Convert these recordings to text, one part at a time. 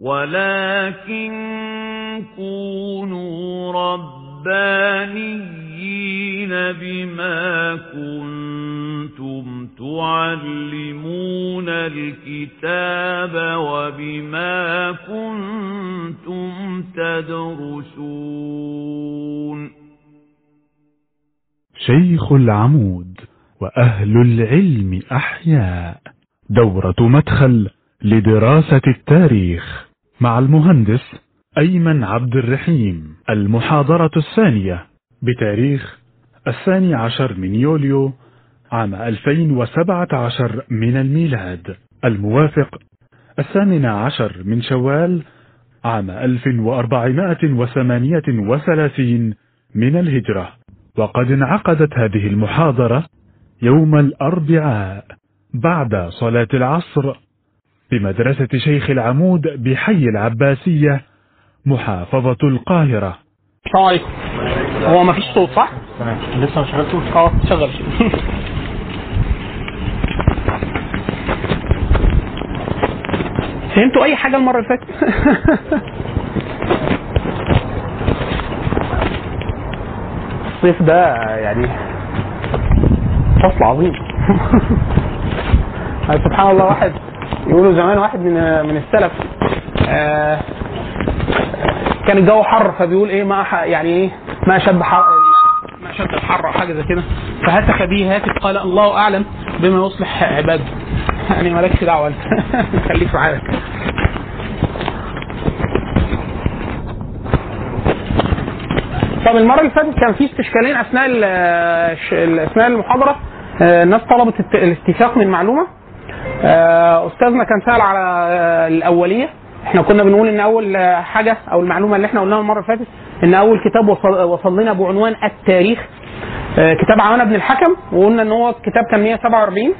ولكن كونوا ربانيين بما كنتم تعلمون الكتاب وبما كنتم تدرسون. شيخ العمود وأهل العلم أحياء. دورة مدخل لدراسة التاريخ. مع المهندس أيمن عبد الرحيم المحاضرة الثانية بتاريخ الثاني عشر من يوليو عام 2017 من الميلاد. الموافق الثامن عشر من شوال عام 1438 من الهجرة. وقد انعقدت هذه المحاضرة يوم الأربعاء بعد صلاة العصر. بمدرسة شيخ العمود بحي العباسية محافظة القاهرة. السلام عليكم. هو ما فيش صوت صح؟ تمام لسه مش شغال صوت آه شغل. فهمتوا أي حاجة المرة اللي فاتت؟ الصيف ده يعني فصل عظيم. سبحان الله واحد يقولوا زمان واحد من من السلف آه كان الجو حر فبيقول إيه ما يعني إيه ما شد حر ما شد الحر أو حاجة زي كده. فهتف به هاتف قال الله أعلم بما يصلح عباده يعني مالكش دعوة أنت. خليك في حالك طب المرة اللي فاتت كان في استشكالين أثناء ال- أثناء المحاضرة آه، الناس طلبت الاستيثاق من معلومة. آه، أستاذنا كان سأل على آه، الأولية. إحنا كنا بنقول إن أول آه، حاجة أو المعلومة اللي إحنا قلناها المرة اللي فاتت إن أول كتاب وصل, وصل لنا بعنوان التاريخ. آه، كتاب عوانة بن الحكم وقلنا إن هو الكتاب كان 147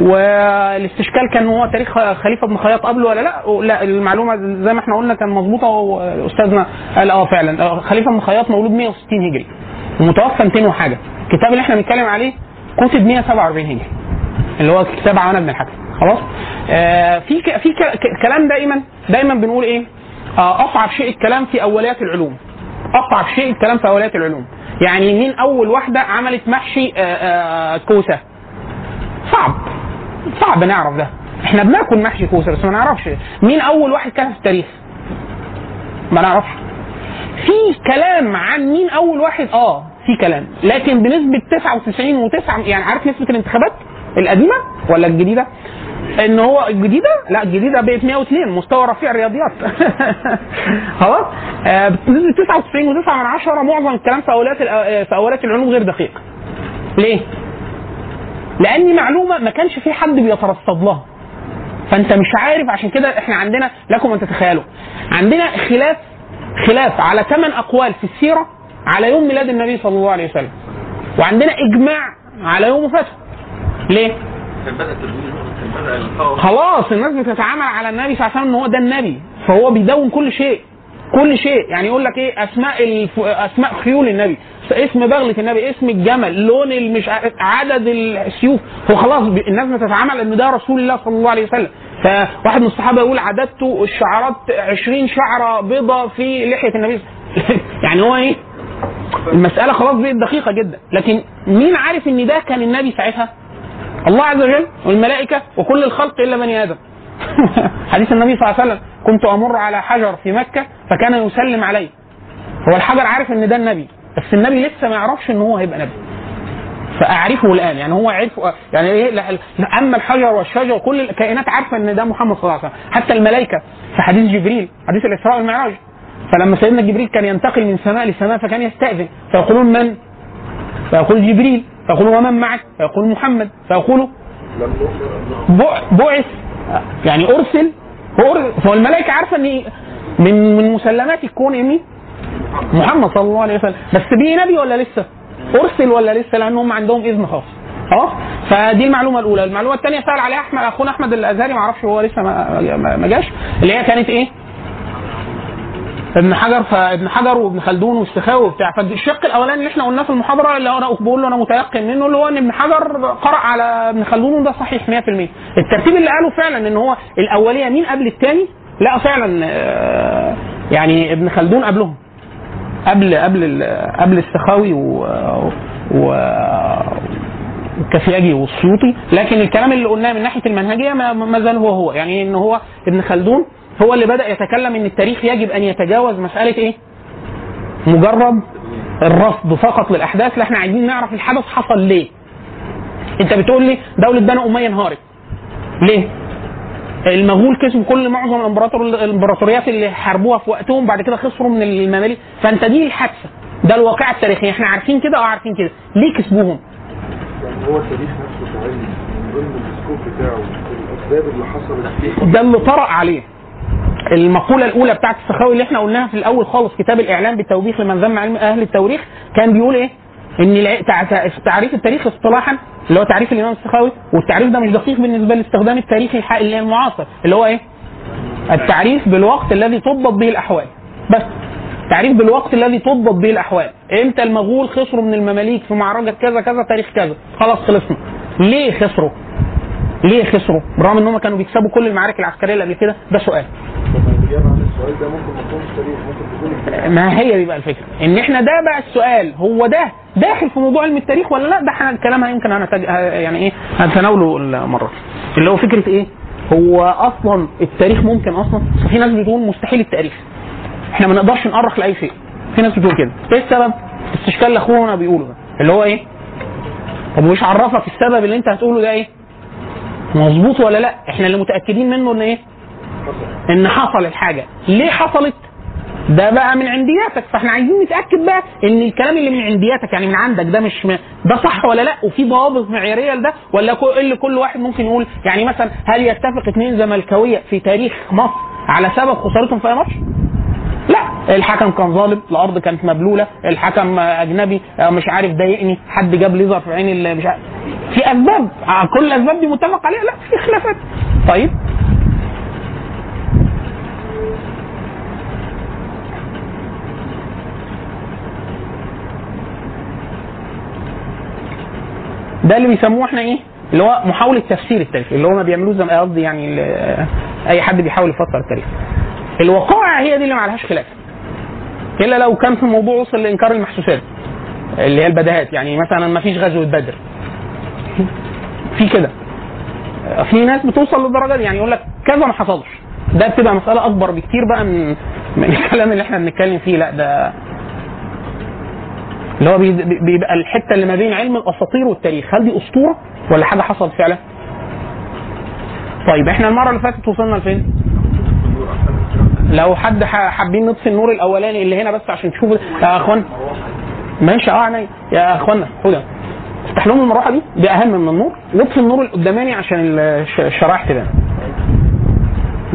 والإستشكال كان هو تاريخ خليفة بن خياط قبله ولا لأ؟ لأ المعلومة زي ما إحنا قلنا كان مظبوطة واستاذنا قال آه فعلا. آه، خليفة بن خياط مولود 160 هجري. ومتوفى 200 وحاجة. الكتاب اللي إحنا بنتكلم عليه كتب 147 هجري اللي هو كتاب عوانة بن الحكم. خلاص؟ آه في. في كلام دايما دايما بنقول إيه؟ آه أصعب شيء الكلام في أوليات العلوم. أصعب شيء الكلام في أوليات العلوم. يعني مين أول واحدة عملت محشي آه آه كوسة؟ صعب. صعب نعرف ده. إحنا بناكل محشي كوسة بس ما نعرفش. مين أول واحد كتب في التاريخ؟ ما نعرفش. في كلام عن مين أول واحد؟ آه في كلام. لكن بنسبة 99 و9 يعني عارف نسبة الانتخابات القديمة ولا الجديدة؟ ان هو الجديده لا الجديده بقت 102 مستوى رفيع الرياضيات. خلاص. آه بنسبه 99 و9 من عشرة معظم الكلام في أوليات الأ- في أوليات العلوم غير دقيق. ليه؟ لأن معلومة ما كانش في حد بيترصد لها. فأنت مش عارف عشان كده إحنا عندنا لكم أن تتخيلوا. عندنا خلاف خلاف على ثمان أقوال في السيرة على يوم ميلاد النبي صلى الله عليه وسلم. وعندنا إجماع على يوم وفاته. ليه؟ خلاص الناس بتتعامل على النبي صلى الله عليه وسلم إن هو ده النبي فهو بيدون كل شيء كل شيء. يعني يقول لك إيه؟ أسماء الف... أسماء خيول النبي. اسم بغلة النبي اسم الجمل لون المش عدد السيوف. هو خلاص. الناس بتتعامل إن ده رسول الله صلى الله عليه وسلم. فواحد من الصحابة يقول عددت الشعرات 20 شعرة بيضة في لحية النبي يعني هو إيه؟ المسألة خلاص بقت دقيقة جدا. لكن مين عارف إن ده كان النبي ساعتها؟ الله عز وجل والملائكة وكل الخلق إلا بني آدم. حديث النبي صلى الله عليه وسلم كنت أمر على حجر في مكة فكان يسلم علي. هو الحجر عارف إن ده النبي بس النبي لسه ما يعرفش إن هو هيبقى نبي. فأعرفه الآن يعني هو عرف يعني إيه أما الحجر والشجر وكل الكائنات عارفة إن ده محمد صلى الله عليه وسلم. حتى الملائكة في حديث جبريل حديث الإسراء والمعراج. فلما سيدنا جبريل كان ينتقل من سماء لسماء فكان يستأذن. فيقولون من؟ فيقول جبريل. فيقول ومن معك؟ فيقول محمد. فيقول بع- بعث. يعني أرسل. هو- الملائكه عارفة إن من من مسلمات الكون مين؟ محمد صلى الله عليه وسلم. بس بيه نبي ولا لسه؟ أرسل ولا لسه؟ لأن هم عندهم إذن خاص. خلاص فدي المعلومة الأولى. المعلومة الثانية سأل عليها أحمد أخونا أحمد الأزهري ما أعرفش هو لسه ما جاش. اللي هي كانت إيه؟ ابن حجر فابن حجر وابن خلدون والسخاوي وبتاع. فالشق الأولاني اللي إحنا قلناه في المحاضرة اللي أنا بقول له أنا متيقن منه اللي هو إن ابن حجر قرأ على ابن خلدون وده صحيح 100% الترتيب اللي قاله فعلا إن هو الأولية مين قبل الثاني لا فعلا آه، يعني ابن خلدون قبلهم. قبل قبل قبل السخاوي و, و الكفياجي والسيوطي. لكن الكلام اللي قلناه من ناحية المنهجية ما زال هو هو. يعني إن هو ابن خلدون هو اللي بدأ يتكلم إن التاريخ يجب أن يتجاوز مسألة إيه؟ مجرد الرصد فقط للأحداث لا إحنا عايزين نعرف الحدث حصل ليه؟ أنت بتقول لي دولة بني أمية انهارت ليه؟ المغول كسبوا كل معظم الامبراطور الإمبراطوريات اللي حاربوها في وقتهم بعد كده خسروا من المماليك فأنت دي الحادثة ده الواقع التاريخي إحنا عارفين كده آه عارفين كده ليه كسبوهم؟ يعني هو التاريخ نفسه من ضمن السكوب بتاعه الأسباب اللي حصلت فيه ده اللي طرأ عليه المقولة الأولى بتاعت السخاوي اللي إحنا قلناها في الأول خالص كتاب الإعلام بالتوبيخ لمن ذم علم أهل التواريخ كان بيقول إيه؟ تع- تع- تعريف التاريخ اصطلاحا اللي هو تعريف الإمام السخاوي والتعريف ده مش دقيق بالنسبة لاستخدام التاريخ الح- اللي المعاصر اللي هو إيه؟ التعريف بالوقت الذي تضبط به الأحوال بس تعريف بالوقت الذي تضبط به الأحوال إمتى المغول خسروا من المماليك في معركة كذا كذا تاريخ كذا خلاص خلصنا ليه خسروا؟ ليه خسروا؟ بالرغم إن هم كانوا بيكسبوا كل المعارك العسكرية اللي قبل كده؟ ده سؤال. ما هي دي بقى الفكرة. إن إحنا ده بقى السؤال. هو ده داخل في موضوع علم التاريخ ولا لأ؟ ده الكلام يمكن هنتج... يعني إيه هنتناوله المرة. اللي هو فكرة إيه؟ هو أصلا التاريخ ممكن أصلا؟ في ناس بتقول مستحيل التاريخ. إحنا ما نقدرش نأرخ لأي شيء. في ناس بتقول كده. إيه السبب؟ استشكال اللي أخونا بيقوله ده. اللي هو إيه؟ طب وش عرفك السبب اللي أنت هتقوله ده إيه؟ مظبوط ولا لا؟ إحنا اللي متأكدين منه إن إيه؟ إن حصل الحاجة ليه حصلت؟ ده بقى من عندياتك. فإحنا عايزين نتأكد بقى إن الكلام اللي من عندياتك يعني من عندك ده مش م... ده صح ولا لا؟ وفي ضوابط معياريه لده ولا كل اللي كل واحد ممكن يقول؟ يعني مثلا هل يتفق اثنين زملكاوية في تاريخ مصر على سبب خسارتهم في أي ماتش؟ لا الحكم كان ظالم الأرض كانت مبلولة الحكم أجنبي آه، مش عارف ضايقني حد جاب ليزر في عين اللي مش عارف. في أسباب آه، كل الأسباب دي متفق عليها؟ لا في خلافات. طيب. ده اللي بيسموه إحنا إيه؟ اللي هو محاولة تفسير التاريخ اللي هو ما بيعملوه زي قصدي يعني ال- أي حد بيحاول يفسر التاريخ. الوقائع هي دي اللي ما عليهاش خلاف. إلا لو كان في الموضوع وصل لإنكار المحسوسات اللي هي البديهات يعني مثلا ما فيش غزوة بدر. في كده. في ناس بتوصل للدرجة دي يعني يقول لك كذا ما حصلش. ده بتبقى مسألة أكبر بكتير بقى من من الكلام اللي إحنا بنتكلم فيه. لا ده اللي هو بي- بي- بيبقى الحتة اللي ما بين علم الأساطير والتاريخ. هل دي أسطورة ولا حاجة حصلت فعلا؟ طيب إحنا المرة اللي فاتت وصلنا لفين؟ لو حد حابين نطفي النور الأولاني اللي هنا بس عشان تشوفوا يا اخوان ماشي. آه عينيا يا أخوانا. خدها افتح لهم المروحة دي دي اهم من النور. واطفي النور القداماني عشان الش- الشرايح تبان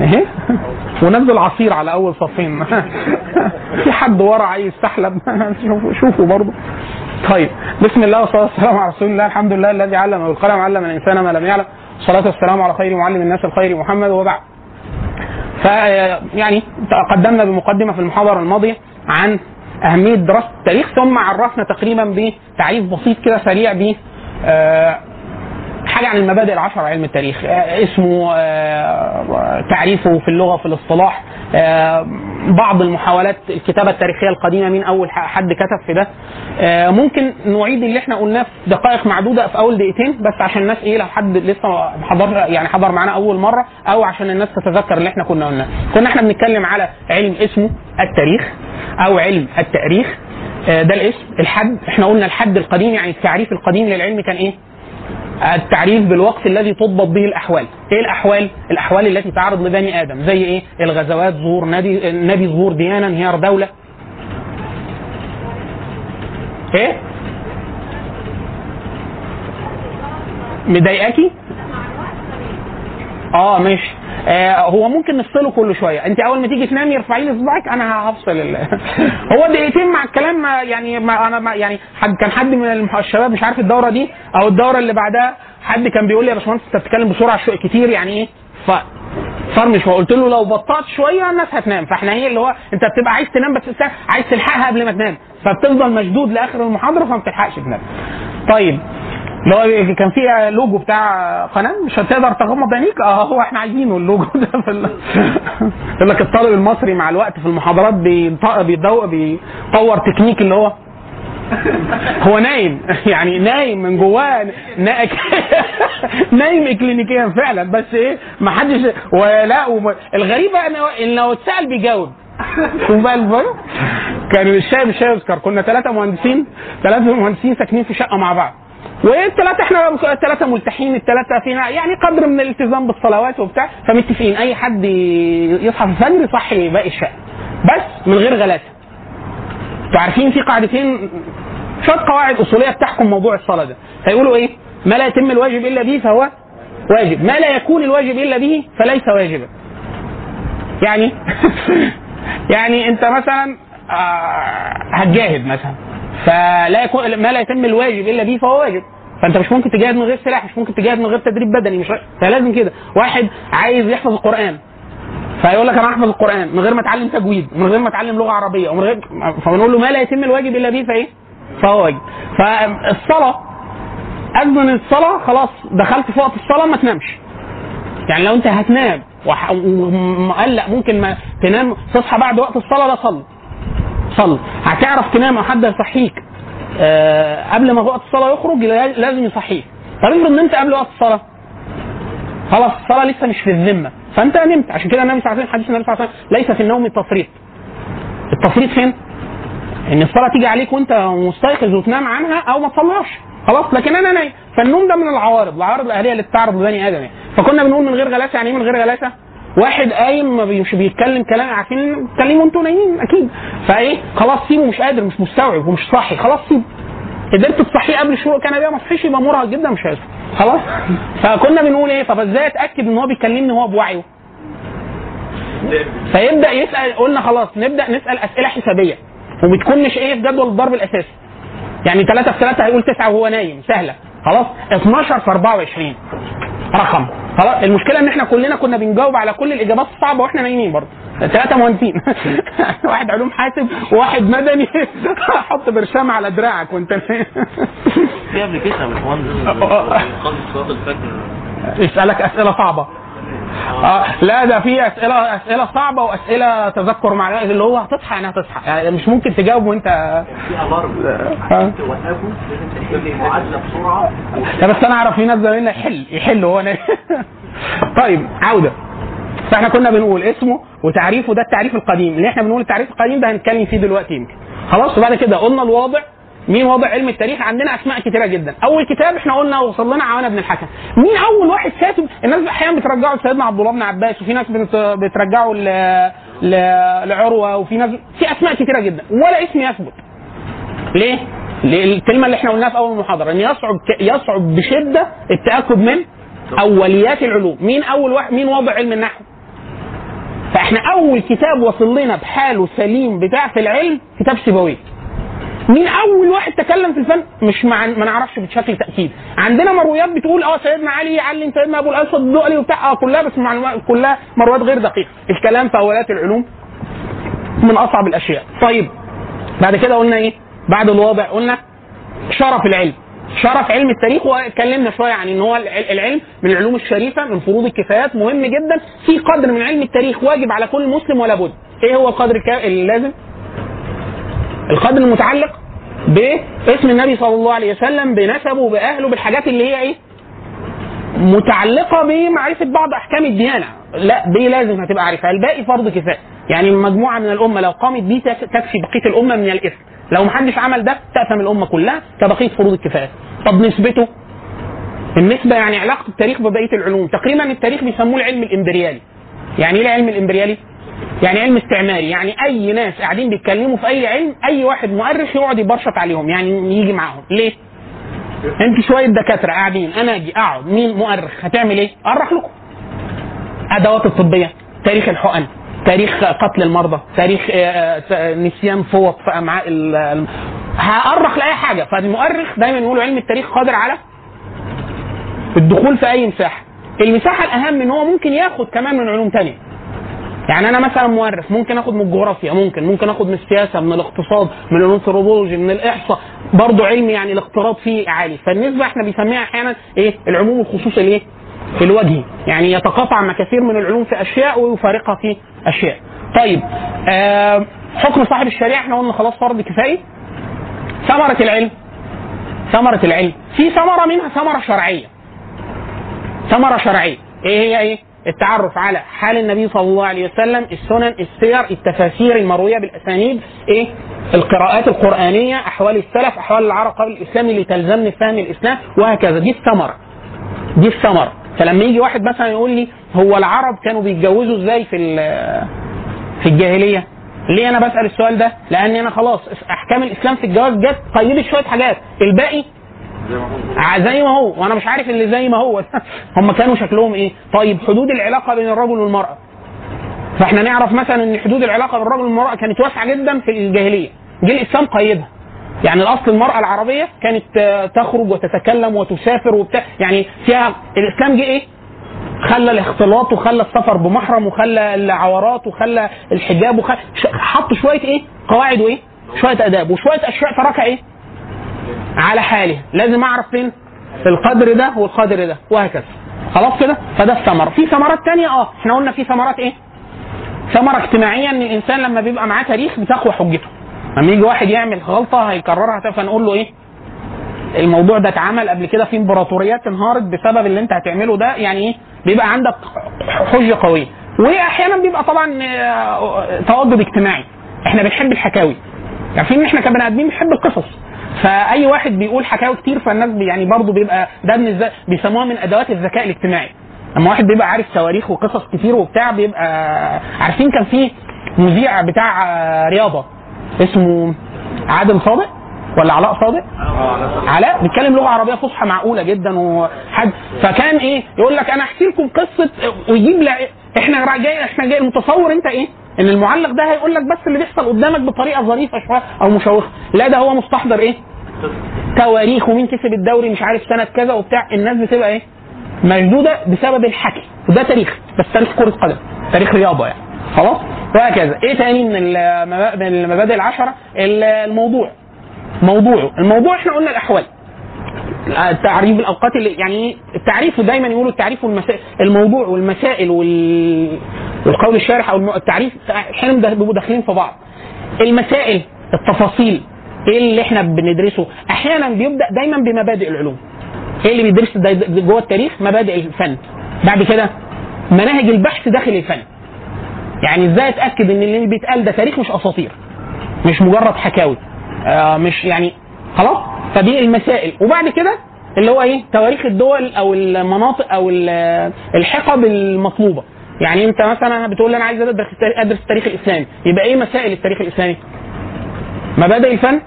اهي ونزل عصير على أول صفين. في حد ورا عايز سحلب شوفوا شوفوا برضه. طيب. بسم الله والصلاة والسلام على رسول الله. الحمد لله الذي علم بالقلم علم الإنسان ما لم يعلم. الصلاه والسلام على خير معلم الناس الخير محمد وبعد. ف يعني تقدمنا بمقدمة في المحاضرة الماضية عن أهمية دراسة التاريخ ثم عرفنا تقريبا بتعريف بسيط كده سريع ب آه، حاجة عن المبادئ العشر علم التاريخ. آه، اسمه آه، تعريفه في اللغة في الاصطلاح. آه، بعض المحاولات الكتابة التاريخية القديمة مين أول حد كتب في ده. ممكن نعيد اللي إحنا قلناه في دقائق معدودة في أول دقيقتين بس عشان الناس إيه لو حد لسه حضر يعني حضر معانا أول مرة أو عشان الناس تتذكر اللي إحنا كنا قلناه. كنا إحنا بنتكلم على علم اسمه التاريخ أو علم التاريخ. ده الاسم الحد إحنا قلنا الحد القديم يعني التعريف القديم للعلم كان إيه؟ التعريف بالوقت الذي تضبط به الأحوال. إيه الأحوال؟ الأحوال التي تعرض لبني آدم. زي إيه؟ الغزوات ظهور نبي نبي ظهور ديانه انهيار دولة. إيه؟ مضايقاكي؟ آه ماشي. آه هو ممكن نفصله كل شوية. انت اول ما تيجي تنامي ارفعي لي صباعك أنا هفصل. هو دقيقتين مع الكلام ما يعني ما أنا ما يعني حد كان حد من الشباب مش عارف الدورة دي أو الدورة اللي بعدها حد كان بيقول لي يا باشمهندس انت بتتكلم بسرعة شوية كتير يعني إيه؟ ف فرمش. فقلت له لو بطأت شوية الناس هتنام. فاحنا هي اللي هو انت بتبقى عايز تنام بس عايز تلحقها قبل ما تنام. فبتفضل مشدود لآخر المحاضرة فما بتلحقش تنام. طيب. اللي هو كان فيه لوجو بتاع قناة مش هتقدر تغمض عينيك؟ آه هو إحنا عايزينه اللوجو ده في. يقول لك الطالب المصري مع الوقت في المحاضرات بيدو... بيطور تكنيك اللي هو هو نايم. يعني نايم من جواه نا... نايم إكلينيكيا فعلا. بس إيه ما حدش ولا وم... الغريب بقى إن- إن لو اتسأل بيجاوب. شوف بقى الفرق. كانوا الشاي مش هيذكر كنا ثلاثة مهندسين ثلاثة مهندسين ساكنين في شقة مع بعض. والثلاثه إحنا الثلاثه ملتحين الثلاثه فينا يعني قدر من الالتزام بالصلوات وبتاع فمتفقين. أي حد يصحى في الفجر يصحي باقي الشقه بس من غير غلاسة. أنتوا عارفين في قاعدتين شوية قواعد أصولية بتحكم موضوع الصلاة ده. فيقولوا إيه؟ ما لا يتم الواجب إلا به فهو واجب. ما لا يكون الواجب إلا به فليس واجبا. يعني يعني أنت مثلا آه، هتجاهد مثلا. فلا يكون ما لا يتم الواجب إلا به فهو واجب. فأنت مش ممكن تجاهد من غير سلاح مش ممكن تجاهد من غير تدريب بدني مش فلازم كده. واحد عايز يحفظ القرآن. فيقول لك أنا هحفظ القرآن من غير ما أتعلم تجويد ومن غير ما أتعلم لغة عربية ومن غير فبنقول له ما لا يتم الواجب إلا به فإيه؟ فهو واجب. فالصلاه أذن الصلاة خلاص دخلت في وقت الصلاة ما تنامش. يعني لو أنت هتنام ومقلق ممكن ما تنام تصحى بعد وقت الصلاة لا صلي. صلي هتعرف تنام أو حد يصحيك. آه قبل ما وقت الصلاة يخرج لا- لازم يصحيك. طب افرض نمت قبل وقت الصلاة. خلاص الصلاة لسه مش في الذمة. فانت نمت. عشان كده النبي صلى الله عليه وسلم حديث النبي صلى الله عليه وسلم ليس في النوم التفريط. التفريط فين؟ ان الصلاة تيجي عليك وانت مستيقظ وتنام عنها أو ما تصليهاش خلاص لكن أنا نايم. فالنوم ده من العوارض. العوارض الأهلية اللي بتعرض لبني آدم يعني. فكنا بنقول من غير غلاسة يعني إيه من غير غلاسة؟ واحد قايم مش بيتكلم كلام عارفين تكلموا أنتوا نايمين أكيد. فإيه؟ خلاص سيبه مش قادر مش مستوعب ومش صاحي خلاص سيبه. قدرت تصحيه قبل الشروق كان بيها ما صحيش يبقى مرهق جدا مش هيصحى خلاص؟ فكنا بنقول إيه؟ طب إزاي اتاكد إن هو بيكلمني وهو بوعيه. فيبدأ يسأل قلنا خلاص نبدأ نسأل أسئلة حسابية. وبتكون مش إيه؟ في جدول الضرب الأساسي. يعني 3 في 3 هيقول 9 وهو نايم سهلة. خلاص؟ 12 في 24 رقم. خلاص المشكلة إن إحنا كلنا كنا بنجاوب على كل الإجابات الصعبة وإحنا نايمين برضه. ثلاثة مهندسين. واحد علوم حاسب وواحد مدني. حط برشام على دراعك وأنت. في أبلكيشن يا باشمهندس. يسالك أسئلة صعبة. آه لا ده في أسئلة أسئلة صعبة وأسئلة تذكر مع اللي هو هتصحى يعني هتصحى يعني مش ممكن تجاوب وانت في الارم لازم بسرعة بس أنا أعرف في ناس زمايلنا يحل يحل هو نايم طيب عودة. فإحنا كنا بنقول اسمه وتعريفه ده التعريف القديم. اللي إحنا بنقول التعريف القديم ده هنتكلم فيه دلوقتي يمكن. خلاص وبعد كده قلنا الواضع مين واضع علم التاريخ؟ عندنا أسماء كتيرة جدا. أول كتاب إحنا قلنا وصل لنا عوانة بن الحكم. مين أول واحد كاتب؟ الناس أحيانا بترجعه لسيدنا عبد الله بن عباس وفي ناس بت- بترجعه ل... ل... لعروة وفي ناس في أسماء كتيرة جدا. ولا اسم يثبت. ليه؟ الكلمة اللي إحنا قلناها في أول المحاضره إن يصعب يصعب بشدة التأكد من أوليات العلوم. مين أول واحد؟ مين واضع علم النحو؟ فإحنا أول كتاب وصل لنا بحاله سليم بتاع في العلم كتاب سيبويه. مين أول واحد تكلم في الفن؟ مش مع ما نعرفش بشكل تأكيد. عندنا مرويات بتقول آه سيدنا علي علم سيدنا أبو الأسود الدؤلي وبتاع. آه كلها بس معلومات كلها مرويات غير دقيقة. الكلام في أوليات العلوم من أصعب الأشياء. طيب بعد كده قلنا إيه؟ بعد الواضع قلنا شرف العلم. شرف علم التاريخ واتكلمنا شوية عن إن هو الع- العلم من العلوم الشريفة من فروض الكفايات. مهم جدا في قدر من علم التاريخ واجب على كل مسلم ولا بد. إيه هو القدر اللازم؟ القدر المتعلق باسم النبي صلى الله عليه وسلم بنسبه بأهله بالحاجات اللي هي إيه؟ متعلقة بمعرفة بعض أحكام الديانة. لا دي لازم هتبقى عارفها. الباقي فرض كفاية. يعني مجموعة من الأمة لو قامت بيه تك- تكفي بقية الأمة من الاثم لو محدش عمل ده تأثم الأمة كلها كبقية فروض الكفاية. طب نسبته؟ النسبة يعني علاقة التاريخ ببقية العلوم. تقريبا التاريخ بيسموه العلم الإمبريالي. يعني إيه العلم الإمبريالي؟ يعني علم استعماري يعني أي ناس قاعدين بيتكلموا في أي علم أي واحد مؤرخ يقعد يبرشط عليهم يعني يجي معاهم. ليه؟ انت شوية دكاترة قاعدين أنا أجي أقعد مين مؤرخ؟ هتعمل إيه؟ أرخ لكم. أدوات الطبية تاريخ الحقن تاريخ قتل المرضى تاريخ آه، آه، نسيان فوط في امعاء هأرخ لأي حاجة. فالمؤرخ دايما يقولوا علم التاريخ قادر على الدخول في أي مساحة. المساحة الأهم إن هو ممكن ياخد كمان من علوم تانية. يعني أنا مثلا مؤرخ ممكن آخد من الجغرافيا ممكن ممكن آخد من السياسة من الاقتصاد من الانثروبولوجي من الإحصاء برضه علم يعني الاقتراض فيه عالي. فالنسبة إحنا بنسميها أحيانا إيه؟ العموم والخصوص الإيه؟ الوجهي يعني يتقاطع مع كثير من العلوم في أشياء ويفارقها في أشياء. طيب آه حكم صاحب الشريعة إحنا قلنا خلاص فرض كفايه ثمرة العلم. ثمرة العلم. في ثمرة منها ثمرة شرعية. ثمرة شرعية. إيه هي إيه؟ التعرف على حال النبي صلى الله عليه وسلم السنن السير التفاسير المروية بالأسانيد إيه؟ القراءات القرآنية أحوال السلف أحوال العرب قبل الإسلام اللي تلزمني فهم الإسلام وهكذا. دي الثمرة. دي الثمرة. فلما يجي واحد مثلا يقول لي هو العرب كانوا بيتجوزوا إزاي في في الجاهلية؟ ليه أنا بسأل السؤال ده؟ لأن أنا خلاص أحكام الإسلام في الجواز جت قيدت شوية حاجات. الباقي زي ما هو. وأنا مش عارف اللي زي ما هو. هم كانوا شكلهم إيه؟ طيب حدود العلاقة بين الرجل والمرأة. فإحنا نعرف مثلا إن حدود العلاقة بين الرجل والمرأة كانت واسعة جدا في الجاهلية. جه الإسلام قيدها. يعني الأصل المرأة العربية كانت تخرج وتتكلم وتسافر وبتاع. يعني فيها الإسلام جه إيه؟ خلى الاختلاط وخلى السفر بمحرم وخلى العورات وخلى الحجاب وخلى حط شوية إيه؟ قواعد وإيه؟ شوية آداب وشوية أشياء تركها إيه؟ على حاله. لازم أعرف فين؟ القدر ده والقدر ده وهكذا. خلاص كده؟ فده الثمرة. في ثمرات تانية؟ آه إحنا قلنا في ثمرات إيه؟ ثمرة اجتماعية إن الإنسان لما بيبقى معاه تاريخ بتقوى حجته. لما يجي واحد يعمل غلطة هيكررها فنقول له إيه؟ الموضوع ده اتعمل قبل كده في إمبراطوريات انهارت بسبب اللي أنت هتعمله ده. يعني إيه؟ بيبقى عندك حجة قوية. وأحيانا بيبقى طبعا آه، تواجد اجتماعي. إحنا بنحب الحكاوي. عارفين إن إحنا كبني آدمين بنحب القصص. فأي واحد بيقول حكاوي كتير فالناس يعني برضه بيبقى ده من الز- بيسموها من أدوات الذكاء الاجتماعي اما واحد بيبقى عارف تواريخ وقصص كتير وبتاع بيبقى عارفين كان في مذيع بتاع آه، رياضة اسمه عادل صادق ولا علاء صادق؟ علاء بيتكلم لغة عربية فصحى معقولة جدا وحد فكان إيه يقول لك أنا أحكي لكم قصة ويجيب. إحنا جاي إحنا جاي متصور أنت إيه؟ إن المعلق ده هيقول لك بس اللي بيحصل قدامك بطريقة ظريفة شوية أو مشوقة. لا ده هو مستحضر إيه؟ تواريخ ومين كسب الدوري مش عارف سنة كذا وبتاع. الناس بتبقى إيه؟ مشدودة بسبب الحكي وده تاريخ بس تاريخ كرة قدم تاريخ رياضة يعني. خلاص؟ وهكذا. إيه تاني من المبادئ العشرة؟ الموضوع. موضوعه الموضوع إحنا قلنا الأحوال. تعريف الأوقات اللي يعني؟ التعريف دايما يقولوا التعريف والمسائل الموضوع والمسائل وال والقول الشارح أو التعريف أحيانا بيبقوا داخلين في بعض. المسائل التفاصيل إيه اللي إحنا بندرسه؟ أحيانا بيبدأ دايما بمبادئ العلوم. إيه اللي بيدرس جوه التاريخ؟ مبادئ الفن. بعد كده مناهج البحث داخل الفن. يعني إزاي أتأكد إن اللي بيتقال ده تاريخ مش أساطير؟ مش مجرد حكاوي. آه مش يعني خلاص؟ فدي المسائل. وبعد كده اللي هو إيه؟ تواريخ الدول أو المناطق أو ال- الحقب المطلوبة. يعني أنت مثلا بتقول لي أنا عايز أدرس أدرس التاريخ الإسلامي. يبقى إيه مسائل التاريخ الإسلامي؟ مبادئ الفن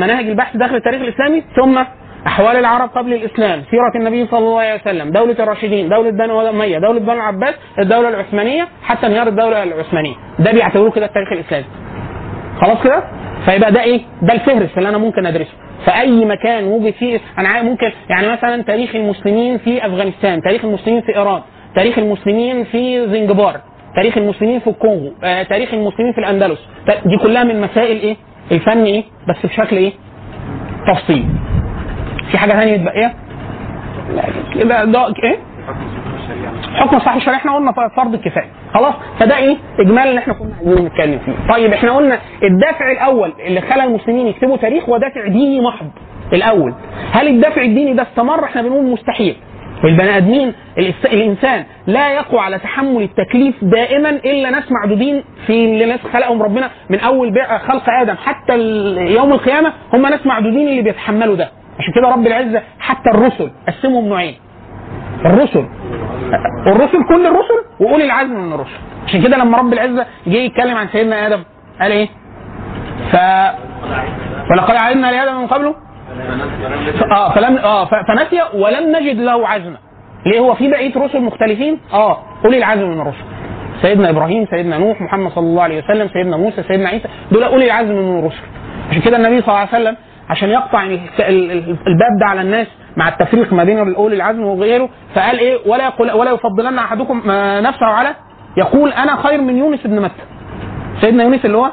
مناهج البحث داخل التاريخ الإسلامي ثم أحوال العرب قبل الإسلام. سيرة النبي صلى الله عليه وسلم دولة الراشدين دولة بني أمية دولة بني العباس الدولة العثمانية حتى انهيار الدولة العثمانية. ده بيعتبروه كده التاريخ الإسلامي. خلاص كده؟ فيبقى ده إيه؟ ده الفهرس اللي أنا ممكن أدرسه. فأي مكان وجد فيه أنا ممكن يعني مثلا تاريخ المسلمين في أفغانستان تاريخ المسلمين في إيران تاريخ المسلمين في زنجبار تاريخ المسلمين في الكونغو آه، تاريخ المسلمين في الأندلس. ت- دي كلها من مسائل إيه؟ الفن إيه؟ بس بشكل إيه؟ تفصيل. في حاجة ثانية متبقيه لا، كده ده إيه؟ حكم صحيح الشريعة إحنا قلنا فرض الكفايه خلاص؟ فده إيه؟ اجمال اللي إحنا كنا عايزين نتكلم فيه. طيب إحنا قلنا الدافع الأول اللي خلى المسلمين يكتبوا تاريخ هو دافع ديني محض الأول. هل الدافع الديني ده استمر؟ إحنا بنقول مستحيل. البني آدمين الإنسان لا يقوى على تحمل التكليف دائما إلا ناس معدودين في اللي ناس خلقهم ربنا من أول خلق آدم. حتى يوم القيامة هم ناس معدودين اللي بيتحملوا ده. عشان كده رب العزة حتى الرسل قسمهم نوعين. الرسل. الرسل كل الرسل وأولي العزم من الرسل. عشان كده لما رب العزة جه يتكلم عن سيدنا آدم قال إيه؟ ف ولقد علمنا لآدم من قبله. آه فلم آه فنسي ولم نجد له عزما. ليه؟ هو في بقية رسل مختلفين؟ آه أولي العزم من الرسل. سيدنا إبراهيم سيدنا نوح محمد صلى الله عليه وسلم سيدنا موسى سيدنا عيسى دول أولي العزم من الرسل. عشان كده النبي صلى الله عليه وسلم عشان يقطع ال- ال- ال- الباب ده على الناس مع التفريق ما بين اولي العزم وغيره فقال إيه ولا يقول ولا يفضلن أحدكم آه، نفسه على يقول أنا خير من يونس بن متى؟ سيدنا يونس اللي هو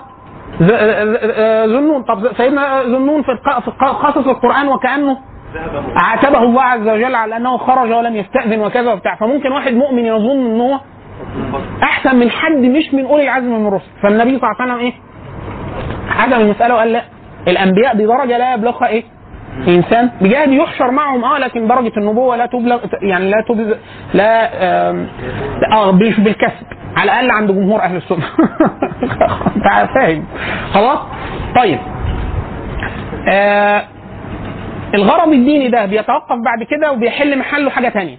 ز- آه، ذنون طب سيدنا ذنون في قصص القرآن وكأنه عاتبه الله عز وجل على أنه خرج ولم يستأذن وكذا وبتاع. فممكن واحد مؤمن يظن إن هو أحسن من حد مش من أولي العزم من الرسل. فالنبي صلى الله عليه وسلم إيه؟ حكم المسألة وقال لا. الأنبياء دي درجه لا يبلغها إيه؟ إنسان بجهد يحشر معهم آه لكن درجة النبوة لا تبلغ يعني لا تبلغ لا آه بالكسب على الأقل عند جمهور أهل السنة. أنت فاهم؟ خلاص؟ طيب. آه الغرض الديني ده بيتوقف بعد كده وبيحل محله حاجة تانية.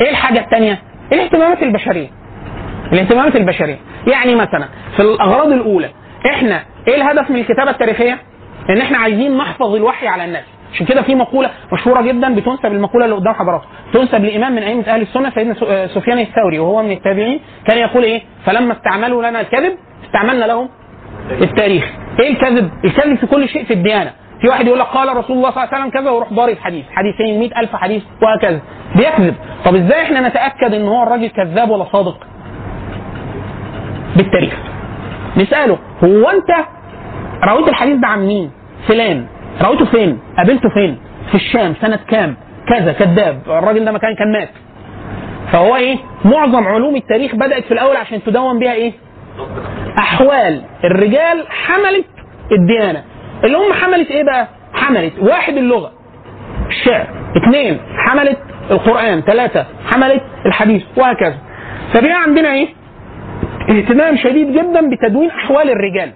إيه الحاجة التانية؟ الاهتمامات البشرية. الاهتمامات البشرية. يعني مثلا في الأغراض الأولى إحنا إيه الهدف من الكتابة التاريخية؟ إن إحنا عايزين نحفظ الوحي على الناس. عشان كده في مقولة مشهورة جدا بتنسب المقولة اللي قدام حضراتكم. تنسب لامام من أئمة أهل السنة سيدنا آه، سفيان الثوري وهو من التابعين كان يقول إيه؟ فلما استعملوا لنا الكذب استعملنا لهم التاريخ. إيه الكذب؟ الكذب في كل شيء في الديانة. في واحد يقول لك قال رسول الله صلى الله عليه وسلم كذا ويروح ضارب حديث. حديثين مئة ألف حديث وهكذا. بيكذب. طب إزاي إحنا نتأكد إن هو الراجل كذاب ولا صادق؟ بالتاريخ. نسأله. هو أنت رويت الحديث ده عن مين؟ فلان. رويته فين؟ قابلته فين؟ في الشام سنة كام؟ كذا كذاب الراجل ده مكان كان مات فهو إيه؟ معظم علوم التاريخ بدأت في الأول عشان تدون بيها إيه؟ أحوال. الرجال حملت الديانة. اللي هم حملت إيه بقى؟ حملت واحد اللغة. الشعر. اثنين حملت القرآن. ثلاثة حملت الحديث. وهكذا. فبقى عندنا إيه؟ اهتمام شديد جدا بتدوين أحوال الرجال.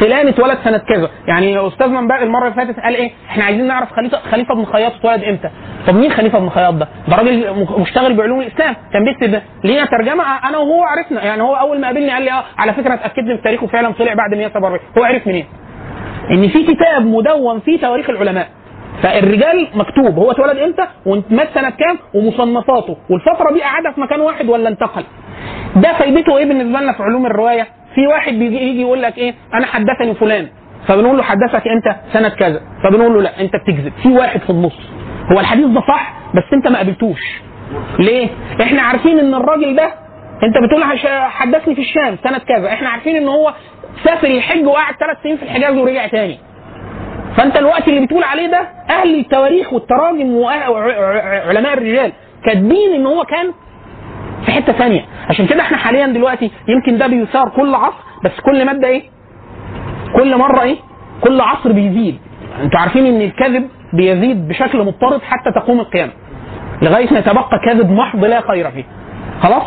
فلان اتولد سنة كذا. يعني استاذنا امبارح المرة اللي فاتت قال إيه؟ إحنا عايزين نعرف خليفة خليفة بن خياط اتولد إمتى. طب مين خليفة بن خياط ده؟ ده راجل مشتغل بعلوم الإسلام. كان بيكتب لينا ترجمة؟ أنا وهو عرفنا. يعني هو أول ما قابلني قال لي آه على فكرة اتاكد من التاريخ وفعلا طلع بعد 147 هو عرف منين؟ إن في كتاب مدون فيه تواريخ العلماء. فالرجال مكتوب. هو اتولد إمتى؟ ومات سنة كام؟ ومصنفاته. والفترة دي قعدها في مكان واحد ولا انتقل؟ ده فايدته إيه بالنسبة لنا في علوم الرواية؟ في واحد بيجي يجي يقول لك إيه؟ أنا حدثني فلان. فبنقول له حدثك إمتى سنه كذا. فبنقول له لا أنت بتكذب. في واحد في النص. هو الحديث ده صح بس أنت ما قابلتوش. ليه؟ إحنا عارفين إن الراجل ده أنت بتقول حدثني في الشام سنه كذا. إحنا عارفين إن هو سافر يحج وقعد ثلاث سنين في الحجاز ورجع تاني. فأنت الوقت اللي بتقول عليه ده أهل التواريخ والتراجم وعلماء الرجال كاتبين إن هو كان في حتة ثانية. عشان كده إحنا حاليا دلوقتي يمكن ده بيثار كل عصر بس كل مادة إيه؟ كل مرة إيه؟ كل عصر بيزيد. أنتوا عارفين ان الكذب بيزيد بشكل مضطرد حتى تقوم القيامة. لغاية ما يتبقى كذب محض لا خير فيه. خلاص؟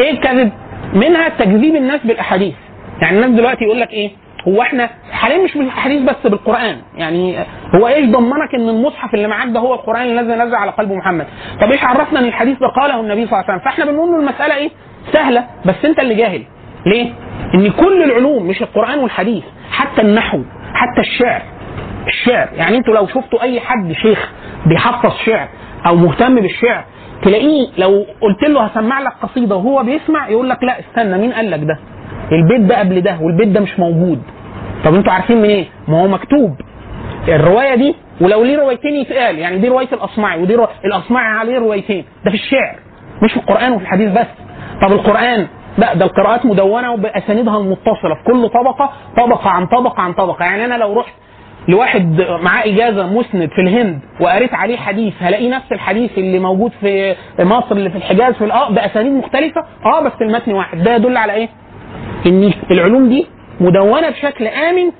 إيه الكذب؟ منها تكذيب الناس بالأحاديث. يعني الناس دلوقتي يقول لك إيه؟ هو إحنا حاليا مش بالاحاديث بس بالقرآن. يعني هو إيش ضمنك إن المصحف اللي معاك ده هو القرآن الذي نزل على قلب محمد؟ طب إيش عرفنا إن الحديث ده قاله النبي صلى الله عليه وسلم؟ فإحنا بنقول له المسألة إيه؟ سهلة بس أنت اللي جاهل. ليه؟ إن كل العلوم مش القرآن والحديث حتى النحو حتى الشعر. الشعر يعني أنتوا لو شفتوا أي حد شيخ بيحفظ شعر أو مهتم بالشعر تلاقيه لو قلت له هسمع لك قصيدة وهو بيسمع يقول لك لا استنى مين قال لك ده؟ البيت ده قبل ده والبيت ده مش موجود. طب أنتوا عارفين منين؟ إيه؟ ما هو مكتوب. الرواية دي ولو ليه روايتين يتقال يعني دي رواية الأصمعي ودي رو... الأصمعي عليه روايتين. ده في الشعر مش في القرآن وفي الحديث بس. طب القرآن لا ده القراءات مدونة وبأسانيدها المتصلة في كل طبقة طبقة عن طبقة عن طبقة. يعني أنا لو رحت لواحد معاه إجازة مسند في الهند وقريت عليه حديث هلاقيه نفس الحديث اللي موجود في مصر اللي في الحجاز في آه بأسانيد مختلفة آه بس المتن واحد ده يدل على إيه؟ إن العلوم دي مدونة بشكل آمن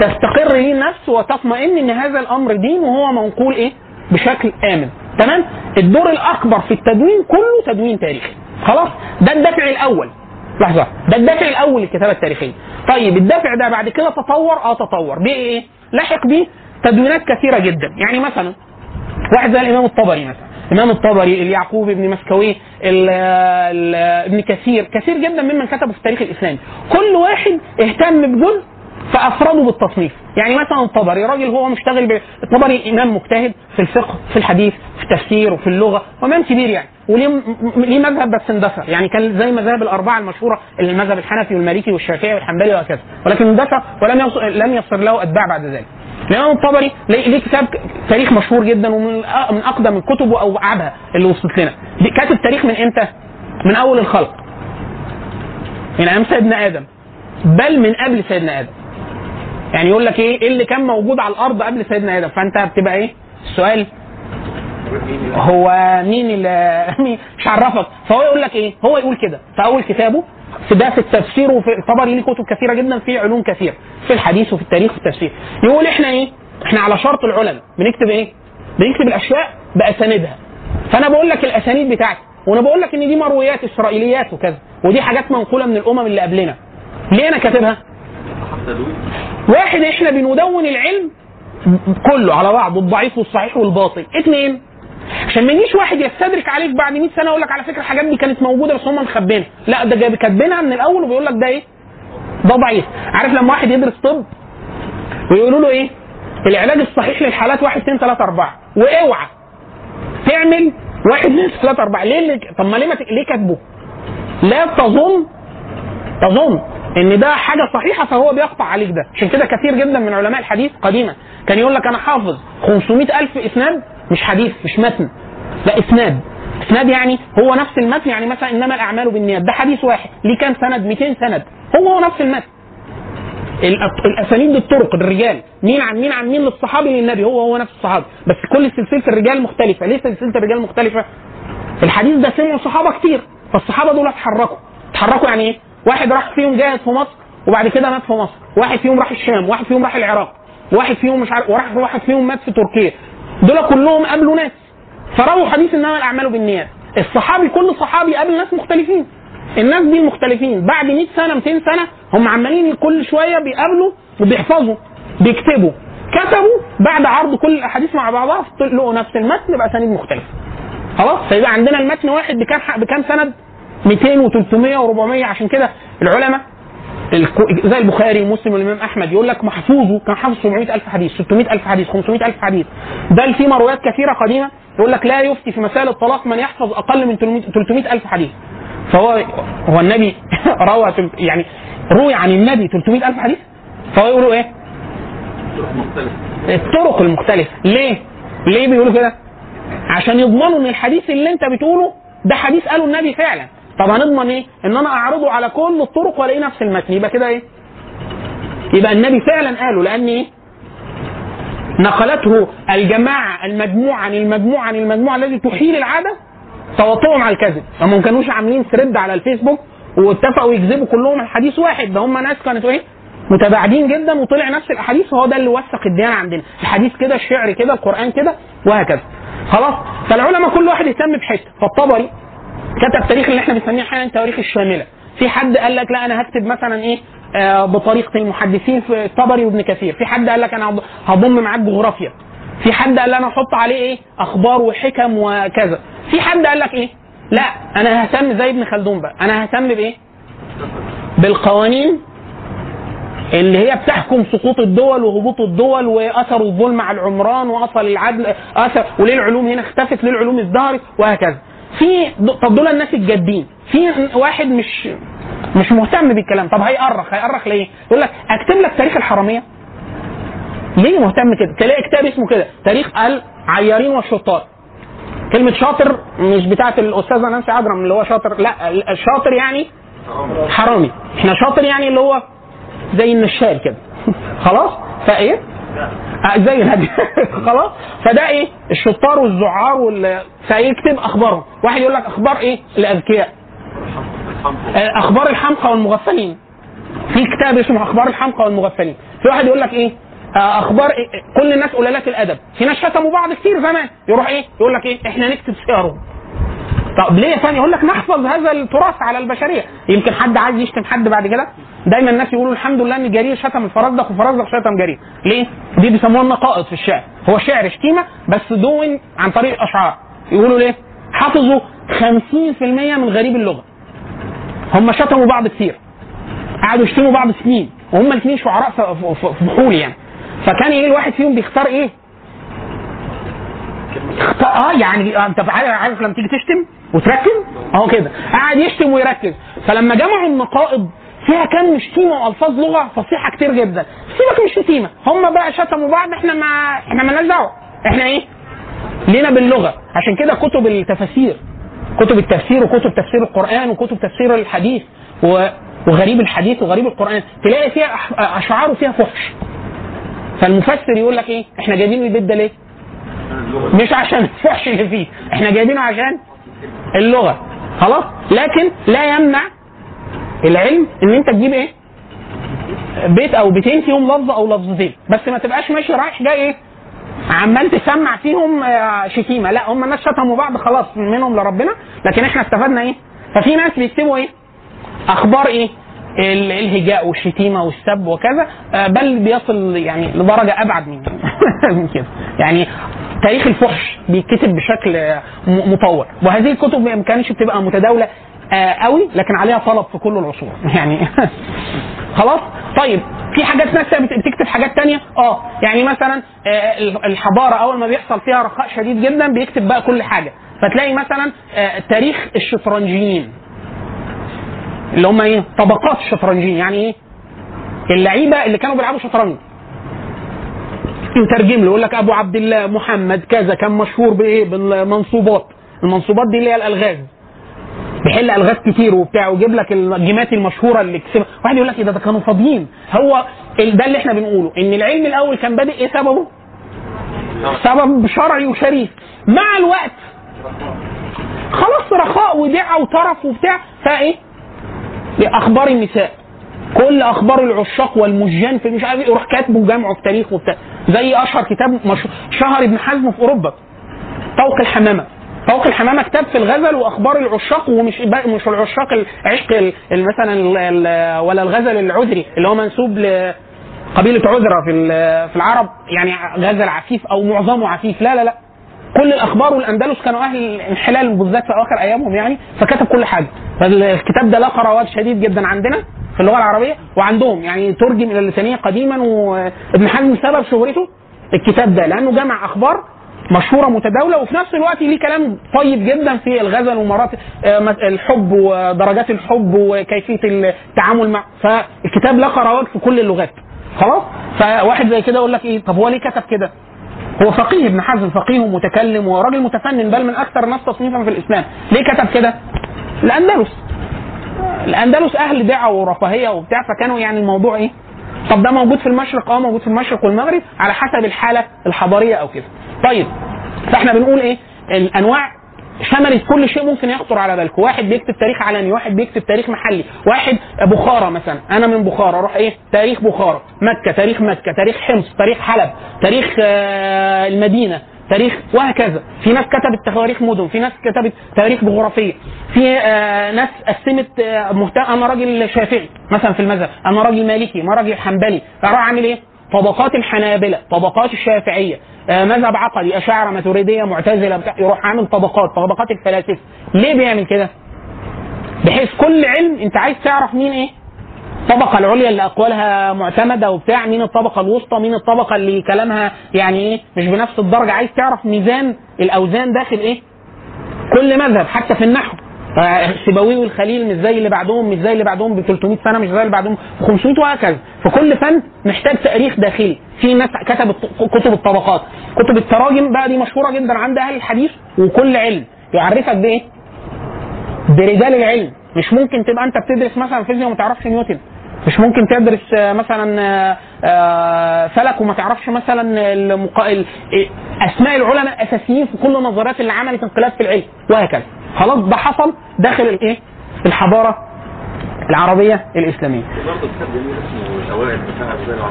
تستقر ليه النفس وتطمئن إن هذا الأمر دين وهو منقول إيه؟ بشكل آمن تمام؟ الدور الأكبر في التدوين كله تدوين تاريخي خلاص؟ ده الدافع الأول لحظة ده الدافع الأول للكتابة التاريخية طيب الدافع ده بعد كده تطور آه تطور بيه إيه؟ لحق بيه تدوينات كثيرة جدا. يعني مثلا واحد زي الإمام الطبري مثلا. الإمام الطبري اليعقوب ابن مسكوي ابن كثير. كثير جدا ممن كتبوا في التاريخ الإسلامي. كل واحد اهتم بجزء فأفرده بالتصنيف. يعني مثلا الطبري راجل هو مشتغل ب... الطبري إمام مجتهد في الفقه في الحديث في التفسير وفي اللغة وإمام كبير يعني وليه مذهب بس اندثر. يعني كان زي مذاهب الأربعة المشهورة اللي المذهب الحنفي والمالكي والشافعي والحنبلي وهكذا. ولكن اندثر ولم لم يصر له أتباع بعد ذلك. الإمام الطبري ليه كتاب تاريخ مشهور جدا ومن من أقدم الكتب واوعبها اللي وصلت لنا. كاتب تاريخ من إمتى؟ من أول الخلق. من أيام سيدنا آدم. بل من قبل سيدنا آدم. يعني يقول لك إيه؟ إيه اللي كان موجود على الأرض قبل سيدنا آدم؟ فأنت بتبقى إيه؟ السؤال. هو مين اللي مش عرفك فهو يقول لك إيه؟ هو يقول كده. في أول كتابه في ده في التفسير وفي طبعا ليه كتب كثيرة جدا في علوم كثيره في الحديث وفي التاريخ وفي التفسير. يقول إحنا إيه؟ إحنا على شرط العلماء. بنكتب إيه؟ بنكتب الأشياء بأسانيدها. فأنا بقول لك الأسانيد بتاعتي. وأنا بقول لك إن دي مرويات إسرائيليات وكذا. ودي حاجات منقولة من الأمم اللي قبلنا. ليه أنا كاتبها؟ واحد إحنا بندون العلم كله على بعضه الضعيف والصحيح والباطل. اثنين عشان ما يجيش واحد يستدرك عليك بعد 100 سنة يقول لك على فكرة الحاجات دي كانت موجودة بس هم مخبينها. لا ده جايب كاتبينها من الأول وبيقول لك ده إيه؟ ده ضعيف. عارف لما واحد يدرس طب؟ ويقولوا له إيه؟ العلاج الصحيح للحالات 1 2 3 4 وأوعى تعمل 1 2 3 4 ليه اللي... طب ما ليه ما ت... ليه كاتبه؟ لا تظن تظن. إن ده حاجة صحيحة فهو بيقطع عليك ده. عشان كده كثير جدا من علماء الحديث قديما كان يقول لك أنا حافظ 500 ألف إسناد مش حديث مش متن. لا إسناد. إسناد يعني هو نفس المتن يعني مثلا إنما الأعمال بالنيات. ده حديث واحد. ليه كام سند؟ 200 سند. هو هو نفس المتن. الأسانيد الطرق الرجال مين عن مين عن مين للصحابي للنبي هو هو نفس الصحابي. بس كل سلسلة الرجال مختلفة. ليه سلسلة الرجال مختلفة؟ الحديث ده سمعوا صحابة كتير. فالصحابة دول اتحركوا. اتحركوا يعني إيه؟ واحد راح فيهم جاهز في مصر وبعد كده مات في مصر. واحد فيهم راح الشام واحد فيهم راح العراق واحد فيهم مش عارف وراح واحد فيهم مات في تركيا. دول كلهم قابلوا ناس. فرووا حديث إنما الأعمال بالنيات. الصحابي كل صحابي قابل ناس مختلفين. الناس دي المختلفين بعد 100 سنة 200 سنة هم عمالين كل شوية بيقابلوا وبيحفظوا بيكتبوا. كتبوا بعد عرض كل الأحاديث مع بعضها لقوا نفس المتن باسانيد مختلفه خلاص؟ فيبقى عندنا المتن واحد بكام بكام سند؟ 200 و300 و400 عشان كده العلماء زي البخاري ومسلم والإمام أحمد يقول لك محفوظه كان حافظ 700 ألف حديث 600 ألف حديث 500 ألف حديث. بل في مرويات كثيرة قديمة يقول لك لا يفتي في مسائل الطلاق من يحفظ أقل من 300 ألف حديث. فهو هو النبي روى يعني روي عن النبي 300 ألف حديث؟ فهو يقولوا إيه؟ الطرق المختلفة. ليه؟ ليه بيقولوا كده؟ عشان يضمنوا إن الحديث اللي أنت بتقوله ده حديث قاله النبي فعلا. طب هنضمن إيه؟ إن أنا أعرضه على كل الطرق وألاقي نفس المتن. يبقى كده إيه؟ يبقى النبي فعلا قاله لأن إيه؟ نقلته الجماعة المجموعة عن المجموعة عن المجموعة الذي تحيل العادة تواطؤهم على الكذب. هم ما كانوش عاملين ثريد على الفيسبوك واتفقوا يكذبوا كلهم الحديث واحد. ده هم ناس كانت إيه؟ متباعدين جدا وطلع نفس الاحاديث وهو ده اللي وثق الديانة عندنا. الحديث كده الشعر كده القرآن كده وهكذا. خلاص؟ فالعلماء كل واحد يهتم بحتة. فالطبري كتب التاريخ اللي إحنا بنسميه أحيانا التواريخ الشاملة. في حد قال لك لا أنا هكتب مثلا إيه آه بطريقة المحدثين في الطبري وابن كثير. في حد قال لك أنا هض- هضم معاك جغرافيا. في حد قال أنا أحط عليه إيه أخبار وحكم وكذا. في حد قال لك إيه لا أنا ههتم زي ابن خلدون بقى. أنا ههتم بإيه؟ بالقوانين اللي هي بتحكم سقوط الدول وهبوط الدول وأثر الظلم على العمران واثر العدل أثر وليه العلوم هنا اختفت ليه العلوم ازدهرت وهكذا. في طب دول الناس الجادين في واحد مش مش مهتم بالكلام طب هيأرخ هيأرخ ليه؟ يقول لك اكتب لك تاريخ الحرامية. ليه مهتم كده؟ تلاقي كتاب اسمه كده تاريخ العيارين والشطار. كلمة شاطر مش بتاعت الأستاذة نانسي عجرم اللي هو شاطر لا الشاطر يعني حرامي. إحنا شاطر يعني اللي هو زي النشال كده. خلاص؟ فإيه؟ زي الهدي. خلاص؟ فده إيه؟ الشطار والزعار وال فيكتب اخبارهم واحد يقول لك أخبار إيه؟ الأذكياء. آه، أخبار الحمقى والمغفلين. في كتاب اسمه أخبار الحمقى والمغفلين. في واحد يقول لك إيه؟ آه، أخبار إيه؟ كل الناس قلالات الأدب. في ناس شتموا بعض كتير زمان. يروح إيه؟ يقول لك إيه؟ إحنا نكتب سيرهم طب ليه فندم؟ يقول لك نحفظ هذا التراث على البشرية. يمكن حد عايز يشتم حد بعد كده؟ دايما الناس يقولوا الحمد لله إن جرير شتم الفرزدق وفرزدق شتم جرير. ليه؟ دي بيسموها النقائض في الشعر. هو شعر شتيمة بس دون عن طريق الاشعار يقولوا ليه؟ حفظوا 50% من غريب اللغة. هم شتموا بعض كتير. قعدوا يشتموا بعض سنين. وهم الاثنين شعراء في- بحول يعني. فكان إيه الواحد فيهم بيختار إيه؟ آه يعني أنت عارف لما تيجي تشتم وتركز؟ أهو كده. قاعد يشتم ويركز. فلما جمعوا النقائض فيها كان شتيمه وألفاظ لغة فصيحة كتير جدا. سيبك من الشتيمه هم بقى شتموا بعض إحنا ما إحنا مالناش دعوة. إحنا إيه؟ لينا باللغة. عشان كده كتب التفاسير كتب التفسير وكتب تفسير القرآن وكتب تفسير الحديث و وغريب الحديث وغريب القرآن. تلاقي فيها أشعار فيها فحش. فالمفسر يقول لك إيه؟ إحنا جايبين البيت ده ليه؟ مش عشان الفحش اللي فيه. إحنا جايبينه عشان اللغة. خلاص؟ لكن لا يمنع العلم إن أنت تجيب إيه؟ بيت أو بيتين فيهم لفظ أو لفظتين. بس ما تبقاش ماشي رايح جاي إيه؟ عمال تسمع فيهم آه، شتيمة. لا هم الناس شتموا بعض خلاص منهم لربنا. لكن إحنا استفدنا إيه؟ ففي ناس بيكتبوا إيه؟ أخبار إيه؟ ال- الهجاء والشتيمة والسب وكذا. آه، بل بيصل يعني لدرجة أبعد من كده. يعني تاريخ الفحش بيتكتب بشكل آه، مطور وهذه الكتب ما كانتش بتبقى متداولة قوي لكن عليها طلب في كل العصور. يعني خلاص؟ طيب في حاجات ناس بت- بتكتب حاجات تانية؟ آه يعني مثلا آه، الحضارة أول ما بيحصل فيها رخاء شديد جدا بيكتب بقى كل حاجة. فتلاقي مثلا آه، تاريخ الشطرنجيين. اللي هم إيه؟ طبقات الشطرنجيين. يعني إيه؟ اللعيبة اللي كانوا بيلعبوا شطرنج. يترجم له يقول لك أبو عبد الله محمد كذا كان مشهور بإيه؟ بالمنصوبات. المنصوبات دي اللي هي الألغاز. بيحل ألغاز كتير وبتاع ويجيب لك الجيمات المشهورة اللي كسبها واحد يقول لك إيه ده كانوا فاضيين هو ده اللي إحنا بنقوله إن العلم الأول كان بادئ إيه سببه؟ سبب شرعي وشريف مع الوقت خلاص رخاء ودعه وطرف وبتاع فإيه؟ أخبار النساء كل أخبار العشاق والمجان في مش عارف إيه يروح كاتبه وجامعه في تاريخ وبتاع زي أشهر كتاب. شهر ابن حزم في أوروبا طوق الحمامة طوق الحمامة كتاب في الغزل وأخبار العشاق ومش مش العشاق العشق ال- ال- مثلا ولا الغزل العذري اللي هو منسوب لقبيله عذرة في في العرب. يعني غزل عفيف أو معظمه عفيف. لا لا لا. كل الأخبار والأندلس كانوا أهل الانحلال بالذات في أواخر أيامهم يعني فكتب كل حاجة. فالكتاب ده لقى رواج شديد جدا عندنا في اللغة العربية وعندهم. يعني ترجم إلى اللسانيه قديما وابن حزم سبب شهرته الكتاب ده لأنه جمع أخبار مشهورة متداولة وفي نفس الوقت ليه كلام طيب جدا في الغزل ومراتب آه، الحب ودرجات الحب وكيفية التعامل مع فالكتاب لقى رواج في كل اللغات. خلاص؟ فواحد زي كده يقول لك إيه؟ طب هو ليه كتب كده؟ هو فقيه ابن حزم فقيه ومتكلم وراجل متفنن بل من أكثر الناس تصنيفا في الإسلام. ليه كتب كده؟ الأندلس. الأندلس أهل دعوة ورفاهية وبتاع فكانوا يعني الموضوع إيه؟ طب ده موجود في المشرق آه موجود في المشرق والمغرب على حسب الحالة الحضارية أو كده. طيب فاحنا بنقول إيه؟ الأنواع شملت كل شيء ممكن يخطر على بالكم. واحد بيكتب تاريخ علني واحد بيكتب تاريخ محلي واحد بخارى مثلا. أنا من بخارى أروح إيه؟ تاريخ بخارى مكة تاريخ مكة. تاريخ حمص تاريخ حلب تاريخ آه، المدينة تاريخ وهكذا. في ناس كتبت تواريخ مدن في ناس كتبت تواريخ جغرافية. في آه، ناس قسمت آه، مهتم. أنا راجل شافعي مثلا في المذهب. أنا راجل مالكي أنا راجل حنبلي. أروح أعمل إيه؟ طبقات الحنابلة طبقات الشافعية. آه، مذهب عقدي أشاعرة ماتريدية معتزلة بتاع يروح عامل طبقات طبقات الفلاسفة ليه بيعمل كده؟ بحيث كل علم أنت عايز تعرف مين إيه؟ الطبقة العليا اللي أقوالها معتمدة وبتاع مين الطبقة الوسطى مين الطبقة اللي كلامها يعني إيه مش بنفس الدرجة عايز تعرف ميزان الأوزان داخل إيه؟ كل مذهب حتى في النحو آه، السيبوي والخليل مش زي اللي بعدهم مش زي اللي بعدهم ب 300 سنة مش زي اللي بعدهم ب 500 وهكذا. فكل فن محتاج تاريخ داخلي. في ناس كتبت كتب الطبقات. كتب التراجم بقى دي مشهورة جدا عند أهل الحديث وكل علم. يعرفك بإيه؟ برجال العلم. مش ممكن تبقى أنت بتدرس مثلا فيزياء وما تعرفش نيوتن. مش ممكن تدرس آه، مثلا آه، آه، فلك وما تعرفش مثلا المقا... ال- إيه، أسماء العلماء الاساسيين في كل النظريات اللي عملت انقلاب في العلم. وهكذا. خلاص ده حصل داخل الايه؟ الحضارة العربية الإسلامية.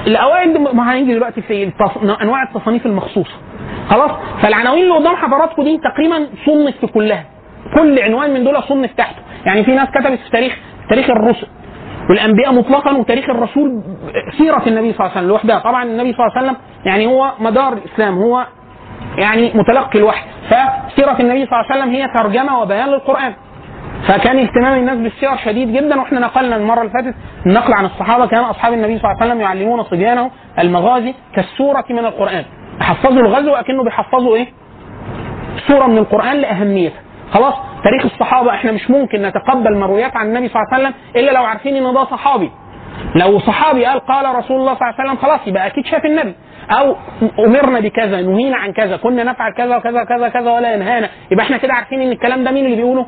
الأوائل ما هنيجي دلوقتي في التص... أنواع التصانيف المخصوصة. خلاص؟ فالعناوين اللي قدام حضراتكم دي تقريبا صنف في كلها. كل عنوان من دول صنف تحته. يعني في ناس كتبت في تاريخ تاريخ الرسل. والأنبياء مطلقا وتاريخ الرسول سيرة النبي صلى الله عليه وسلم لوحدها. طبعا النبي صلى الله عليه وسلم يعني هو مدار الإسلام. هو يعني متلقي الوحي. فسيرة النبي صلى الله عليه وسلم هي ترجمة وبيان للقرآن. فكان اهتمام الناس بالسير شديد جدا وإحنا نقلنا المرة اللي فاتت النقل عن الصحابة كان أصحاب النبي صلى الله عليه وسلم يعلمون صبيانه المغازي كالسورة من القرآن. يحفظوا الغزو اكنه بيحفظوا إيه؟ سورة من القرآن لأهميتها. خلاص؟ تاريخ الصحابة إحنا مش ممكن نتقبل مرويات عن النبي صلى الله عليه وسلم إلا لو عارفين إن ده صحابي. لو صحابي قال قال رسول الله صلى الله عليه وسلم خلاص يبقى أكيد شاف النبي. أو أمرنا بكذا نهينا عن كذا كنا نفعل كذا وكذا كذا كذا ولا ينهانا. يبقى إحنا كده عارفين إن الكلام ده مين اللي بيقوله؟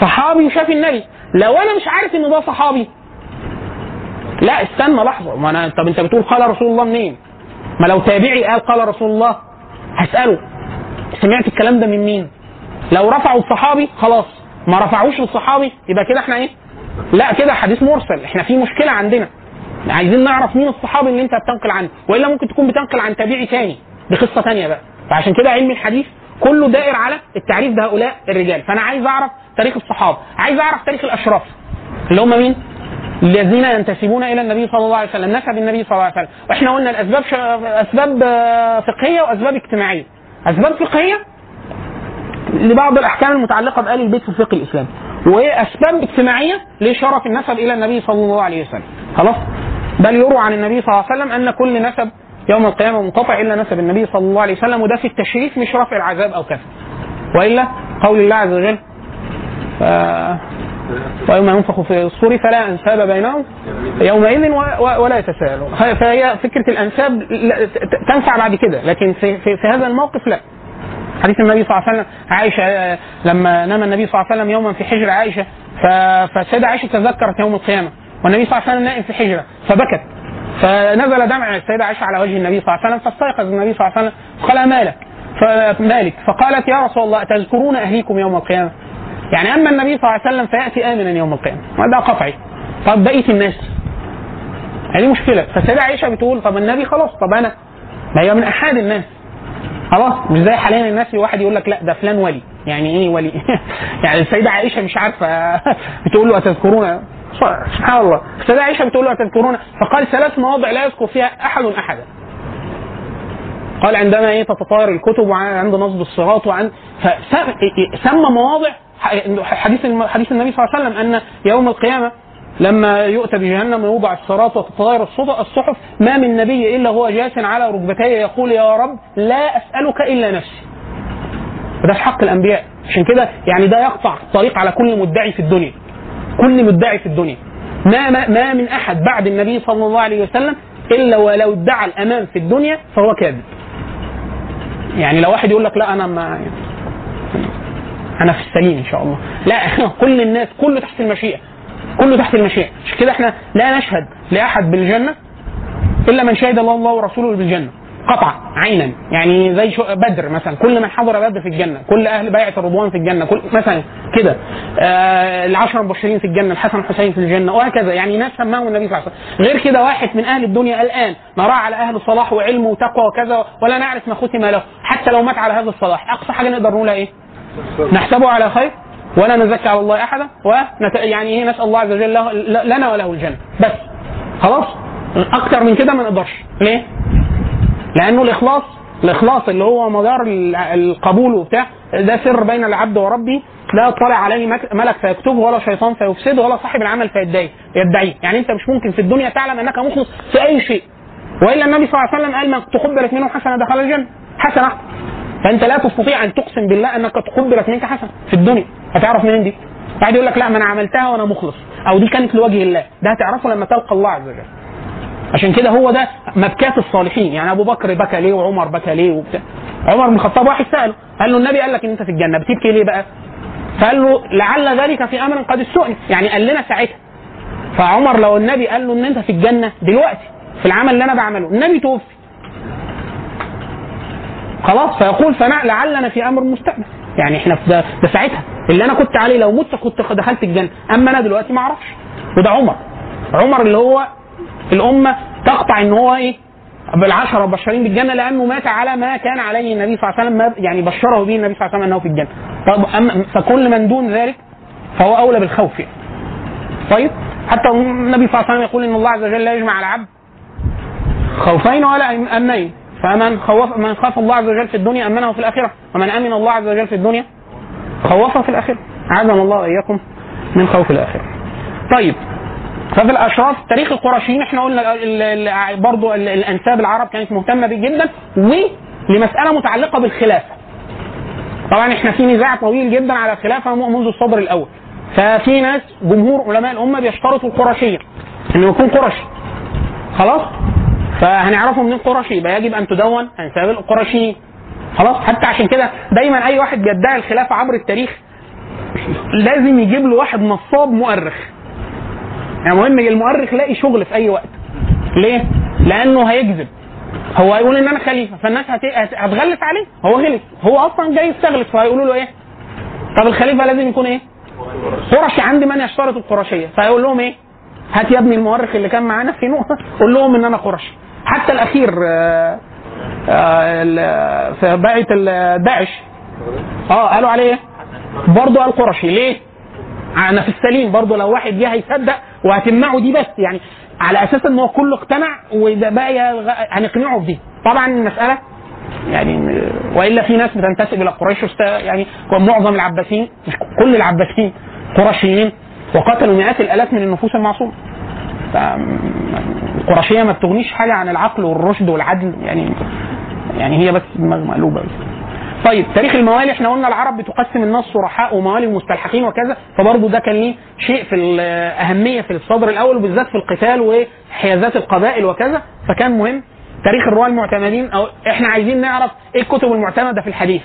صحابي وشاف النبي. لو أنا مش عارف إن ده صحابي. لا استنى لحظة. ما أنا طب أنت بتقول قال رسول الله منين؟ ما لو تابعي قال قال رسول الله. هسأله. سمعت الكلام ده من مين؟ لو رفعوا الصحابي خلاص. ما رفعوش الصحابي يبقى كده إحنا إيه؟ لا كده حديث مرسل. إحنا في مشكلة عندنا. عايزين نعرف مين الصحابي اللي انت بتنقل عنه والا ممكن تكون بتنقل عن تابعي تاني دي قصه تانية بقى. فعشان كده علم الحديث كله دائر على التعريف بهؤلاء الرجال. فأنا عايز أعرف تاريخ الصحابة عايز أعرف تاريخ الأشراف. اللي هم مين؟ الذين ينتسبون إلى النبي صلى الله عليه وسلم. نسب النبي صلى الله عليه وسلم. وإحنا قلنا الأسباب ش... أسباب فقهية وأسباب اجتماعية. أسباب فقهية لبعض الأحكام المتعلقة بآل البيت في الفقه الإسلامي. واسباب اجتماعية لشرف النسب إلى النبي صلى الله عليه وسلم. خلاص؟ بل يروى عن النبي صلى الله عليه وسلم أن كل نسب يوم القيامة منقطع إلا نسب النبي صلى الله عليه وسلم وده في التشريف مش رفع العذاب أو كذا وإلا قول الله عز وجل آه ويوم ينفخ في الصور فلا أنساب بينهم يومئذ ولا يتساءلون. فهي فكرة الأنساب تنفع بعد كده لكن في, في, في هذا الموقف لا. حديث النبي صلى الله عليه وسلم عائشة لما نام النبي صلى الله عليه وسلم يوما في حجر عائشة فالسيدة عائشة تذكرت يوم القيامة. والنبي صلى الله عليه وسلم نائم في حجرة فبكت. فنزل دمع السيدة عائشة على وجه النبي صلى الله عليه وسلم فاستيقظ النبي صلى الله عليه وسلم قال مالك؟ فمالك فقالت يا رسول الله تذكرون أهليكم يوم القيامة؟ يعني أما النبي صلى الله عليه وسلم فيأتي آمنا يوم القيامة. وده قطعي. طب بقيه الناس؟ هذه مشكلة. فالسيدة عائشة بتقول طب النبي خلاص طب أنا ما هي من أحد الناس. خلاص مش زي حاليا الناس واحد يقول لك لا ده فلان ولي. يعني إيه ولي؟ يعني السيدة عائشة مش عارفة. بتقول له أتذكرون سبحان الله السيده عائشة بتقول له اتذكرون فقال ثلاث مواضع لا يذكر فيها أحد أحدا قال عندما إيه تتطاير الكتب وعند نصب الصراط وعند فسمى مواضع حديث حديث النبي صلى الله عليه وسلم أن يوم القيامة لما يؤتى بجهنم ويوضع الصراط وتتطاير الصحف ما من نبي إلا هو جاث على ركبتيه يقول يا رب لا أسألك إلا نفسي. وده حق الأنبياء عشان كده يعني ده يقطع الطريق على كل مدعي في الدنيا. كل مدعي في الدنيا. ما ما, ما من أحد بعد النبي صلى الله عليه وسلم إلا ولو ادعى الأمام في الدنيا فهو كاذب. يعني لو واحد يقول لك لا أنا ما أنا في السليم إن شاء الله لا كل الناس كله تحت المشيئة كله تحت المشيئة عشان كده إحنا لا نشهد لأحد بالجنة إلا من شهد الله ورسوله بالجنة قطعا عينا يعني زي بدر مثلا. كل من حضر بدر في الجنة كل أهل بيعة الرضوان في الجنة كل مثلا كده. آه العشرة المبشرين في الجنة الحسن والحسين في الجنة وهكذا. يعني ناس سماهم النبي صلى الله عليه وسلم. غير كده واحد من أهل الدنيا الآن نراه على أهل صلاح وعلم وتقوى وكذا ولا نعرف ما ختم له. حتى لو مات على هذا الصلاح. أقصى حاجة نقدر نقولها إيه؟ نحسبه على خير ولا نزكي على الله أحدا ونت... يعني إيه نسأل الله عز وجل له... لنا وله الجنة. بس. خلاص؟ أكتر من كده ما نقدرش. ليه؟ لأنه الإخلاص الإخلاص اللي هو مدار ال- القبول وبتاع ده سر بين العبد وربه لا يطلع عليه ملك فيكتبه ولا شيطان فيفسده ولا صاحب العمل فيدعيه يدعيه يعني أنت مش ممكن في الدنيا تعلم أنك مخلص في أي شيء. وإلا النبي صلى الله عليه وسلم قال من تقبلت منه حسنة دخل الجنة. حسنة. فأنت لا تستطيع أن تقسم بالله أنك تقبلت منك حسنة في الدنيا. هتعرف منين دي؟ واحد يقول لك لا ما أنا عملتها وأنا مخلص. أو دي كانت لوجه الله. ده هتعرفه لما تلقى الله عز وجل. عشان كده هو ده مبكات الصالحين. يعني أبو بكر بكى ليه وعمر بكى ليه وبتاع. عمر بن الخطاب واحد سأله قال له النبي قال لك إن أنت في الجنة بتبكي ليه بقى؟ فقال له لعل ذلك في أمر قد استؤنف يعني قال لنا ساعتها. فعمر لو النبي قال له إن أنت في الجنة دلوقتي في العمل اللي أنا بعمله النبي توفي. خلاص فيقول فنع لعلنا في أمر مستقبل يعني إحنا في ده ساعتها. اللي أنا كنت عليه لو مت كنت دخلت الجنة. أما أنا دلوقتي ما أعرفش. وده عمر. عمر اللي هو الأمة تقطع إن هو إيه؟ بالعشرة مبشرين بالجنة لأنه مات على ما كان عليه النبي صلى الله عليه وسلم يعني بشره به النبي صلى الله عليه وسلم أنه في الجنة. طب أما فكل من دون ذلك فهو أولى بالخوف يعني. طيب حتى النبي صلى الله عليه وسلم يقول إن الله عز وجل لا يجمع على العبد خوفين ولا أمنين. فمن خوف من خاف الله عز وجل في الدنيا أمنه في الآخرة ومن أمن الله عز وجل في الدنيا خوفه في الآخرة. أعاذنا الله وإياكم من خوف الآخرة. طيب ففي الأشراف تاريخ القرشيين إحنا قلنا ال- الأنساب العرب كانت مهتمة بيه جدا ولمسألة متعلقة بالخلافة. طبعا إحنا في نزاع طويل جدا على الخلافة منذ الصدر الأول. ففي ناس جمهور علماء الأمة بيشترطوا القرشيه إنه يكون قرشي. خلاص؟ فهنعرفه منين قرشي؟ يبقى يجب أن تدون أنساب القرشيين. خلاص؟ حتى عشان كده دايما أي واحد بيدعي الخلافة عبر التاريخ لازم يجيب له واحد نصاب مؤرخ. يعني مهم المؤرخ يلاقي شغل في أي وقت ليه؟ لأنه هيكذب هو هيقول إن أنا خليفة فالناس هت- هت- هتغلس عليه هو غلس هو أصلا جاي يستغلس فهيقولوا له إيه؟ طب الخليفة لازم يكون إيه؟ قرشي عندي من يشترط القرشية فيقول لهم إيه؟ هات يا ابني المؤرخ اللي كان معانا في نقطه قول لهم إن أنا قرشي حتى الأخير آه، آه، في ال- داعش آه قالوا عليه إيه؟ برضه قال قرشي ليه؟ أنا في السليم برضه لو واحد جه هيصدق وهتمنعه دي بس يعني على أساس إن هو كله اقتنع وده بقى يلغ- هنقنعه بدي طبعا المسألة يعني وإلا في ناس بتنتسب إلى قريش يعني معظم العباسيين مش كل العباسيين قرشيين وقتلوا مئات الآلاف من النفوس المعصومة القرشية ما بتغنيش حاجة عن العقل والرشد والعدل يعني يعني هي بس دماغ مقلوبة بس. طيب تاريخ الموالي إحنا قلنا العرب بتقسم الناس صرحاء وموالي ومستلحقين وكذا فبرضه ده كان ليه شيء في الاهميه في الصدر الأول وبالذات في القتال وحيازات القبائل وكذا فكان مهم تاريخ الرواة المعتمدين أو إحنا عايزين نعرف إيه الكتب المعتمدة في الحديث.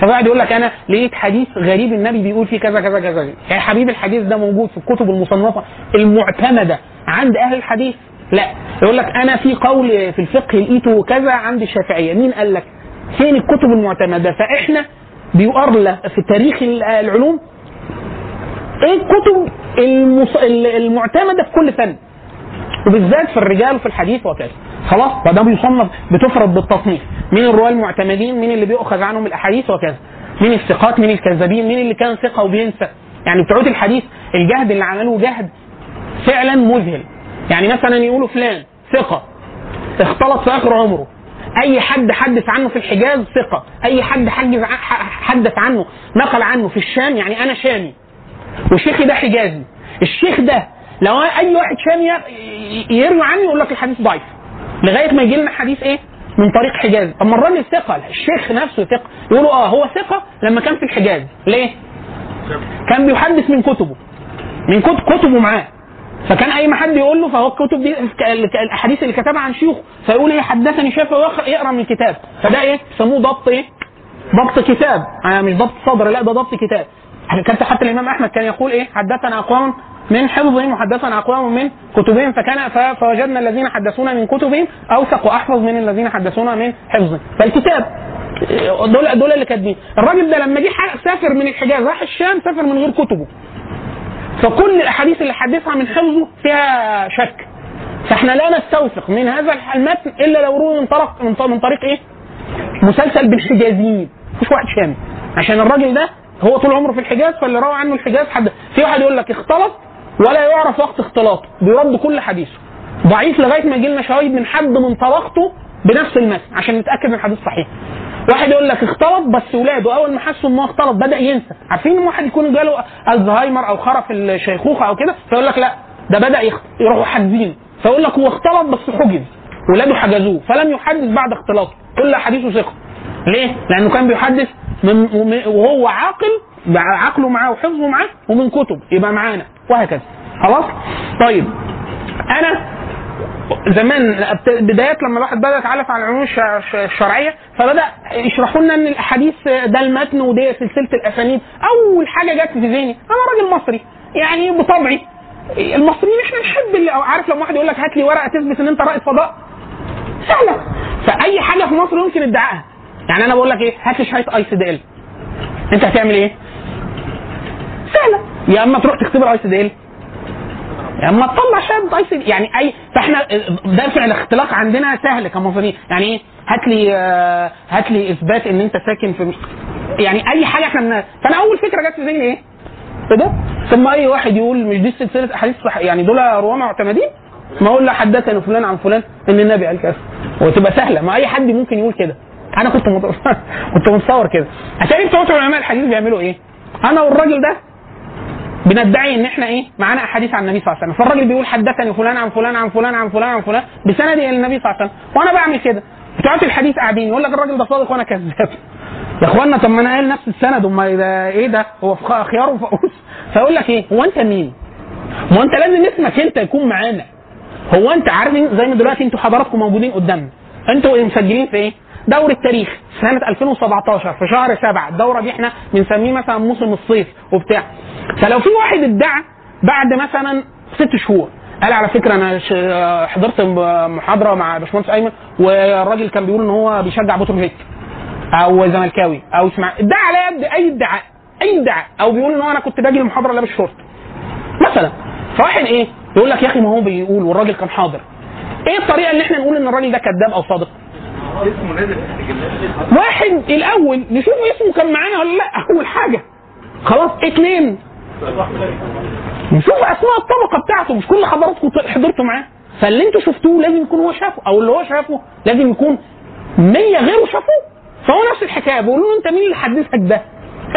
فواحد يقول لك أنا لقيت حديث غريب النبي بيقول فيه كذا كذا كذا يا حبيبي الحديث ده موجود في الكتب المصنفة المعتمدة عند أهل الحديث؟ لا. يقول لك أنا في قول في الفقه لقيته كذا عند الشافعية. مين قال لك؟ فين الكتب المعتمدة؟ فإحنا بيقر في تاريخ العلوم. إيه الكتب المص... المعتمدة في كل فن؟ وبالذات في الرجال وفي الحديث وكذا خلاص فده بيصنف بتفرض بالتصنيف. مين الرواة المعتمدين؟ مين اللي بيؤخذ عنهم الأحاديث وكذا مين الثقات؟ مين الكذابين مين اللي كان ثقة وبينسى؟ يعني بتوع الحديث الجهد اللي عملوه جهد فعلا مذهل. يعني مثلا يقولوا فلان ثقة اختلط في آخر عمره. أي حد حدث عنه في الحجاز ثقة. أي حد حدث عنه نقل عنه في الشام يعني أنا شامي. وشيخي ده حجازي. الشيخ ده لو أي واحد شامي يروي عني يقول لك الحديث ضعيف. لغاية ما يجي لنا حديث إيه؟ من طريق حجاز. اما الراجل ثقة. الشيخ نفسه ثقة. يقولوا آه هو ثقة لما كان في الحجاز. ليه؟ كان بيحدث من كتبه. من كتب كتبه معاه. فكان أي حد يقول له فهو الكتب دي الأحاديث اللي كتبها عن شيوخ فيقول إيه حدثني شافعي يقرأ من الكتاب. فده إيه؟ بيسموه ضبط إيه؟ ضبط كتاب. يعني مش ضبط صدر لا ده ضبط كتاب. كانت حتى الإمام أحمد كان يقول إيه؟ حدثنا أقوام من حفظهم وحدثنا أقوام من كتبهم فكان فوجدنا الذين حدثونا من كتبهم أوثق وأحفظ من الذين حدثونا من حفظهم. فالكتاب دول دول اللي كاتبين. الراجل ده لما جه سافر من الحجاز راح الشام سافر من غير كتبه. فكل الأحاديث اللي حدثها من حفظه فيها شك. فإحنا لا نستوثق من هذا المتن إلا لو روي من طريق من طريق إيه؟ مسلسل بالحجازيين. مفيش واحد شامي عشان الراجل ده هو طول عمره في الحجاز فاللي روى عنه الحجاز حد في واحد يقول لك اختلط ولا يعرف وقت اختلاطه. بيرد كل حديثه. ضعيف لغاية ما يجي لنا شواهد من حد من طبقته بنفس المتن عشان نتأكد ان الحديث صحيح واحد يقول لك اختلط بس ولاده أول ما حسوا ان هو اختلط بدأ ينسى عارفين واحد يكون جاله ألزهايمر أو خرف الشيخوخة أو كده فيقول لك لا ده بدأ. يروحوا حاجزين فيقول لك هو اختلط بس حجز ولاده حجزوه فلم يحدث بعد اختلاطه كل حديثه ثقة ليه؟ لأنه كان بيحدث من وهو عاقل عقله معاه وحفظه معاه ومن كتب يبقى معانا وهكذا خلاص؟ طيب أنا زمان بدايات لما الواحد بدأ يتعرف على العلوم الشرعية فبدأ يشرحوا لنا إن الاحاديث ده المتن ودي سلسلة الأسانيد. أول حاجة جت في ذهني أنا راجل مصري يعني بطبعي. المصريين إحنا نحب اللي عارف لما واحد يقول لك هات لي ورقة تثبت إن أنت رائد فضاء؟ سهلة. فأي حاجة في مصر يمكن ادعائها. يعني أنا بقول لك إيه هات لي شهاده ICDL. أنت هتعمل إيه؟ سهلة. يا إما تروح تختبر ICDL. اما تطلع شهاده IC يعني أي فإحنا دافع الاختلاق عندنا سهل كمصريين يعني إيه هات لي هات لي إثبات إن أنت ساكن في يعني أي حاجة إحنا. فأنا أول فكرة جت في ذهني إيه؟ إيه ده؟ ثم أي واحد يقول مش دي سلسلة أحاديث صح يعني دول رواه معتمدين ما أقول حدثني فلان عن فلان إن النبي قال كذا وتبقى سهلة ما أي حد ممكن يقول كده أنا كنت. كنت متصور كده عشان بتوع علماء الحديث بيعملوا إيه؟ أنا والراجل ده بندعي إن إحنا إيه؟ معانا أحاديث عن النبي صلى الله عليه وسلم. فالراجل بيقول حدثني فلان عن فلان عن فلان عن فلان عن فلان بسند إلى النبي صلى الله عليه وسلم. وأنا بعمل كده. بتوع الحديث قاعدين. يقول لك الراجل ده صادق وأنا كذاب. يا إخوانا طب ما أنا قايل نفس السند. ده إيه ده؟ هو خيار وفقوس فيقول لك إيه؟ هو أنت مين؟ ما أنت لازم اسمك أنت يكون معانا. هو أنت عارف زي ما دلوقتي أنتوا حضراتكم موجودين قدامنا. أنتوا مسجلين في إيه؟ دورة تاريخ سنة 2017 في شهر سبعة. الدورة دي إحنا بنسميه مثلا موسم الصيف وبتاع. فلو في واحد ادعى بعد مثلا ست شهور قال على فكرة أنا ش- حضرت محاضرة مع باشمهندس أيمن والراجل كان بيقول إن هو بيشجع بوتروفيك أو زملكاوي أو اسمع ادعى عليا أي ادعاء أي ادعاء أو بيقول إن هو أنا كنت باجي المحاضره لابس شورت مثلا فواحد إيه؟ يقول لك يا أخي ما هو بيقول والراجل كان حاضر. إيه الطريقة اللي إحنا نقول إن الراجل ده كذاب أو صادق؟ واحد الأول نشوف اسمه كان معانا ولا لأ أول حاجة. خلاص اتنين. نشوف أسماء الطبقة بتاعته مش كل حضراتكم حضرتوا معاه. فاللي أنتوا شفتوه لازم يكون هو شافه أو اللي هو شافه لازم يكون 100 غيره شافوه. فهو نفس الحكاية بيقولوا له أنت مين اللي حدثك ده؟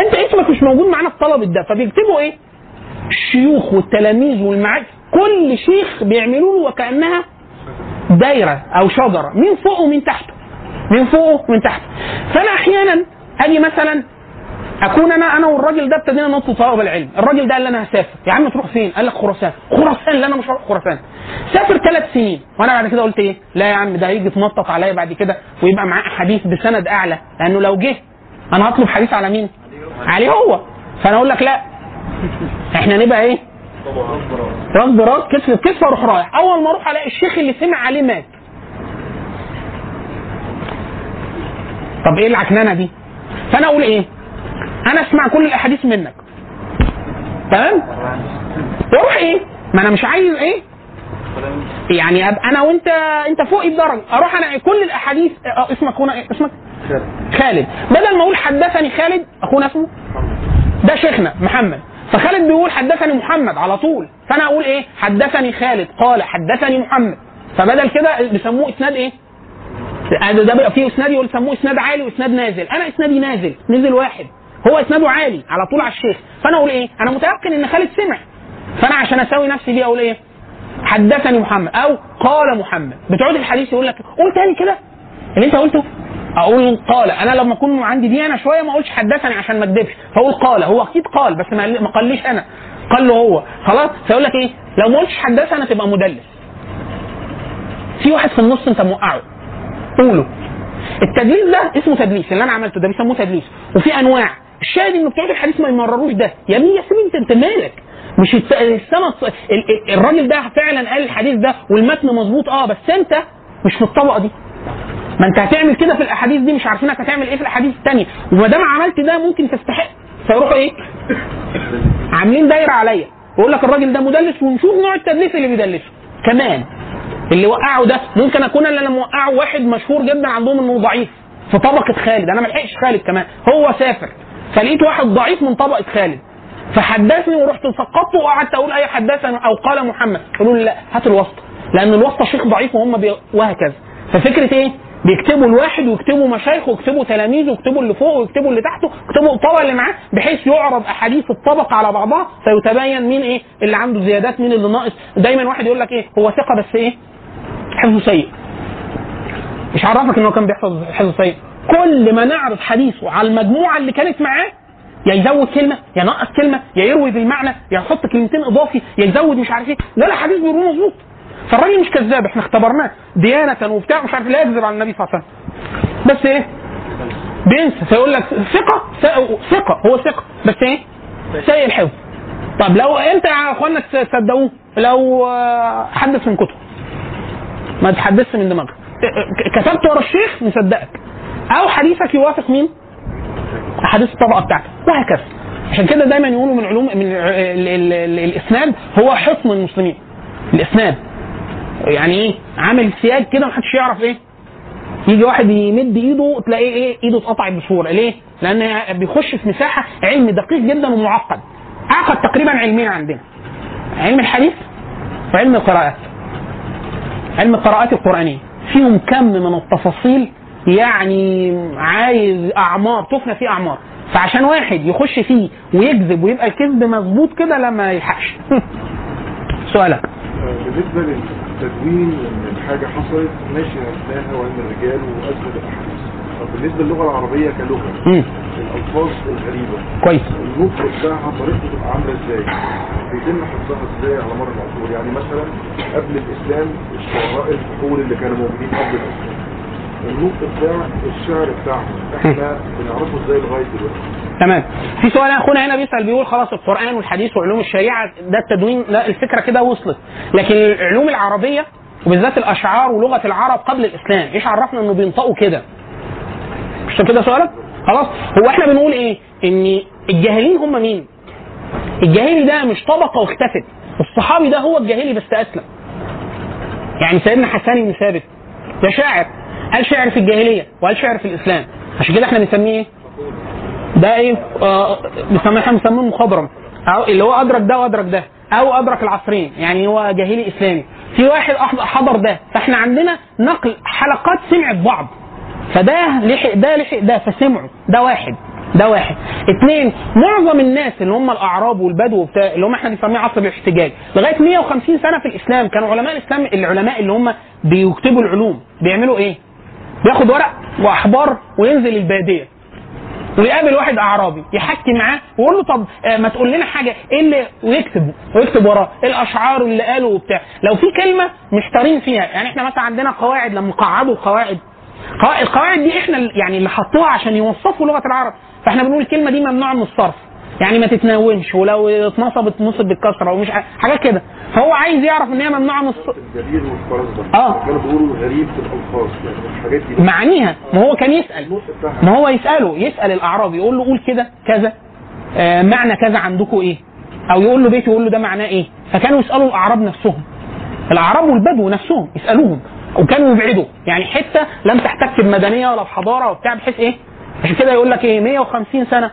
أنت اسمك مش موجود معانا في طلبة ده. فبيكتبوا إيه؟ الشيوخ والتلاميذ والمعارف. كل شيخ بيعملوا له وكأنها دايرة أو شجرة. مين فوقه ومين تحته. من فوقه ومن تحته. فأنا أحيانا أجي مثلا أكون أنا أنا والراجل ده ابتدينا نطلب طلب العلم الراجل ده قال لي أنا هسافر. يا عم تروح فين؟ قال لك خراسان. خراسان لا أنا مش هروح خراسان. سافر ثلاث سنين. وأنا بعد كده قلت إيه؟ لا يا عم ده هيجي يتنطط عليا بعد كده ويبقى معاه احاديث بسند أعلى. لأنه لو جه أنا هطلب حديث على مين؟ عليه هو. فأنا أقول لك لا. إحنا نبقى إيه؟ راس براس. كتف بكتف أروح رايح. أول ما أروح ألاقي الشيخ اللي سمع عليه مات. طب إيه العكنانه دي؟ فأنا أقول إيه؟ أنا أسمع كل الأحاديث منك. تمام؟ وأروح إيه؟ ما أنا مش عايز إيه؟ يعني ابقى أنا وأنت أنت فوقي بدرجه أروح أنا كل الأحاديث آه اسمك هنا إيه اسمك؟ خالد. بدل ما أقول حدثني خالد أخونا اسمه؟ ده شيخنا محمد. فخالد بيقول حدثني محمد على طول. فأنا أقول إيه؟ حدثني خالد. قال حدثني محمد. فبدل كده بيسموه إسناد إيه؟ ده ده بقى فيه إسناد يقول سموه إسناد عالي وإسناد نازل. أنا إسنادي نازل نزل واحد. هو اسناده عالي على طول على الشيخ. فأنا أقول إيه؟ أنا متيقن إن خالد سمع. فأنا عشان أساوي نفسي دي أقول إيه؟ حدثني محمد أو قال محمد. بتقعد الحديث يقول لك قول تاني كده. اللي أنت قلته؟ أقول قال. أنا لما أكون عندي دي أنا شوية ما أقولش حدثني عشان ما اكذبش فأقول قال. هو أكيد قال بس ما قاليش أنا. قال له هو. خلاص؟ فيقول لك إيه؟ لو ما قلتش حدثنا تبقى مدلس. في واحد في النص أنت موقعه. قوله. التدليس ده اسمه تدليس. اللي أنا عملته ده بيسموه تدليس. وفي أنواع. الشاهد ان بتوع الحديث ما يمرروش ده. يا ابني يا سيدي انت أنت مالك؟ مش السنة الراجل ده فعلا قال الحديث ده والمتن مظبوط آه بس أنت مش في الطبقة دي. ما أنت هتعمل كده في الأحاديث دي مش عارفينك هتعمل إيه في الأحاديث الثانية وما دام عملت ده ممكن تستحق. فيروحوا إيه؟ عاملين دايرة عليا. ويقول لك الراجل ده مدلس ونشوف نوع التدليس اللي بيدلسه. كمان اللي وقعه ده ممكن أكون اللي أنا موقعه واحد مشهور جدا عندهم إنه ضعيف في طبقة خالد. أنا ما لحقتش خالد كمان. هو سافر. فلقيت واحد ضعيف من طبقة خالد. فحدثني ورحت سقطته وقعدت أقول أي حدثني أو قال محمد. قالوا لي لا هات الواسطة. لأن الواسطة شيخ ضعيف وهم بي... وهكذا. ففكرة إيه؟ بيكتبوا الواحد ويكتبوا مشايخه ويكتبوا تلاميذه ويكتبوا اللي فوقه ويكتبوا اللي تحته ويكتبوا الطبقة اللي معاه بحيث يعرض أحاديث الطبقة على بعضها. فيتبين مين إيه؟ اللي عنده زيادات مين اللي ناقص. دايما واحد يقول لك إيه؟ هو ثقة بس إيه؟ حفظه سيء. مش عرفك ان هو كان بيحفظ حفظ سيء. كل ما نعرض حديثه على المجموعة اللي كانت معاه يا يزود كلمة يا ينقص كلمة يا يروي بالمعنى يا يحط كلمتين إضافي يا يزود مش عارف إيه. لا لا حديث بيقولوا مظبوط. فالراجل مش كذاب إحنا اختبرناه ديانة وبتاع مش عارف لا يكذب على النبي صلى الله عليه وسلم. بس إيه؟ بينسى. فيقول لك ثقة ثقة هو ثقة. بس إيه؟ سيء الحفظ. طب لو أنت يا إخوانا تصدقوه لو حدث من كتب. ما تحدثش من دماغك. كتبت ورا الشيخ نصدقك أو حديثك يوافق مين؟ أحاديث الطبقة بتاعتك. وهكذا. عشان كده دايما يقولوا من علوم من ال- ال- ال- الإسناد هو حصن المسلمين. الإسناد. يعني إيه؟ عامل سياج كده محدش يعرف إيه؟ يجي واحد يمد إيده تلاقيه إيه؟ إيده اتقطعت بسهوله ليه؟ لأن بيخش في مساحة علم دقيق جدا ومعقد. أعقد تقريبا علمين عندنا. علم الحديث وعلم القراءات. علم القراءات القرآنية. فيهم كم من التفاصيل يعني عايز أعمار تفنى فيه أعمار فعشان واحد يخش فيه ويكذب ويبقى الكذب مظبوط كده لا ما يلحقش سؤالك بالنسبة للتدوين إن الحاجة حصلت ماشي عرفناها وعلم الرجال وأزمة الأحاديث طب بالنسبة للغة العربية كلغة مم. الألفاظ الغريبة كويس النطق بتاعها طريقته تبقى عاملة إزاي؟ بيتم حفظها إزاي على مر العصور؟ يعني مثلا قبل الإسلام الشعراء الفحول اللي كانوا موجودين قبل الإسلام الشعر بتاعهم. إحنا بنعرفه إزاي لغاية دلوقتي. تمام. في سؤال أخونا هنا بيسأل بيقول خلاص القرآن والحديث وعلوم الشريعة ده التدوين لا الفكرة كده وصلت. لكن العلوم العربية وبالذات الأشعار ولغة العرب قبل الإسلام إيش عرفنا إنه بينطقوا كده؟ مش كده سؤالك؟ خلاص. هو إحنا بنقول إيه؟ إن الجاهلين هم مين؟ الجاهلي ده مش طبقة واختفت. الصحابي ده هو الجاهلي بس أسلم. يعني سيدنا حسان بن ثابت ده شاعر. قال شعر في الجاهلية وقال شعر في الإسلام؟ عشان كده إحنا بنسميه إيه؟ ده إيه؟ آه بنسميه إحنا بنسميه مخضرم أو اللي هو أدرك ده وأدرك ده أو أدرك العصرين. يعني هو جاهلي إسلامي. في واحد حضر ده. فاحنا عندنا نقل حلقات سمعت بعض. فده لحق ده لحق ده فسمعوا ده واحد. ده واحد. اثنين معظم الناس اللي هم الأعراب والبدو وبتاع اللي هم إحنا بنسميه عصر الاحتجاج. لغاية 150 سنة في الإسلام كانوا علماء الإسلام العلماء اللي هم بيكتبوا العلوم. بيعملوا إيه؟ بياخد ورق واحبار وينزل البادية. ويقابل واحد أعرابي يحكي معاه ويقول له طب آه، ما تقول لنا حاجة إيه اللي ويكتب ويكتب وراه إيه الأشعار اللي قاله وبتاع. لو في كلمة محتارين فيها يعني إحنا مثلا عندنا قواعد لما قعدوا القواعد قوا- القواعد دي إحنا يعني اللي حطوها عشان يوصفوا لغة العرب. فإحنا بنقول الكلمة دي ممنوعه من الصرف. يعني ما تتناولش ولو اتنصبت تنصب بالكسرة ومش حاجات كده. فهو عايز يعرف إن هي ممنوعة من والفرزدق آه. كانوا بيقولوا غريب في الألفاظ يعني الحاجات دي. معانيها ما هو كان يسأل. ما هو يسأله. يسأل الأعرابي. يقول له قول كده كذا. آه معنى كذا عندكم إيه؟ أو يقول له بيت يقول له ده معناه إيه؟ فكانوا يسألوا الأعراب نفسهم. الأعراب والبدو نفسهم يسألوهم. وكانوا يبعدوا. يعني حتة لم تحتك بمدنية ولا بحضاره وبتاع بحيث إيه؟ عشان كده يقول لك إيه؟ 150 سنة.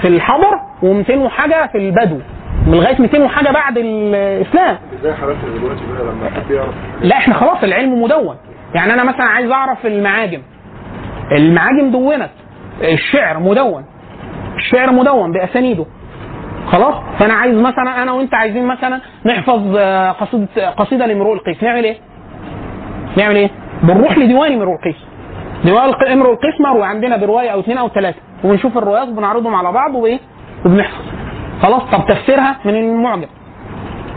في الحضر و200 وحاجه في البدو. من لغاية 200 وحاجه بعد الإسلام. إزاي حضرتك دلوقتي بقى لما حد يعرف؟ لا إحنا خلاص العلم مدون. يعني أنا مثلا عايز أعرف المعاجم. المعاجم دونت. الشعر مدون. الشعر مدون بأسانيده. خلاص؟ فأنا عايز مثلا أنا وأنت عايزين مثلا نحفظ آه، قصيدة قصيدة لامرؤ القيس. نعمل إيه؟ نعمل إيه؟ بنروح لديوان امرؤ القيس. الق- امرؤ القيس مروي عندنا برواية أو اثنين أو ثلاثة وبنشوف الروايات وبنعرضهم على بعض وإيه؟ وبنحفظ خلاص؟ طب تفسيرها من المعجم.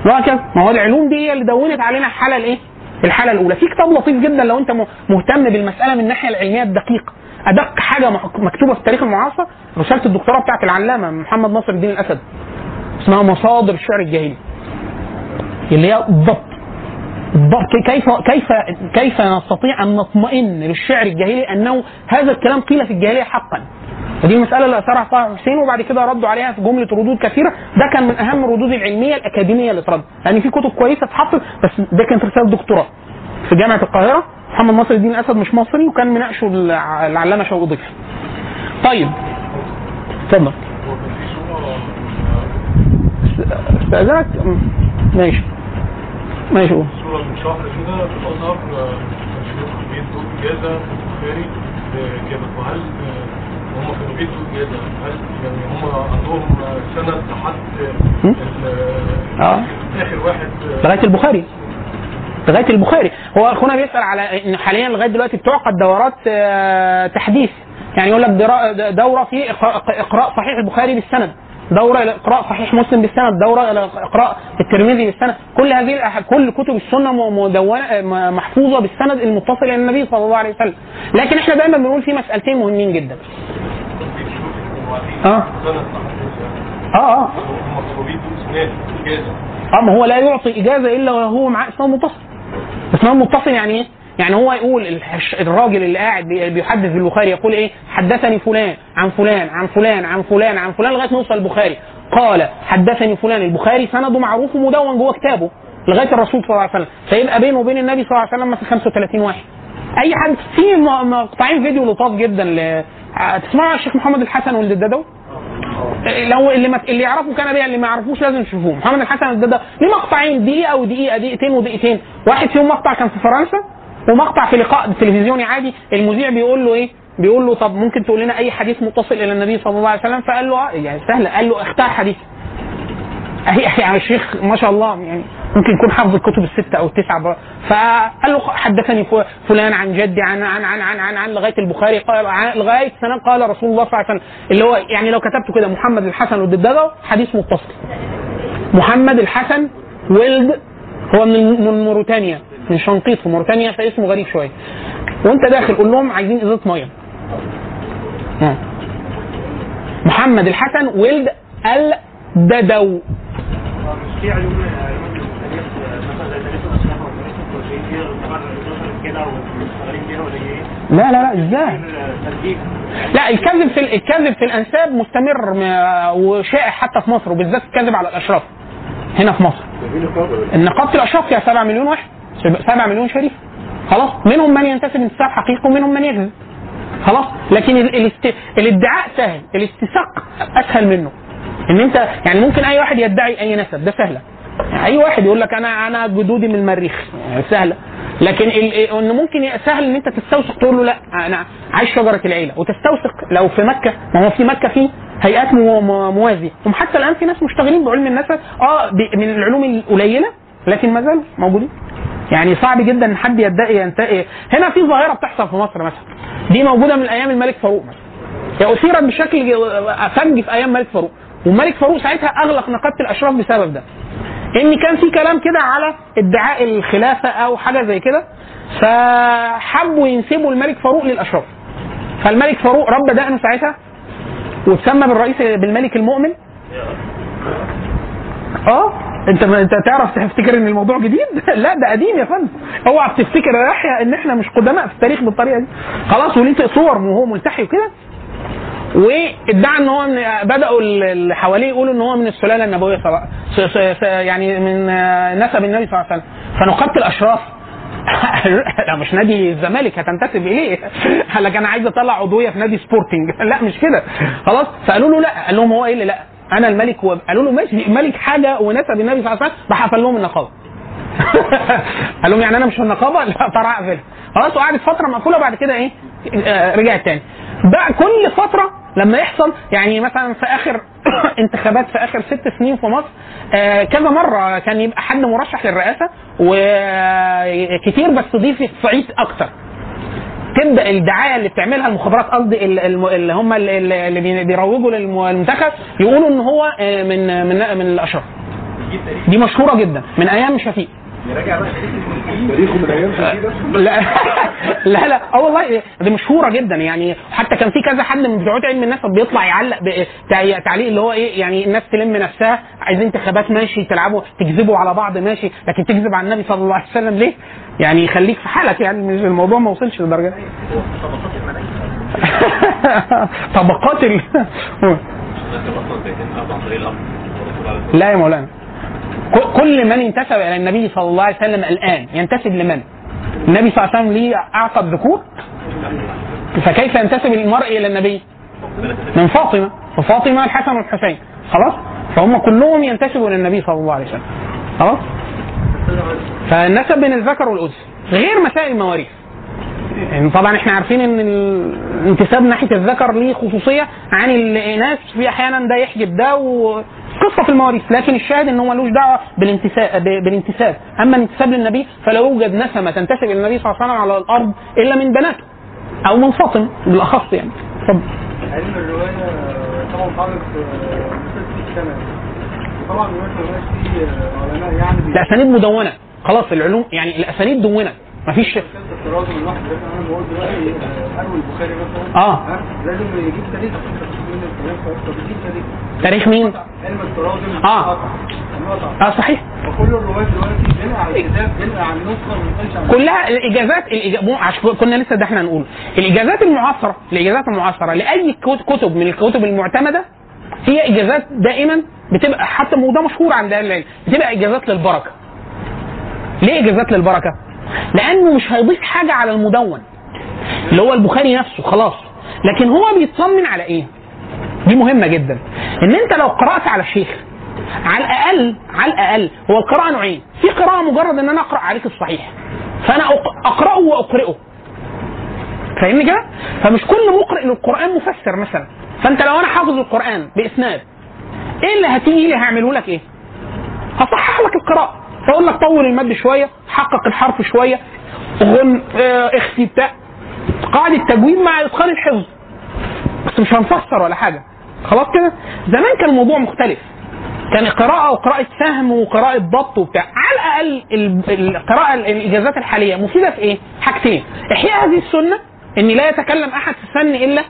وهكذا. ما هو العلوم دي هي اللي دونت علينا الحالة الإيه؟ الحالة الأولى. في كتاب لطيف جدا لو أنت مهتم بالمسألة من الناحية العلمية الدقيقة. أدق حاجة مكتوبة في التاريخ المعاصر رسالة الدكتوراه بتاعت العلامة محمد ناصر الدين الأسد اسمها مصادر الشعر الجاهلي اللي هي الضبط الضبط كيف كيف كيف نستطيع أن نطمئن للشعر الجاهلي أنه هذا الكلام قيل في الجاهلية حقا؟ ودي المسألة اللي أثرها طه حسين وبعد كده ردوا عليها في جملة ردود كثيرة. ده كان من أهم الردود العلمية الأكاديمية اللي اتردت يعني في كتب كويسة اتحطت بس ده كانت رسالة دكتوراه في جامعة القاهرة. محمد ناصر الدين الأسد مش مصري وكان مناقشه الع- العلامة شوقي ضيف. طيب. اتفضل. استأذنك ماشي. ماشي. قول. صورة من شهر كده آه، كان شيوخ بيدوا إجازة البخاري جابت وهل آه، هم كانوا بيدوا إجازة هل يعني هم عندهم آه، سند لحد آه. آخر واحد. آه، لغاية البخاري. لغاية البخاري. هو أخونا بيسأل على إن حاليا لغاية دلوقتي بتعقد دورات آه، تحديث. يعني يقول لك دورة في إقراء صحيح البخاري بالسند. دورة إلى إقراء صحيح مسلم بالسند دورة إلى إقراء الترمذي بالسند. كل هذه الأح- كل كتب السنة مدونة محفوظة بالسند المتصل إلى النبي صلى الله عليه وسلم. لكن إحنا دايما بنقول في مسألتين مهمين جدا. آه. آه آه. آه ما هو لا يعطي إجازة إلا وهو معاه اسناد متصل. اسناد متصل يعني إيه؟ يعني هو يقول الراجل اللي قاعد بي- بيحدث بالبخاري يقول إيه؟ حدثني فلان عن فلان عن فلان عن فلان عن فلان لغاية ما يوصل البخاري. قال حدثني فلان. البخاري سنده معروف ومدون جوه كتابه لغاية الرسول صلى الله عليه وسلم. فيبقى بينه وبين النبي صلى الله عليه وسلم مثلا 35 واحد. أي حد في مقطعين فيديو لطاف جدا ل... تسمعوا على الشيخ محمد الحسن ولد الددوي لو اللي ما اللي يعرفوا كان بيها اللي ما يعرفوش لازم يشوفوه. محمد الحسن الددا ليه مقطعين؟ دقيقة ودقيقة دقيقتين ودقيقتين. واحد فيهم مقطع كان في فرنسا. ومقطع في لقاء تلفزيوني عادي المذيع بيقول له إيه؟ بيقول له طب ممكن تقول لنا أي حديث متصل إلى النبي صلى الله عليه وسلم؟ فقال له آه، يعني سهله قال له اختار حديث. أهي يعني الشيخ ما شاء الله يعني ممكن يكون حافظ الكتب الستة أو التسعة. فقال له حدثني فلان عن جدي عن عن عن عن عن, عن لغاية البخاري قال لغاية سنة قال رسول الله صلى الله عليه وسلم. اللي هو يعني لو كتبته كده محمد الحسن والددادة حديث متصل. محمد الحسن ولد هو من موريتانيا. من شنقيط في موريتانيا فاسمه غريب شوية. وانت داخل قول لهم عايزين إزازة مية. محمد الحسن ولد الددو. لا لا لا إزاي؟ لا الكذب في الكذب في الأنساب مستمر وشائع حتى في مصر وبالذات الكذب على الأشراف. هنا في مصر. نقابه الأشراف فيها 7 مليون واحد. 7 مليون شريف. خلاص. منهم من ينتسب انتساب حقيقي ومنهم من يكذب خلاص. لكن ال- الاست... الادعاء سهل. الاستساق أسهل منه. إن انت يعني ممكن أي واحد يدعي اي نسب ده سهلة. أي واحد يقول لك أنا أنا جدودي من المريخ. يعني سهلة. لكن ال... إن ممكن سهل إن أنت تستوثق تقول له لا أنا عايش شجرة العيلة. وتستوثق لو في مكة. ما هو في مكة في هيئات مو- مو- موازية. هم حتى الآن في ناس مشتغلين بعلم النسب آه ب- من العلوم القليلة لكن ما زالوا موجودين. يعني صعب جدا إن حد يدعي ينتهي هنا في ظاهرة بتحصل في مصر مثلا. دي موجودة من أيام الملك فاروق مثلا. هي أثيرت بشكل فج في أيام الملك فاروق. والملك فاروق ساعتها أغلق نقابة الأشراف بسبب ده. إن كان في كلام كده على ادعاء الخلافة أو حاجة زي كده فحبوا ينسبوا الملك فاروق للأشراف. فالملك فاروق رب دقنه ساعتها وتسمى بالرئيس بالملك المؤمن. آه انت انت تعرف تفتكر ان الموضوع جديد؟ لا ده قديم يا فندم. اوعى تفتكر يا يحيى ان إحنا مش قدماء في التاريخ بالطريقة دي. خلاص وليه صور وهو ملتحي وكده؟ وادعى ان هو من بدأوا اللي حواليه يقولوا ان هو من السلالة النبوية يعني من آه، نسب النبي صلى الله عليه وسلم. فنقابة الأشراف. لا مش نادي الزمالك هتنتسب إليه. قال لك أنا عايز أطلع عضويه في نادي سبورتنج. لا مش كده. خلاص فقالوا له لا. قال لهم هو إيه اللي لا؟ أنا الملك و... قالوا له ماشي ملك حاجة ونسب النبي صلى الله عليه وسلم راح قفل لهم النقابة. قال لهم يعني أنا مش في النقابة؟ لا طلع اقفلها خلاص وقعدت فترة مقفولة بعد كده إيه؟ آه، رجعت تاني. بقى كل فترة لما يحصل يعني مثلا في آخر انتخابات في آخر ست سنين في مصر آه، كذا مرة كان يبقى حد مرشح للرئاسة وكتير بس ضيف الصعيد أكتر. تبدأ الدعاية اللي بتعملها المخابرات قصدي اللي هم ال- ال- اللي بي- بيروجوا للمنتخب يقولوا إن هو آه، من من من الاشراف دي مشهورة جدا من أيام شفيق تاريخه من أيام شديدة. لا. لا لا. آه والله دي مشهورة جدا يعني حتى كان في كذا حد من بتوع علم النسب بيطلع يعلق تعليق اللي هو إيه يعني الناس تلم نفسها عايزين انتخابات ماشي تلعبوا تكذبوا على بعض ماشي لكن تكذب على النبي صلى الله عليه وسلم ليه؟ يعني خليك في حالك يعني مش الموضوع ما وصلش للدرجة دي. طبقات ال لا يا مولانا. كل من انتسب إلى النبي صلى الله عليه وسلم الآن ينتسب لمن؟ النبي صلى الله عليه وسلم ليه اعقد ذكور فكيف ينتسب المرء إلى النبي؟ من فاطمة وفاطمة الحسن والحسين خلاص؟ فهم كلهم ينتسبوا إلى النبي صلى الله عليه وسلم خلاص؟ فالنسب بين الذكر والأنثى غير مسائل المواريث يعني طبعا إحنا عارفين إن الانتساب ناحية الذكر ليه خصوصية عن الإناث في أحيانا ده يحجب ده وقصة في المواريث لكن الشاهد إن هو ملوش دعوة بالانتساب بالانتساب. أما الانتساب للنبي فلا يوجد نسمة تنتسب إلى النبي صلى الله عليه وسلم على الأرض إلا من بناته أو من فاطمه بالأخص يعني. اتفضل. علم الرواية طبعا 60 سنة طبعا علماء يعني الأسانيد مدونة. خلاص العلوم يعني الأسانيد دونت مفيش آه؟ لازم يجيب تاريخ تاريخ مين؟ علم التراجم الوضع آه صحيح. وكل الروايات دلوقتي بينقل على الكتاب بينقل على النسخه كلها الإجازات الإجا... مو عشان كنا لسه ده إحنا نقول الإجازات المعاصرة الإجازات المعاصرة لأي كت- كتب من الكتب المعتمدة هي إجازات دائما بتبقى حتى وده مشهور عند أهل العلم بتبقى إجازات للبركة. ليه إجازات للبركة؟ لأنه مش هيضيف حاجة على المدون. اللي هو البخاري نفسه خلاص. لكن هو بيطمن على إيه؟ دي مهمة جدا. إن أنت لو قرأت على شيخ على الأقل على الأقل هو القراءة نوعين. في قراءة مجرد إن أنا أقرأ عليك الصحيح. فأنا أقرأه وأقرئه. فاهمني كده؟ فمش كل مقرئ للقرآن مفسر مثلا. فأنت لو أنا حافظ القرآن بإسناد إيه اللي هتيجي لي؟ هعمله لك إيه؟ هصحح لك القراءة. فأقول لك طول المد شوية حقق الحرف شوية غن آه اخفي بتاع قاعدة تجويد مع إتقان الحفظ. بس مش هنفسر ولا حاجة. خلاص كده؟ زمان كان الموضوع مختلف. كان قراءة وقراءة فهم وقراءة ضبط وبتاع. على الأقل ال- القراءة الاجازات الحالية مفيدة في إيه؟ حاجتين. إحياء هذه السنة ان لا يتكلم أحد في الفن إلا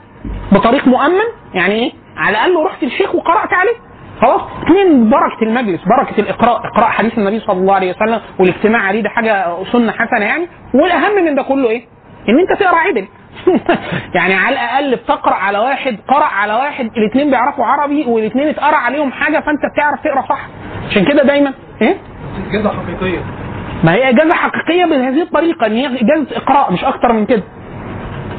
بطريق مؤمن. يعني إيه؟ على الأقل رحت الشيخ وقرأت عليه. خلاص؟ اثنين بركة المجلس؟ بركة الإقراء إقراء حديث النبي صلى الله عليه وسلم والاجتماع عليه ده حاجة سنة حسنة يعني؟ والأهم من ده كله إيه؟ إن أنت تقرأ عدل. يعني على الأقل بتقرأ على واحد قرأ على واحد الاثنين بيعرفوا عربي والاثنين اتقرأ عليهم حاجة فأنت بتعرف تقرأ صح. عشان كده دايما إيه؟ كده حقيقية. ما هي إجازة حقيقية بهذه الطريقة إن هي إجازة إقراء مش أكتر من كده.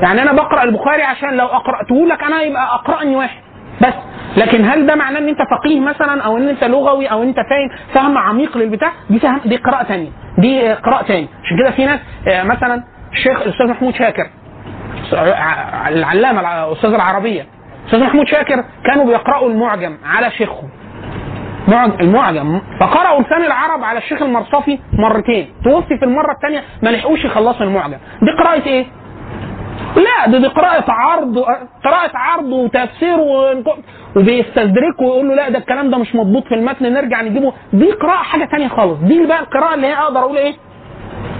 يعني أنا بقرأ البخاري عشان لو أقرأته لك أنا يبقى أقرأني واحد. بس. لكن هل ده معناه إن أنت فقيه مثلا أو إن أنت لغوي أو أنت فاهم فهم عميق للبتاع؟ دي فهم دي قراءة ثانية. دي آه، قراءة ثانية. عشان كده في ناس آه، مثلا الشيخ الأستاذ محمود شاكر العلامة الع- أستاذ العربية. أستاذ محمود شاكر كانوا بيقرأوا المعجم على شيخهم معج- المعجم. فقرأوا لسان العرب على الشيخ المرصفي مرتين. توفي في المرة الثانية ما لحقوش يخلصوا المعجم. دي قراءة إيه؟ لا دي, دي قراءة عرض قراءة عرض وتفسير وبيستدركوا ويقول له لا ده الكلام ده مش مضبوط في المتن نرجع نجيبه. دي قراءة حاجة تانية خالص. دي بقى القراءة اللي هي أقدر أقول إيه؟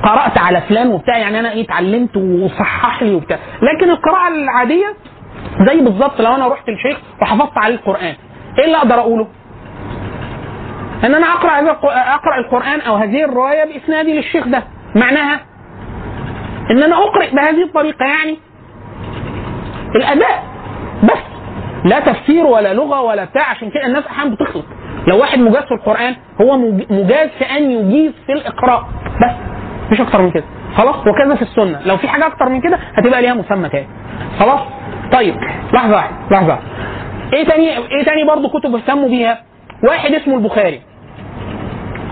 قرأت على فلان وبتاع يعني أنا إيه اتعلمت وصحح لي وبتاع. لكن القراءة العادية زي بالظبط لو أنا رحت للشيخ وحفظت عليه القرآن. إيه اللي أقدر أقوله؟ إن أنا أقرأ أقرأ القرآن أو هذه الرواية بإسنادي للشيخ ده. معناها إن أنا أقرأ بهذه الطريقة يعني. الأداء بس. لا تفسير ولا لغة ولا بتاع عشان كده الناس أحيانا بتخلط. لو واحد مجاز في القرآن هو مج- مجاز في أن يجيز في الإقراء. بس. مش أكتر من كده. خلاص؟ وكذا في السنة. لو في حاجة أكتر من كده هتبقى ليها مسمى تاني. خلاص؟ طيب. لحظة واحدة. لحظة واحدة. إيه تاني؟ إيه تاني برضه كتب اهتموا بيها؟ واحد اسمه البخاري.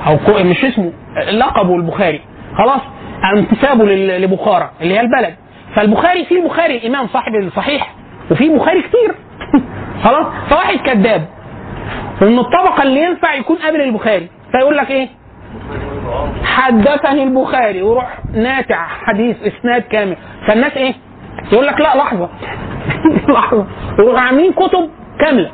أو مش اسمه لقبه البخاري. خلاص؟ انتسابه لبخارى اللي هي البلد. فالبخاري في البخاري الإمام صاحب الصحيح وفي بخاري كتير. خلاص؟ فواحد كذاب. ومن الطبقة اللي ينفع يكون قبل البخاري فيقول لك إيه؟ حدثني البخاري. ويروح ناتع حديث إسناد كامل. فالناس إيه؟ يقول لك لا لحظة. لحظة. ويروحوا عاملين كتب كاملة.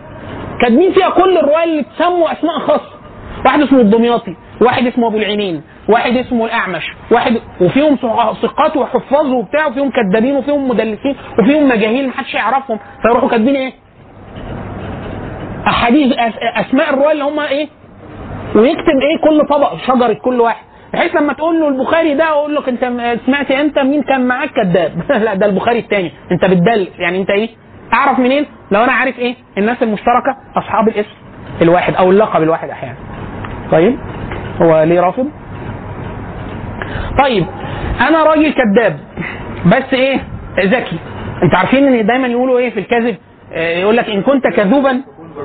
كاتبين فيها كل الرواية اللي تسموا أسماء خاصة. واحد اسمه الدمياطي واحد اسمه أبو العينين واحد اسمه الأعمش واحد وفيهم ثق- ثقات وحفاظ وبتاع وفيهم كذابين وفيهم مدلسين وفيهم مجاهيل محدش يعرفهم فيروحوا كاتبين إيه؟ أحاديث أسماء الروايه اللي هم إيه؟ ويكتب إيه؟ كل طبق شجرة كل واحد. بحيث لما تقول له البخاري ده أقول لك أنت سمعت أنت مين كان معاك كذاب؟ لا ده البخاري الثاني أنت بتدلس يعني أنت إيه؟ أعرف منين؟ لو أنا عارف إيه؟ الناس المشتركة أصحاب الاسم الواحد أو اللقب الواحد أحيانا. طيب هو ليه رافض؟ طيب أنا راجل كذاب بس إيه ذكي انت عارفين إن دايما يقولوا إيه في الكذب آه، يقول لك إن كنت كذوبا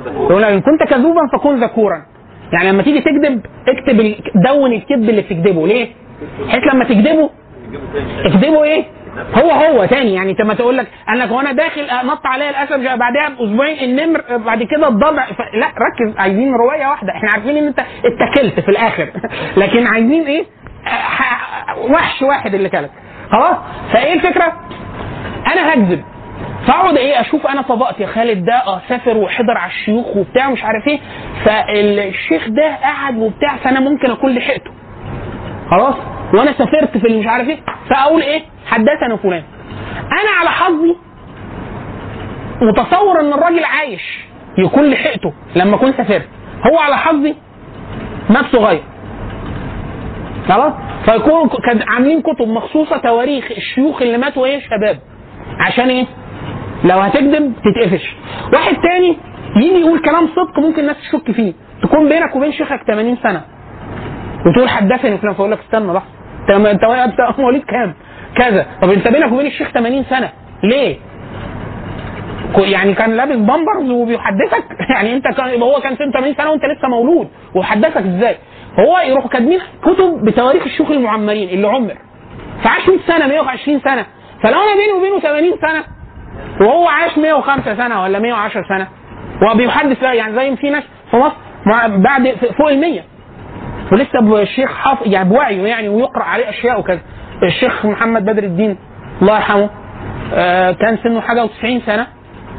يقول لك إن كنت كذوبا فكن ذكورا يعني لما تيجي تكذب اكتب دون الكذب اللي بتكذبه ليه؟ بحيث لما تكذبه اكذبه إيه؟ هو هو تاني يعني أنت ما تقول لك أنا وأنا داخل نط عليا الأسد بعدها بأسبوعين النمر بعد كده الضبع. لا ركز عايزين رواية واحدة إحنا عارفين إن أنت اتكلت في الآخر لكن عايزين إيه؟ وحش واحد اللي كلك. خلاص؟ فإيه الفكرة؟ أنا هكذب. فأقعد إيه؟ أشوف أنا طبقت يا خالد ده آه سافر وحضر على الشيوخ وبتاع مش عارف إيه. فالشيخ ده قعد وبتاع فأنا ممكن أكون لحقته. خلاص؟ وأنا سافرت في مش عارف إيه. فأقول إيه؟ حدثنا فلان. أنا على حظي متصور إن الراجل عايش يكون لحقته لما أكون سافرت. هو على حظي مات صغير خلاص فيكون كان عاملين كتب مخصوصة تواريخ الشيوخ اللي ماتوا إيه شباب عشان إيه؟ لو هتكذب تتقفش. واحد تاني يجي يقول كلام صدق ممكن الناس تشك فيه. تكون بينك وبين شيخك 80 سنة. وتقول حدثني فلان فيقول لك استنى لحظه انت انت مواليد كام؟ كذا. طب انت بينك وبين الشيخ 80 سنة. ليه؟ يعني كان لابس بامبرز وبيحدثك؟ يعني انت كان هو كان سنه 80 سنة وانت لسه مولود. وحدثك إزاي؟ هو يروحوا كاتبين كتب بتواريخ الشيوخ المعمرين اللي عمر. فعاش 100 سنة 120 سنة. فلو أنا بيني وبينه 80 سنة. وهو عاش 105 سنة ولا 110 سنة. وبيحدث يعني زي في ناس في مصر بعد فوق ال 100 ولسه الشيخ حافظ يعني بوعيه يعني ويقرأ عليه أشياء وكذا. الشيخ محمد بدر الدين الله يرحمه آه كان سنه حاجة و90 سنة.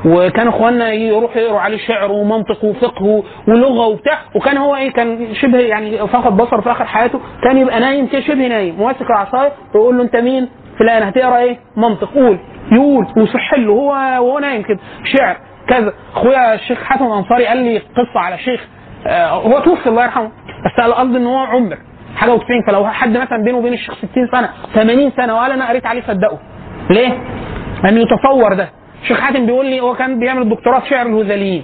وكان اخواننا يروحوا يقروا عليه شعر ومنطق وفقه ولغة وبتاع وكان هو إيه كان شبه يعني فقد بصر في آخر حياته كان يبقى نايم كده شبه نايم ماسك العصاية ويقول له أنت مين؟ فلان هتقرأ إيه؟ منطق قول يقول ويصح له هو وهو نايم كده شعر كذا أخويا الشيخ حاتم الأنصاري قال لي قصة على شيخ آه، هو توفي الله يرحمه بس قال قصدي إن هو عمر حاجة و90 فلو حد مثلا بينه وبين الشيخ 60 سنة 80 سنة وقال أنا قريت عليه صدقه ليه؟ لأنه يتصور ده الشيخ حاتم بيقول لي هو كان بيعمل دكتوراه شعر الهذليين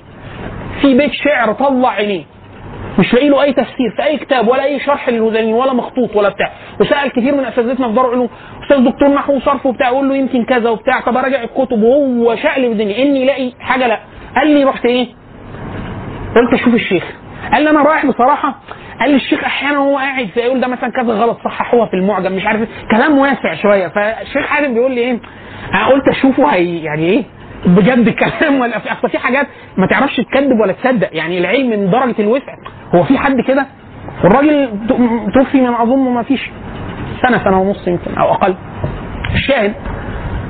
في بيت شعر طلع عينيه مش لاقي له أي تفسير في أي كتاب ولا أي شرح للهذليين ولا مخطوط ولا بتاع. وسأل كتير من اساتذتنا في دار العلوم أستاذ دكتور نحو وصرف وبتاع. يقول له يمكن كذا وبتاع. طب أراجع الكتب وهو شقلب الدنيا. إني الاقي حاجة لا. قال لي رحت إيه؟ قلت أشوف الشيخ. قال لي أنا رايح بصراحة قال لي الشيخ أحيانا وهو قاعد فيقول ده مثلا كذا غلط صححوها في المعجم مش عارف إيه. كلام واسع شوية. فالشيخ حاتم بيقول لي إيه أنا قلت أشوفه هي يعني إيه بجد كلام ولا في أصل في حاجات ما تعرفش تكذب ولا تصدق. يعني العلم من درجة الوسع. هو في حد كده؟ والراجل توفي من أظن ما فيش سنة سنة ونص يمكن أو أقل. الشاهد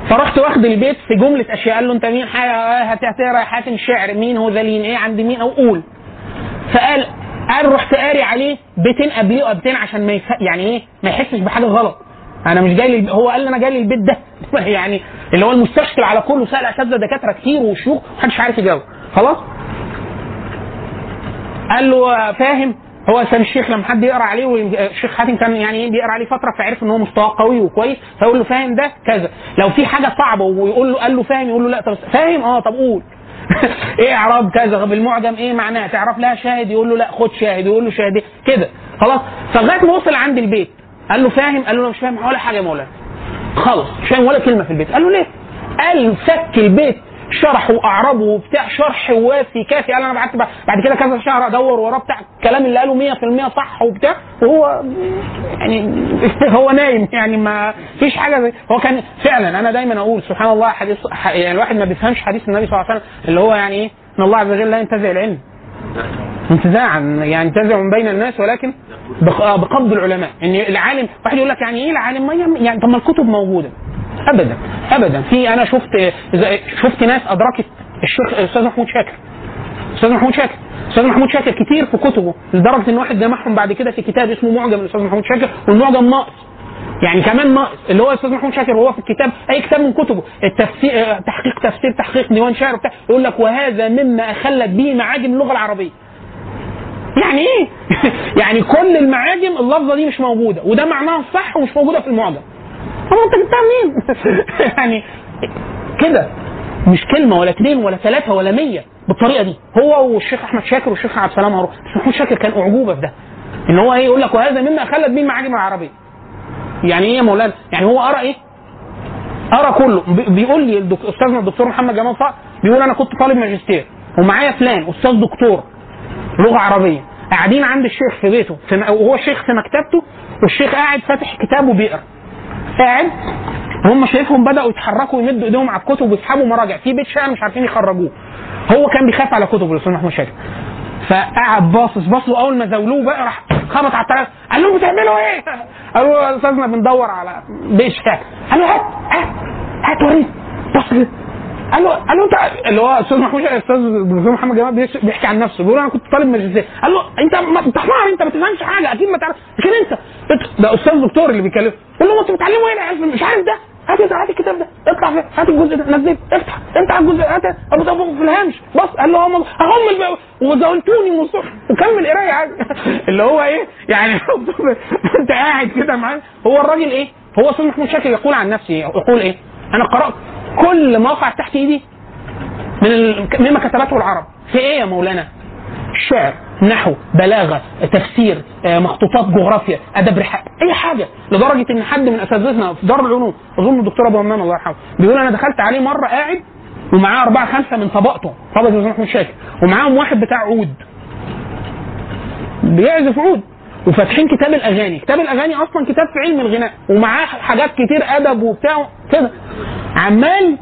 فرحت واخد البيت في جملة أشياء. قال له أنت مين؟ حاجة هتقرا حاتم شعر مين هو ذلين إيه عند مين؟ أو قول. فقال قال رحت قاري عليه بيتين قبليه وقبتين عشان ما يف... يعني إيه؟ ما يحسش بحاجة غلط. أنا مش جاي لي هو قال لي أنا جاي لي البيت ده. يعني اللي هو المستشكل على كله سأل أساتذة دكاترة كتير وشيوخ محدش عارف يجاوب. خلاص؟ قال له فاهم هو كان الشيخ لما حد يقرأ عليه والشيخ حاتم كان يعني إيه بيقرأ عليه فترة فعرف إن هو مستواه قوي وكويس فيقول له فاهم ده كذا. لو في حاجة صعبة ويقول له قال له فاهم يقول له لا طب فاهم؟ آه طب قول. إيه إعراب كذا؟ بالمعجم إيه معناه؟ تعرف لها شاهد؟ يقول له لا خد شاهد. يقول له شاهد كده. خلاص؟ فلغاية ما وصل عند البيت قال له فاهم؟ قال له مش فاهم ولا حاجة يا مولانا. خالص مش فاهم ولا كلمة في البيت. قال له ليه؟ قال فك البيت. شرح واعربه وبتاع شرح وافي كافي. قال أنا بعت بعد كده كذا شهر أدور وراه بتاع الكلام اللي قاله 100% صح وبتاع. وهو يعني هو نايم يعني ما فيش حاجة زي هو كان فعلا أنا دايما أقول سبحان الله حديث يعني الواحد ما بيفهمش حديث النبي صلى الله عليه وسلم اللي هو يعني إيه؟ إن الله عز وجل لا ينتزع العلم. انتزاعا يعني ينتزع من بين الناس ولكن بق- بقبض العلماء. إن العالم واحد يقول لك يعني إيه العالم؟ ما يعني طب ما الكتب موجودة. ابدا ابدا. في أنا شفت شفت ناس أدركت الشيخ الاستاذ محمود شاكر. أستاذ محمود شاكر. أستاذ محمود شاكر كتير في كتبه لدرجة إن واحد جمعهم بعد كده في كتاب اسمه معجم الأستاذ محمود شاكر والمعجم ناقص. يعني كمان ناقص. اللي هو الاستاذ محمود شاكر وهو في الكتاب أي كتاب من كتبه التفسير تحقيق تفسير تحقيق ديوان شعر بتاع يقول لك وهذا مما أخلت به معاجم اللغة العربية. يعني إيه؟ يعني كل المعاجم اللفظة دي مش موجودة وده معناها الصح ومش موجودة في المعجم. طب انت جبتها منين؟ يعني كده مش كلمة ولا اثنين ولا ثلاثة ولا مية بالطريقة دي هو والشيخ أحمد شاكر والشيخ عبد السلام هارون بس محمود شاكر كان أعجوبة في ده إن هو إيه يقول لك وهذا مما خلت به المعاجم العربية. يعني إيه يا مولانا؟ يعني هو قرأ إيه؟ قرأ كله بي- بيقول لي. أستاذنا الدكتور محمد جمال صقر بيقول أنا كنت طالب ماجستير ومعايا فلان أستاذ دكتور لغة عربية قاعدين عند الشيخ في بيته. وهو الشيخ في مكتبته والشيخ قاعد فاتح كتاب وبيقرا قاعد هم شايفهم بدأوا يتحركوا ويمدوا إيديهم على الكتب ويسحبوا مراجع. في بيت شعر مش عارفين يخرجوه. هو كان بيخاف على كتب الاستاذ محمود شاكر. فقعد باصص باص له اول ما زاولوه بقى راح خبط على التلاته قال لهم بتعملوا إيه؟ قالوا له يا أستاذنا بندور على بيت شعر. قال له هات هات هات وريني. بص قال له قال له انت اللي هو أستاذ محمود الاستاذ الدكتور محمد جمال بيحكي عن نفسه. بيقول أنا كنت طالب ماجستير. قال له أنت ما انت حمار أنت ما تفهمش حاجة أكيد ما تعرف لكن أنت انت- ده أستاذ دكتور اللي بيكلمه قال له أنتوا بتعلموا إيه العلم مش عارف ده. هات هات الكتاب ده. اطلع فيه هات الجزء ده. نزله افتح. انت على الجزء هات أبو ده في الهامش. بص قال له هم هم وزولتوني من الصبح وكمل قرايه عادي. اللي هو إيه؟ يعني أنت قاعد كده معاه هو الراجل إيه؟ هو أستاذ محمود شاكر يقول عن نفسه يقول إيه؟ أنا قرأت. كل ما وقع تحت ايدي من. مما كتبته العرب. في إيه يا مولانا؟ شعر نحو بلاغة تفسير آه، مخطوطات جغرافيا أدب رحاب أي حاجة. لدرجة إن حد من أساتذتنا في دار العلوم أظن الدكتور أبو همام الله يرحمه بيقول أنا دخلت عليه مرة قاعد ومعاه أربعة خمسة من طبقته طبقة الاستاذ محمود شاكر ومعاهم واحد بتاع عود. بيعزف عود. وفاتحين كتاب الأغاني. كتاب الأغاني أصلا كتاب في علم الغناء ومعاه حاجات كتير أدب وبتاع كده. عمال.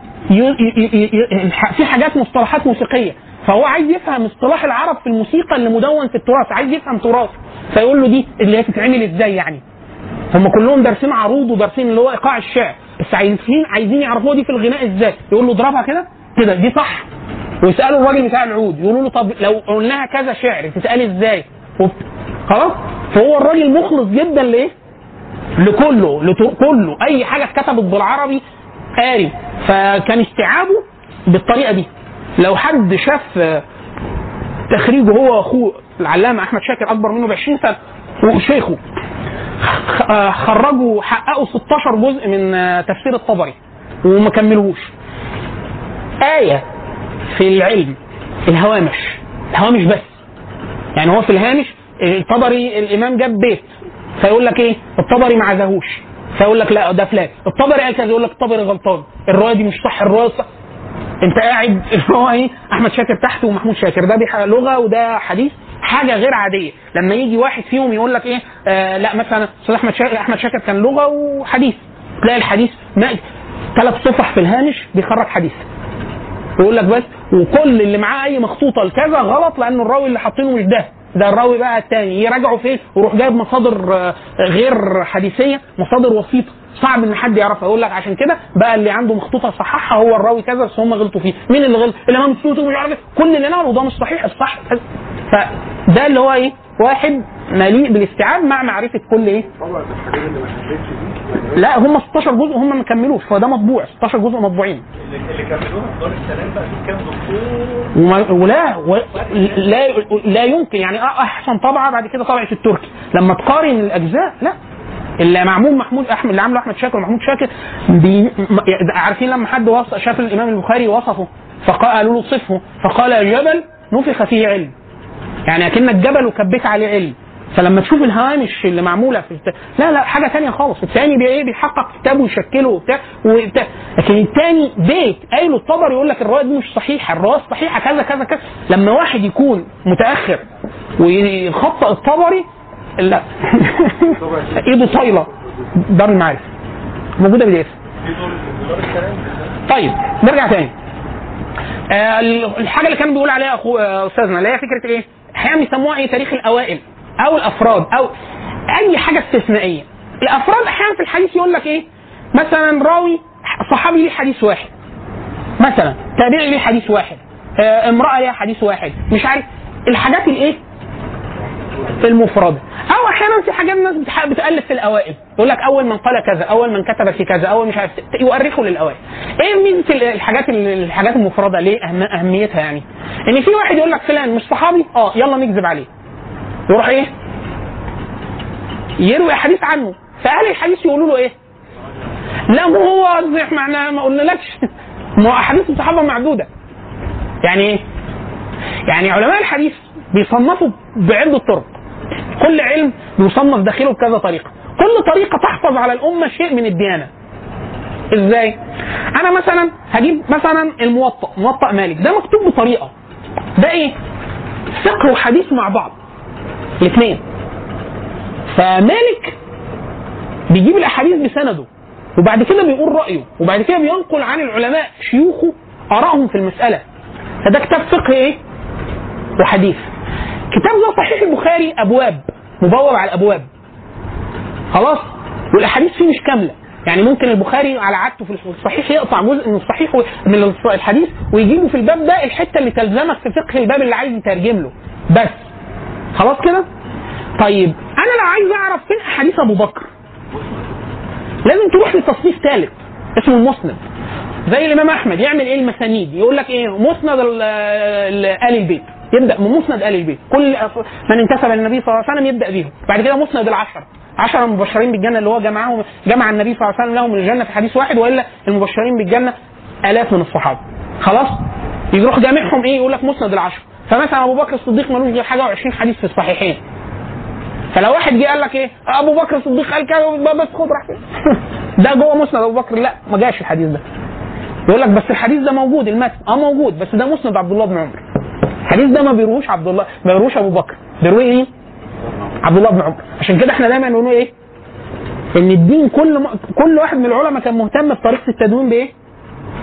في حاجات مصطلحات موسيقية. فهو عايز يفهم اصطلاح العرب في الموسيقى اللي مدون في التراث عايز يفهم تراث. فيقول له دي اللي هي تتعمل إزاي يعني؟ هم كلهم دارسين عروض ودارسين اللي هو إيقاع الشعر بس عايزين عايزين يعرفوا دي في الغناء إزاي. يقول له اضربها كده كده دي صح. ويسألوا الراجل بتاع العود يقولوا له طب لو قلناها كذا شعر تتقال إزاي؟ خلاص. فهو الراجل مخلص جدا لإيه؟ لكله لكله أي حاجة اتكتبت بالعربي قاري فكان استيعابه بالطريقة دي. لو حد شاف تخريجه هو وأخوه العلامة أحمد شاكر أكبر منه ب 20 سنة وشيخه خرجوا حققوا 16 جزء من تفسير الطبري وما كملوش آية في العلم الهوامش الهوامش بس. يعني هو في الهامش الطبري الإمام جاب بيت فيقول لك إيه؟ الطبري ما عزاهوش فيقول لك لا ده فلان. الطبري قال كذا يقول لك الطبري غلطان. الرواية دي مش صح الرواية صح. انت قاعد هو إيه أحمد شاكر تحت ومحمود شاكر. ده لغة وده حديث حاجة غير عادية. لما يجي واحد فيهم يقول لك إيه آه لا مثلا أستاذ أحمد شاكر أحمد شاكر كان لغة وحديث. تلاقي الحديث ثلاث صفح في الهامش بيخرج حديث. ويقول لك بس وكل اللي معاه أي مخطوطة لكذا غلط لأنه الراوي اللي حاطينه مش ده. ده الراوي بقى التاني. يراجعوا فين؟ ويروح جايب مصادر آه، غير حديثية مصادر وسيطه صعب إن حد يعرفها. يقول لك عشان كده بقى اللي عنده مخطوطة صححها هو الراوي كذا بس هم غلطوا فيه. مين اللي غلط؟ الإمام السيوطي مش عارف. كل اللي نقله ده مش صحيح. الصح كذا. فده اللي هو إيه؟ واحد مليء بالاستيعاب مع معرفة كل إيه؟ لا هم 16 جزء هم ما كملوش. فده مطبوع. 16 جزء مطبوعين. اللي كملوها دار السلام بقى في كام ولا لا لا يمكن. يعني أحسن طبعة بعد كده طبعة التركي. لما تقارن الأجزاء لا. اللي معمول محمود احمد اللي عامله أحمد شاكر ومحمود شاكر بي عارفين لما حد وصف شاف الإمام البخاري وصفه فقالوا له صفه. فقال جبل نفخ فيه علم. يعني أكنك جبل وكبيت عليه علم. فلما تشوف الهوامش اللي معمولة في الت... لا لا حاجة تانية خالص. الثاني بي إيه بيحقق كتاب ويشكله وبتاع وبتاع. لكن الثاني بيت قايله الطبري يقول لك الرواية دي مش صحيحة الرواية الصحيحه كذا كذا كذا. لما واحد يكون متأخر ويخطئ الطبري لا إيده طايلة. دار المعارف. موجودة بدايه طيب نرجع تاني. آه، الحاجة اللي كان بيقول عليها اخو آه، أستاذنا اللي هي فكرة إيه؟ أحيانا بيسموها إيه تاريخ الأوائل أو الأفراد أو أي حاجة استثنائية. الأفراد أحيانا في الحديث يقول لك إيه؟ مثلا راوي صحابي ليه حديث واحد. مثلا تابعي ليه حديث واحد. آه، امرأة ليها حديث واحد. مش عارف الحاجات الإيه؟ المفردة أو أحيانا في حاجات الناس بتألف في الأوائل. يقول لك أول من قال كذا أول من كتب في كذا أول مش عارف يؤرخوا للأوائل. إيه ميزه ال- الحاجات ال- الحاجات المفردة ليه أهميتها يعني؟ إن في واحد يقول لك فلان مش صحابي؟ آه يلا نكذب عليه. يروح إيه؟ يروي حديث عنه. فأهل الحديث يقولوا له إيه؟ لا ما هو إحنا ما قلنالكش. ما هو أحاديث الصحابة معدودة. يعني إيه؟ يعني علماء الحديث بيصنفوا بعدة طرق كل علم بيصنف داخله بكذا طريقة. كل طريقة تحفظ على الأمة شيء من الديانة. إزاي؟ أنا مثلا هجيب مثلا الموطأ موطأ مالك. ده مكتوب بطريقة. ده إيه؟ فقه وحديث مع بعض. الاثنين. فمالك بيجيب الأحاديث بسنده وبعد كده بيقول رأيه وبعد كده بينقل عن العلماء شيوخه آرائهم في المسألة. فده كتاب فقه إيه؟ وحديث. كتاب زي صحيح البخاري ابواب مبوب على الابواب خلاص؟ والأحاديث فيه مش كاملة. يعني ممكن البخاري على عادته في الصحيح يقطع جزء من الصحيح من الحديث ويجيبه في الباب ده الحتة اللي تلزمك في فقه الباب اللي عايز يترجم له. بس. خلاص كده؟ طيب أنا لو عايز أعرف فين أحاديث أبو بكر؟ لازم تروح لتصنيف ثالث اسمه المسند. زي الإمام أحمد يعمل إيه المسانيد؟ يقول لك إيه؟ مسند ال- ال- آل البيت. البيت. كل من انتسب للنبي صلى الله عليه وسلم يبدأ بيهم. بعد كده مسند العشره عشرة مبشرين بالجنة اللي هو جمعهم جمع النبي صلى الله عليه وسلم لهم الجنة في حديث واحد وإلا المبشرين بالجنة آلاف من الصحابة. خلاص؟ يروح جامعهم إيه؟ يقول لك مسند العشرة فمثلا أبو بكر الصديق ملوش غير حاجة و20 حديث في الصحيحين. فلو واحد جه قال لك إيه؟ أبو بكر الصديق قال كذا بس خد راح ده جوه مسند أبو بكر. لا ما جاش الحديث ده. يقول لك بس الحديث ده موجود المتن. آه موجود بس ده مسند عبد الله بن عمر. الحديث ده ما بيروش عبد الله ما بيروش أبو بكر. بيروي إيه عبد الله بن عمر. عشان كده إحنا دايما نقول إيه؟ إن الدين كل ما كل واحد من العلماء كان مهتم بطريقة التدوين بإيه؟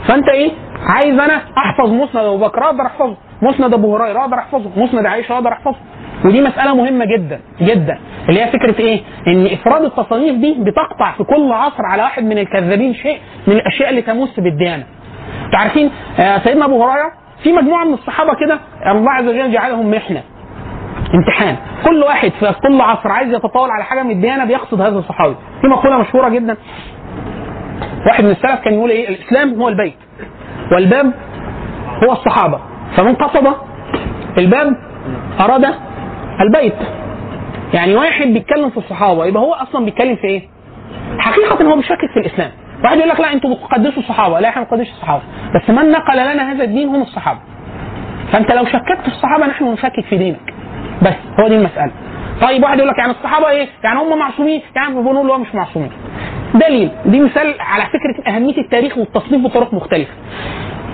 فأنت إيه؟ عايز أنا أحفظ مسند أبو بكر أقدر أحفظه. مسند أبو هريرة أقدر أحفظه. مسند عائشة أقدر أحفظه. ودي مسألة مهمة جدا جدا. اللي هي فكرة إيه؟ إن إفراد التصانيف دي بتقطع في كل عصر على واحد من الكذابين شيء من الأشياء اللي تمس بالديانة. أنتوا عارفين آه، سيدنا أبو هريرة في مجموعة من الصحابة كده الله عز وجل جعلهم محنة امتحان. كل واحد في كل عصر عايز يتطاول على حاجة من الديانه بيقصد هذا الصحابي. في مقولة مشهورة جدا واحد من السلف كان يقول إيه؟ الإسلام هو البيت والباب هو الصحابة. فمن قصد الباب أراد البيت. يعني واحد بيتكلم في الصحابة يبقى هو أصلا بيتكلم في إيه؟ حقيقة هو بيشكك في الإسلام. واحد يقول لك لا أنتوا بتقدسوا الصحابة لا إحنا ما بنقدسش الصحابة بس من نقل لنا هذا الدين هم الصحابة فانت لو شككت في الصحابة نحن نشكك في دينك بس هو دي المسألة طيب واحد يقول لك يعني الصحابة إيه؟ يعني هم معصومين؟ يعني بنقول له مش معصومين. دليل دي مثال على فكرة أهمية التاريخ والتصنيف بطرق مختلفة.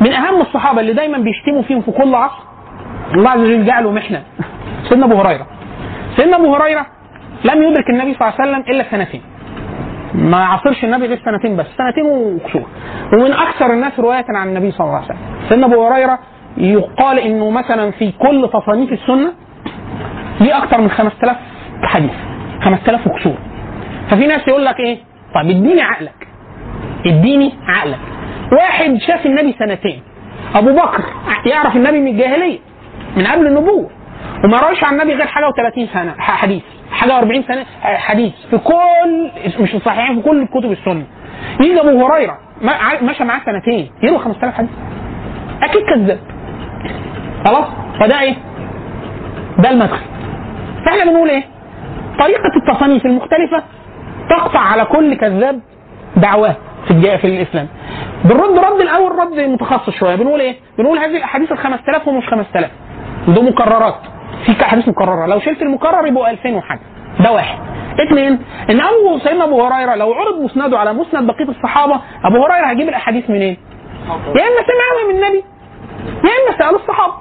من أهم الصحابة اللي دايما بيشتموا فيهم في كل عصر الله عز وجل جعله محنة سيدنا أبو هريرة. سيدنا أبو هريرة لم يدرك النبي صلى الله عليه وسلم إلا سنتين. ما عاصرش النبي غير سنتين بس سنتين وكسور. ومن أكثر الناس رواية عن النبي صلى الله عليه وسلم. سيدنا أبو هريرة يقال إنه مثلا في كل تصانيف السنة ليه أكتر من 5000 حديث 5000 وكسور. ففي ناس يقول لك إيه؟ طب اديني عقلك. اديني عقلك. واحد شاف النبي سنتين. أبو بكر يعرف النبي من الجاهلية من قبل النبوة. وما راش عن النبي غير حاجة و30 سنة حديث. حاجة و40 سنة حديث في كل مش الصحيحين في كل كتب السنة. يجي أبو هريرة مشى معاه سنتين يروي 5000 حديث. أكيد كذاب. خلاص؟ فده إيه؟ ده المدخل. فإحنا بنقول إيه؟ طريقة التصانيف المختلفة تقطع على كل كذاب دعواه في في الإسلام. بنرد رد الأول رد متخصص شوية. بنقول إيه؟ بنقول هذه الأحاديث ال 5000 هم مش 5000 ده مكررات. في احاديث مكررة. لو شلت المكرر يبقوا 2000 وحاجة. ده واحد. اثنين إن ابو سيدنا أبو هريرة لو عرض مسنده على مسند بقية الصحابة أبو هريرة هيجيب الأحاديث منين؟ يا إما سمعها من النبي يا إما سأل الصحابة.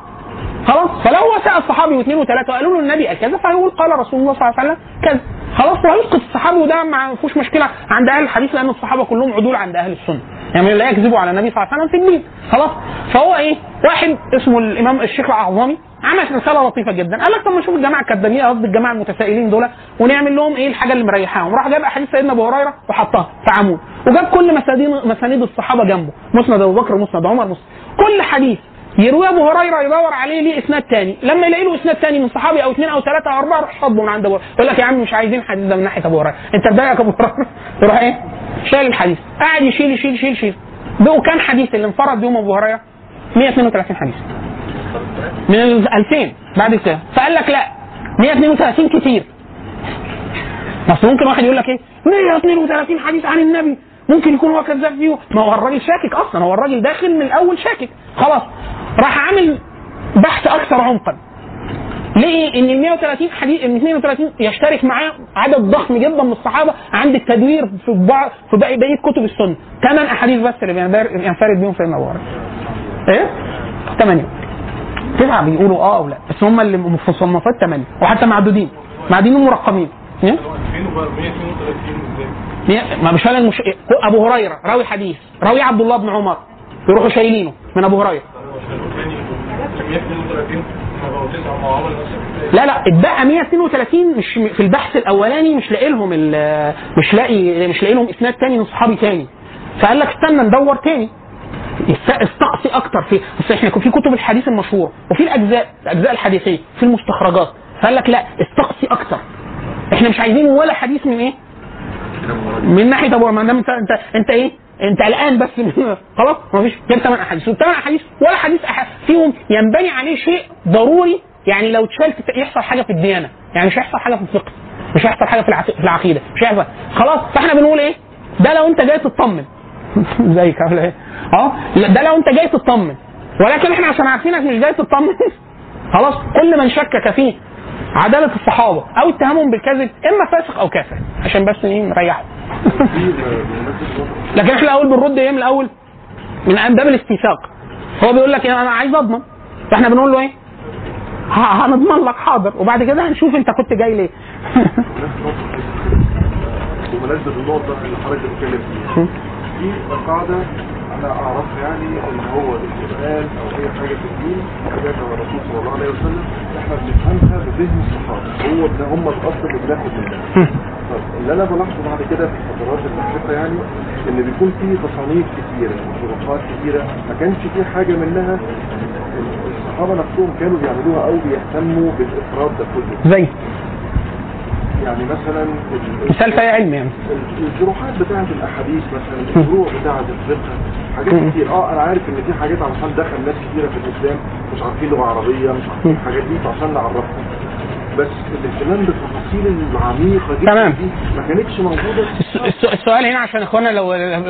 خلاص؟ فلو هو سأل صحابي واثنين وثلاثة وقالوا له النبي قال كذا فهيقول قال رسول الله صلى الله عليه وسلم كذا. خلاص؟ وهيسقط الصحابي وده ما فيهوش مشكلة عند أهل الحديث لأن الصحابة كلهم عدول عند أهل السنة. يعني لا يكذبوا على النبي صلى الله عليه وسلم في الدين. خلاص؟ فهو إيه؟ واحد اسمه الإمام الشيخ الأعظمي عمل رسالة لطيفة جدا. قال لك طب ما نشوف الجماعة الكذابين قصدي الجماعة المتسائلين دول ونعمل لهم إيه الحاجة اللي مريحاهم. راح جاب أحاديث سيدنا أبو هريرة وحطها في عمود. وجاب كل مسانيد مسانيد الصحابة جنبه. مسند أبو بكر مسند عمر مسند كل حديث يروي أبو هريرة يدور عليه ليه إسناد تاني. لما يلاقي له إسناد تاني من صحابي أو اثنين أو ثلاثة أو أربعة يروح صدمه من عند أبو هريرة. يقول لك يا عم مش عايزين حديث ده من ناحية أبو هريرة. أنت بدايك أبو هريرة؟ يروح إيه؟ شايل الحديث. قاعد يشيل يشيل يشيل يشيل. بقوا كام حديث اللي انفرد بيهم أبو هريرة؟ 132 حديث. من ال 2000 بعد كده. فقال لك لا. 132 كتير. بس ممكن واحد يقول لك إيه؟ 132 حديث عن النبي. ممكن يكون هو كذاب فيه. ما هو الراجل شاكك أصلا. هو الراجل داخل من الأول شاكك. خلاص. راح عامل بحث أكثر عمقا. ليه إن ال 130 حديث ال 32 يشترك معاه عدد ضخم جدا من الصحابة عند التدوير في بعض في بقية كتب السنة. ثمان أحاديث بس اللي بينبر- ينفرد بيهم ابو هريره إيه؟ ثمانيه تسعه بيقولوا آه أو لا. بس هم اللي في المصنفات ثمانيه وحتى معدودين. معدودين مرقمين؟ 132 إزاي؟ مية- ما مش فعلا المش... أبو هريرة راوي حديث. راوي عبد الله بن عمر. يروحوا شايلينه من أبو هريرة. تاني 132 ما بقوا تسعه مع عمر نفس الحكاية لا لا اتبقى 132 مش في البحث الأولاني مش لاقي لهم مش لاقي مش لاقي لهم إسناد تاني من صحابي تاني. فقال لك استنى ندور تاني. است- استقصي أكتر في بس إحنا في كتب الحديث المشهور وفي الاجزاء الأجزاء الحديثية في المستخرجات. فقال لك لا استقصي أكتر. إحنا مش عايزين ولا حديث من إيه؟ من ناحية أبو ما دام انت انت أنت إيه؟ أنت قلقان بس. خلاص ما فيش. جاب ثمان أحاديث. والثمان أحاديث ولا حديث فيهم ينبني عليه شيء ضروري. يعني لو اتشال تت- يحصل حاجة في الديانة. يعني مش هيحصل حاجة في الفقه. مش هيحصل حاجة في العقيدة. مش هيحصل. خلاص فإحنا بنقول إيه؟ ده لو أنت جاي تطمن. زيك ولا إيه؟ آه؟ ده لو أنت جاي تطمن. ولكن إحنا عشان عارفينك مش جاي تطمن. خلاص كل من شكك فيه عدالة الصحابة أو اتهامهم بالكذب إما فاسق أو كافر. عشان بس إيه؟ نريحه. لكن إحنا الأول بنرد إيه؟ من الأول؟ من باب الاستيثاق. هو بيقول لك إيه؟ أنا عايز أضمن. فإحنا بنقول له إيه؟ هنضمن لك حاضر. وبعد كده هنشوف أنت كنت جاي ليه. بمناسبة النقطة اللي حضرتك بتتكلم فيها. في قاعدة أنا أعرفها يعني إن هو القرآن أو أي حاجة في الدين حاجات على الرسول صلى الله عليه وسلم إحنا بنفهمها بذهن الصحابة. هو ابن هم الأصل اللي بناخد منها اللي أنا بلاحظه بعد كده في الفترات المحدثة يعني إن بيكون في تصانيف كتيرة وشروحات كتيرة ما كانش في حاجة منها الصحابة نفسهم كانوا بيعملوها أو بيهتموا بالإفراد ده كله. زي يعني مثلا ال- مثال في علم يعني. ال- الشروحات بتاعه الأحاديث مثلا الفروع بتاعه الفقه حاجات كتير. آه أنا عارف إن في حاجات علشان دخل ناس كتيرة في الإسلام مش عارفين لغة عربية مش عارفين الحاجات دي فعشان نعرفهم. بس الاهتمام بالتفاصيل العميقة جدا تمام. دي ما كانتش موجودة. الس- الس- السؤال هنا عشان اخوانا لو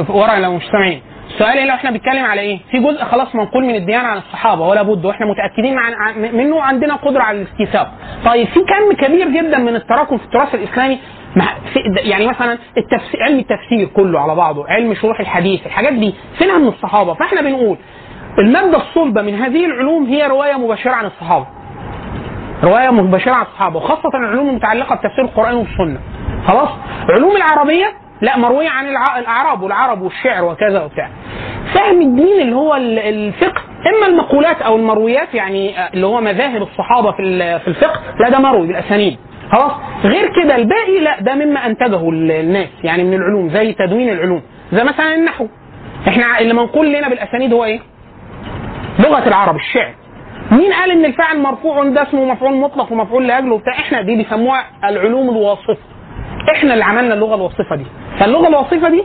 ورا لو مش سامعين. السؤال لو إحنا بنتكلم على إيه؟ في جزء خلاص منقول من الديانة عن الصحابة ولا بد وإحنا متأكدين عن منه عندنا قدرة على الاستيثاق. طيب في كم كبير جدا من التراكم في التراث الإسلامي يعني مثلا التفسير علم التفسير كله على بعضه، علم شروح الحديث، الحاجات دي فينها من الصحابة؟ فاحنا بنقول الماده الصلبة من هذه العلوم هي رواية مباشرة عن الصحابة. رواية مباشرة عن الصحابة وخاصة العلوم المتعلقة بتفسير القرآن والسنة خلاص علوم العربية لا مروية عن الأعراب والعرب والشعر وكذا وبتاع. فهم الدين اللي هو ال- الفقه إما المقولات أو المرويات يعني آه، اللي هو مذاهب الصحابة في في الفقه لا ده مروي بالأسانيد. خلاص؟ غير كده الباقي لا ده مما أنتجه ال- الناس يعني من العلوم زي تدوين العلوم زي مثلا النحو. إحنا اللي منقول لنا بالأسانيد هو إيه؟ لغة العرب الشعر. مين قال إن الفاعل مرفوع ده اسمه مفعول مطلق ومفعول لأجله وبتاع؟ إحنا دي بيسموها العلوم الواصفه إحنا اللي عملنا اللغة الوصفه دي. فاللغة الوصفه دي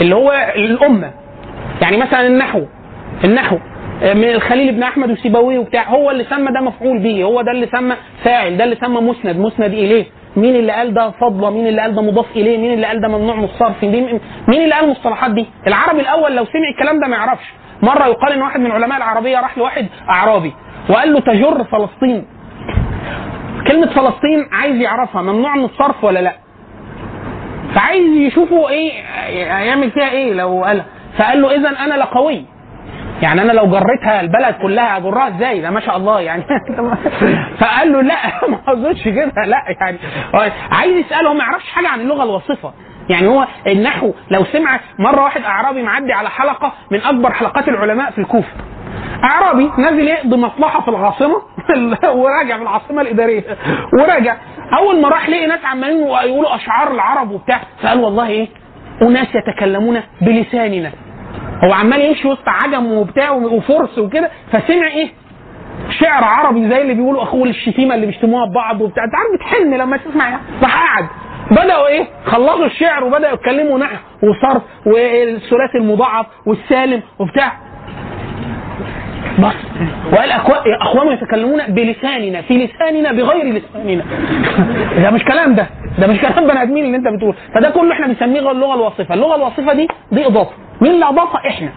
اللي هو الأمة. يعني مثلا النحو. النحو. من الخليل بن أحمد وسيبويه وبتاع هو اللي سمى ده مفعول به. هو ده اللي سمى فاعل. ده اللي سمى مسند. مسند إليه. مين اللي قال ده فضلة؟ مين اللي قال ده مضاف إليه؟ مين اللي قال ده ممنوع من الصرف؟ مين اللي قال المصطلحات دي؟ العربي الأول لو سمع الكلام ده ما يعرفش. مرة يقال ان واحد من علماء العربية راح لواحد أعرابي وقال له تجر فلسطين. كلمة فلسطين عايز يعرفها ممنوع من الصرف ولا لا؟ فعايز يشوفوا إيه هيعمل فيها إيه لو قالها. فقال له اذا أنا لقوي يعني أنا لو جريتها البلد كلها أجرها إزاي؟ ده ما شاء الله يعني. فقال له لا ما قصدش كده لا يعني. عايز يسأله ما يعرفش حاجة عن اللغة الوصفة. يعني هو النحو لو سمع مرة واحد أعرابي معدي على حلقة من أكبر حلقات العلماء في الكوفة. اعرابي نازل يقضي مصلحة في العاصمة. وراجع في العاصمة الإدارية. وراجع. أول ما راح لقي ناس عمالين يقولوا أشعار العرب وبتاع فقال والله إيه؟ أناس يتكلمون بلساننا. هو عمال يمشي وسط عجم وبتاع وفرس وكده فسمع إيه؟ شعر عربي زي اللي بيقولوا أخوه الشتيمه اللي بيشتموها ببعض وبتاع. انت عارف بتحن لما تسمع. راح بدأوا إيه؟ خلصوا الشعر وبدأوا يتكلموا نحو وصرف والثلاثي المضاعف والسالم وبتاع. بس. وقال اخواننا يتكلمون بلساننا في لساننا بغير لساننا. ده مش كلام ده. ده مش كلام بني آدمين اللي أنت بتقول. فده كله إحنا بنسميه اللغة الوصفة. اللغة الوصفة دي دي إضافة. مين اللي اضافها إحنا.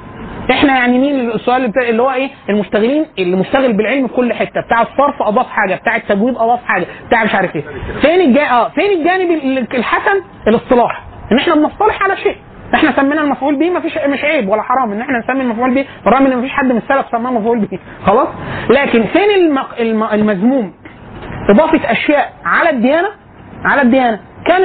إحنا يعني مين السؤال بتاع اللي هو إيه؟ المشتغلين اللي مشتغل بالعلم في كل حتة. بتاع الصرف أضاف حاجة. بتاع التجويد أضاف حاجة. بتاع مش عارف إيه. فين الجا... آه فين الجانب ال- الحسن؟ الاصطلاح. إن إحنا بنصطلح على شيء. إحنا سمينا المفعول به ما فيش مش عيب ولا حرام ان إحنا نسمي المفعول به بالرغم ان ما فيش حد من السلف سماه مفعول به. خلاص؟ لكن فين الم... الم... المذموم؟ إضافة أشياء على الديانة؟ على الديانة. كان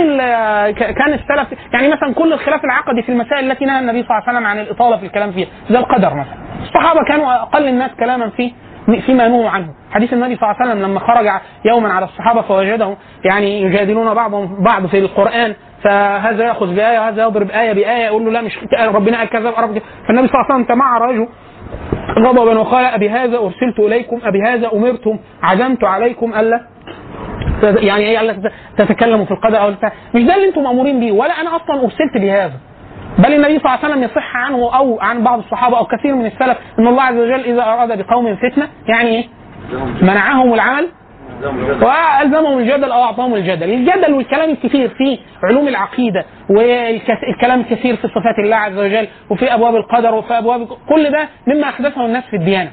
كان السلف يعني مثلا كل الخلاف العقدي في المسائل التي نهى النبي صلى الله عليه وسلم عن الإطالة في الكلام فيها. زي القدر مثلا. الصحابة كانوا أقل الناس كلاما فيه فيما نهوا عنه. حديث النبي صلى الله عليه وسلم لما خرج يوما على الصحابة فوجدهم يعني يجادلون بعضهم بعض في القرآن فهذا يأخذ بآية وهذا يضرب إيه بآية يقول له لا مش ربنا قال كذا فالنبي صلى الله عليه وسلم تمعرج غضبا وقال أبهذا أرسلت إليكم أبهذا أمرتم عزمت عليكم ألا يعني إيه لك تتكلموا في القدر أو مش ده اللي أنتم مأمورين بيه ولا أنا أصلا أرسلت بهذا. بل النبي صلى الله عليه وسلم يصح عنه أو عن بعض الصحابة أو كثير من السلف إن الله عز وجل إذا أراد بقوم فتنة يعني إيه؟ منعهم العمل والزمهم الجدل أو أعطاهم الجدل، الجدل والكلام الكثير في علوم العقيدة والكلام الكثير في صفات الله عز وجل وفي أبواب القدر وفي أبواب كل ده مما أحدثه الناس في الديانة.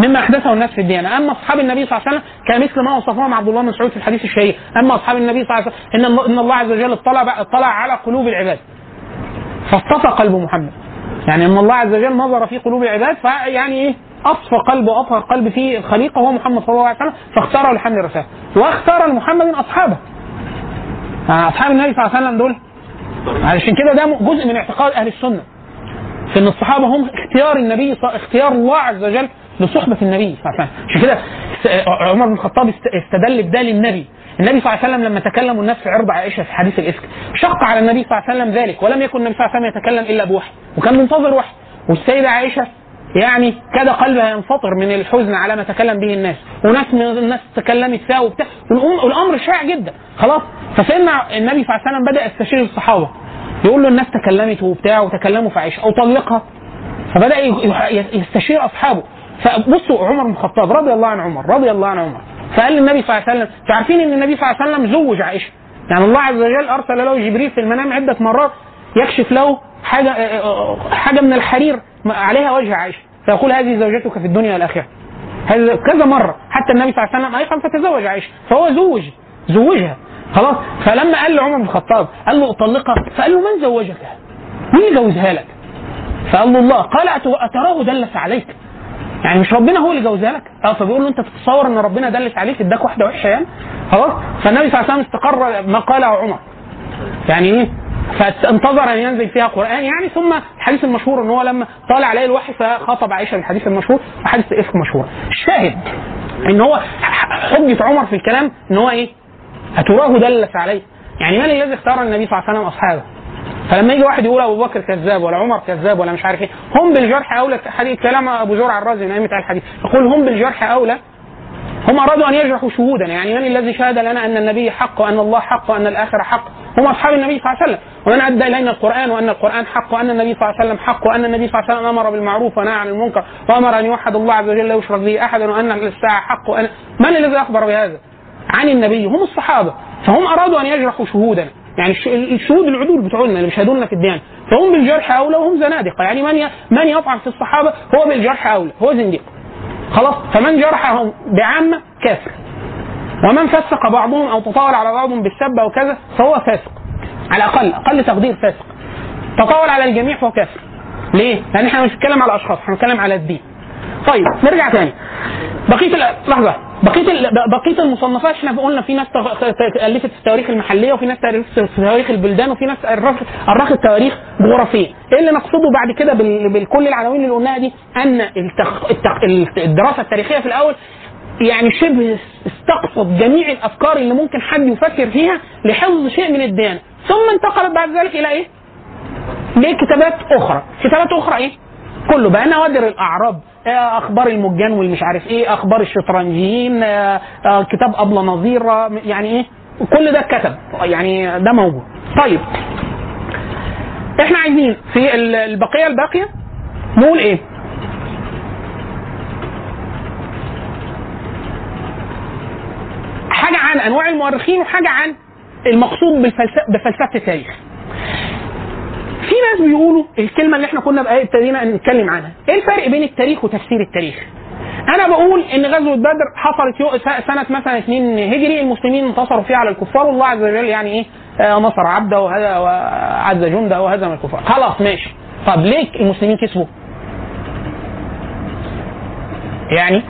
مما أحدثه الناس في الديانة، أما أصحاب النبي صلى الله عليه وسلم كمثل ما وصفهم عبد الله بن مسعود في الحديث الشهير، أما أصحاب النبي صلى الله عليه وسلم إن الله عز وجل اطلع اطلع على قلوب العباد. فاصطفى قلب محمد. يعني إن الله عز وجل نظر في قلوب العباد فيعني إيه؟ اصفى قلب وأطهر قلب في الخليقه هو محمد صلى الله عليه وسلم فاختاره لحمل الرسالة واختار لمحمد أصحابه. يعني أصحاب النبي صلى الله عليه وسلم دول علشان كده ده جزء من اعتقاد أهل السنة. في إن الصحابة هم اختيار النبي اختيار الله عز وجل لصحبة النبي صلى الله عليه وسلم عشان كده عمر بن الخطاب استدل بده للنبي النبي صلى الله عليه وسلم لما تكلم الناس في عرض عائشة في حديث الإفك شق على النبي صلى الله عليه وسلم ذلك ولم يكن النبي صلى الله عليه وسلم يتكلم إلا بوحي وكان منتظر وحي والسيدة عائشة يعني كاد قلبها ينفطر من الحزن على ما تكلم به الناس. وناس من الناس تكلمت فيها وبتاع. والأمر شائع جدا. خلاص؟ فسيدنا النبي صلى الله عليه وسلم بدأ يستشير الصحابة. يقول له الناس تكلمت وبتاع وتكلموا في عائشة. اطلقها فبدأ ي- يستشير أصحابه. فبصوا عمر بن الخطاب رضي الله عن عمر رضي الله عن عمر. فقال للنبي صلى الله عليه وسلم عارفين إن النبي صلى الله عليه وسلم زوج عائشة؟ يعني الله عز وجل أرسل له جبريل في المنام عدة مرات يكشف له حاجة حاجة من الحرير عليها وجه عائشة. فيقول هذه زوجتك في الدنيا والآخرة. كذا مرة. حتى النبي صلى الله عليه وسلم ايقن فتزوج عائشة. فهو زوج. زوجها. خلاص؟ فلما قال لعمر بن الخطاب قال له أطلقها. فقال له من زوجك؟ مين جوزها لك؟ فقال له الله. قال أتراه دلس عليك. يعني مش ربنا هو اللي جوزها لك؟ آه فبيقول له أنت تتصور إن ربنا دلس عليك إداك واحدة وحشة يعني؟ خلاص؟ فالنبي صلى الله عليه وسلم استقر ما قاله عمر. يعني إيه؟ فانتظر أن ينزل فيها قران يعني ثم الحديث المشهور إن هو لما طالع عليه الوحي فخاطب عائشة الحديث المشهور وحديث الافك مشهور. الشاهد إن هو حجة عمر في الكلام إن هو إيه؟ أتراه دلس عليه. يعني من الذي اختار النبي صلى الله عليه وسلم أصحابه؟ فلما يجي واحد يقول أبو بكر كذاب ولا عمر كذاب ولا مش عارف إيه هم بالجرح أولى حديث كلام أبو زرع الرازي من أئمة الحديث. يقول هم بالجرح أولى هم أرادوا أن يجرحوا شهودا يعني من الذي شهد لنا أن النبي حق وأن الله حق وأن الاخره حق؟ هم أصحاب النبي صلى الله عليه وسلم. ومن أدى الينا القرآن وأن القرآن حق وأن النبي صلى الله عليه وسلم حق وأن النبي صلى الله عليه وسلم أمر بالمعروف ونهى عن المنكر وأمر أن يوحد الله عز وجل لا يشرك به احد وأن الساعة حق وأن من الذي أخبر بهذا؟ عن النبي هم الصحابة. فهم أرادوا أن يجرحوا شهودنا. يعني الش- الشهود العدول بتوعنا اللي بيشهدوا لنا في الديانه فهم بالجرح أولى وهم زنادقة. يعني من من يطعن في الصحابة هو بالجرح أولى هو زنديق. خلاص؟ فمن جرحهم بعامة كافر. ومن فسق بعضهم أو تطاول على بعضهم بالسب أو كذا فهو فاسق. على الأقل أقل تقدير فاسق. تطاول على الجميع فهو كافر. ليه؟ لأن إحنا مش بنتكلم على اشخاص إحنا بنتكلم على الدين. طيب نرجع تاني. بقية ال- لحظة. بقية بقية المصنفات إحنا قلنا في ناس الفت التواريخ المحلية وفي ناس الفت تواريخ البلدان وفي ناس أرخت التواريخ جغرافية. إيه اللي نقصده بعد كده بكل العناوين اللي قلناها دي؟ أن التخ... التخ... الدراسة التاريخية في الأول يعني شبه استقصد جميع الأفكار اللي ممكن حد يفكر فيها لحفظ شيء من الديانة. ثم انتقلت بعد ذلك إلى إيه؟ لكتابات أخرى. كتابات أخرى إيه؟ كله. بقى نوادر الأعراب. أخبار المجان والمش عارف إيه أخبار الشطرنجيين آه، آه، كتاب أبلة نظير آه، يعني إيه كل ده اتكتب. يعني ده موجود. طيب. إحنا عايزين في ال- البقية الباقية نقول إيه؟ حاجة عن أنواع المؤرخين وحاجة عن المقصود بفلسفة التاريخ. في ناس بيقولوا الكلمة اللي إحنا كنا ابتدينا نتكلم عنها. إيه الفرق بين التاريخ وتفسير التاريخ؟ أنا بقول ان غزوة بدر حصلت سنة مثلا 2 هجري المسلمين انتصروا فيها على الكفار والله عز وجل يعني إيه آه، نصر عبده وهذا وعز جنده وهزم الكفار. خلاص ماشي. طب ليه المسلمين كسبوا؟ يعني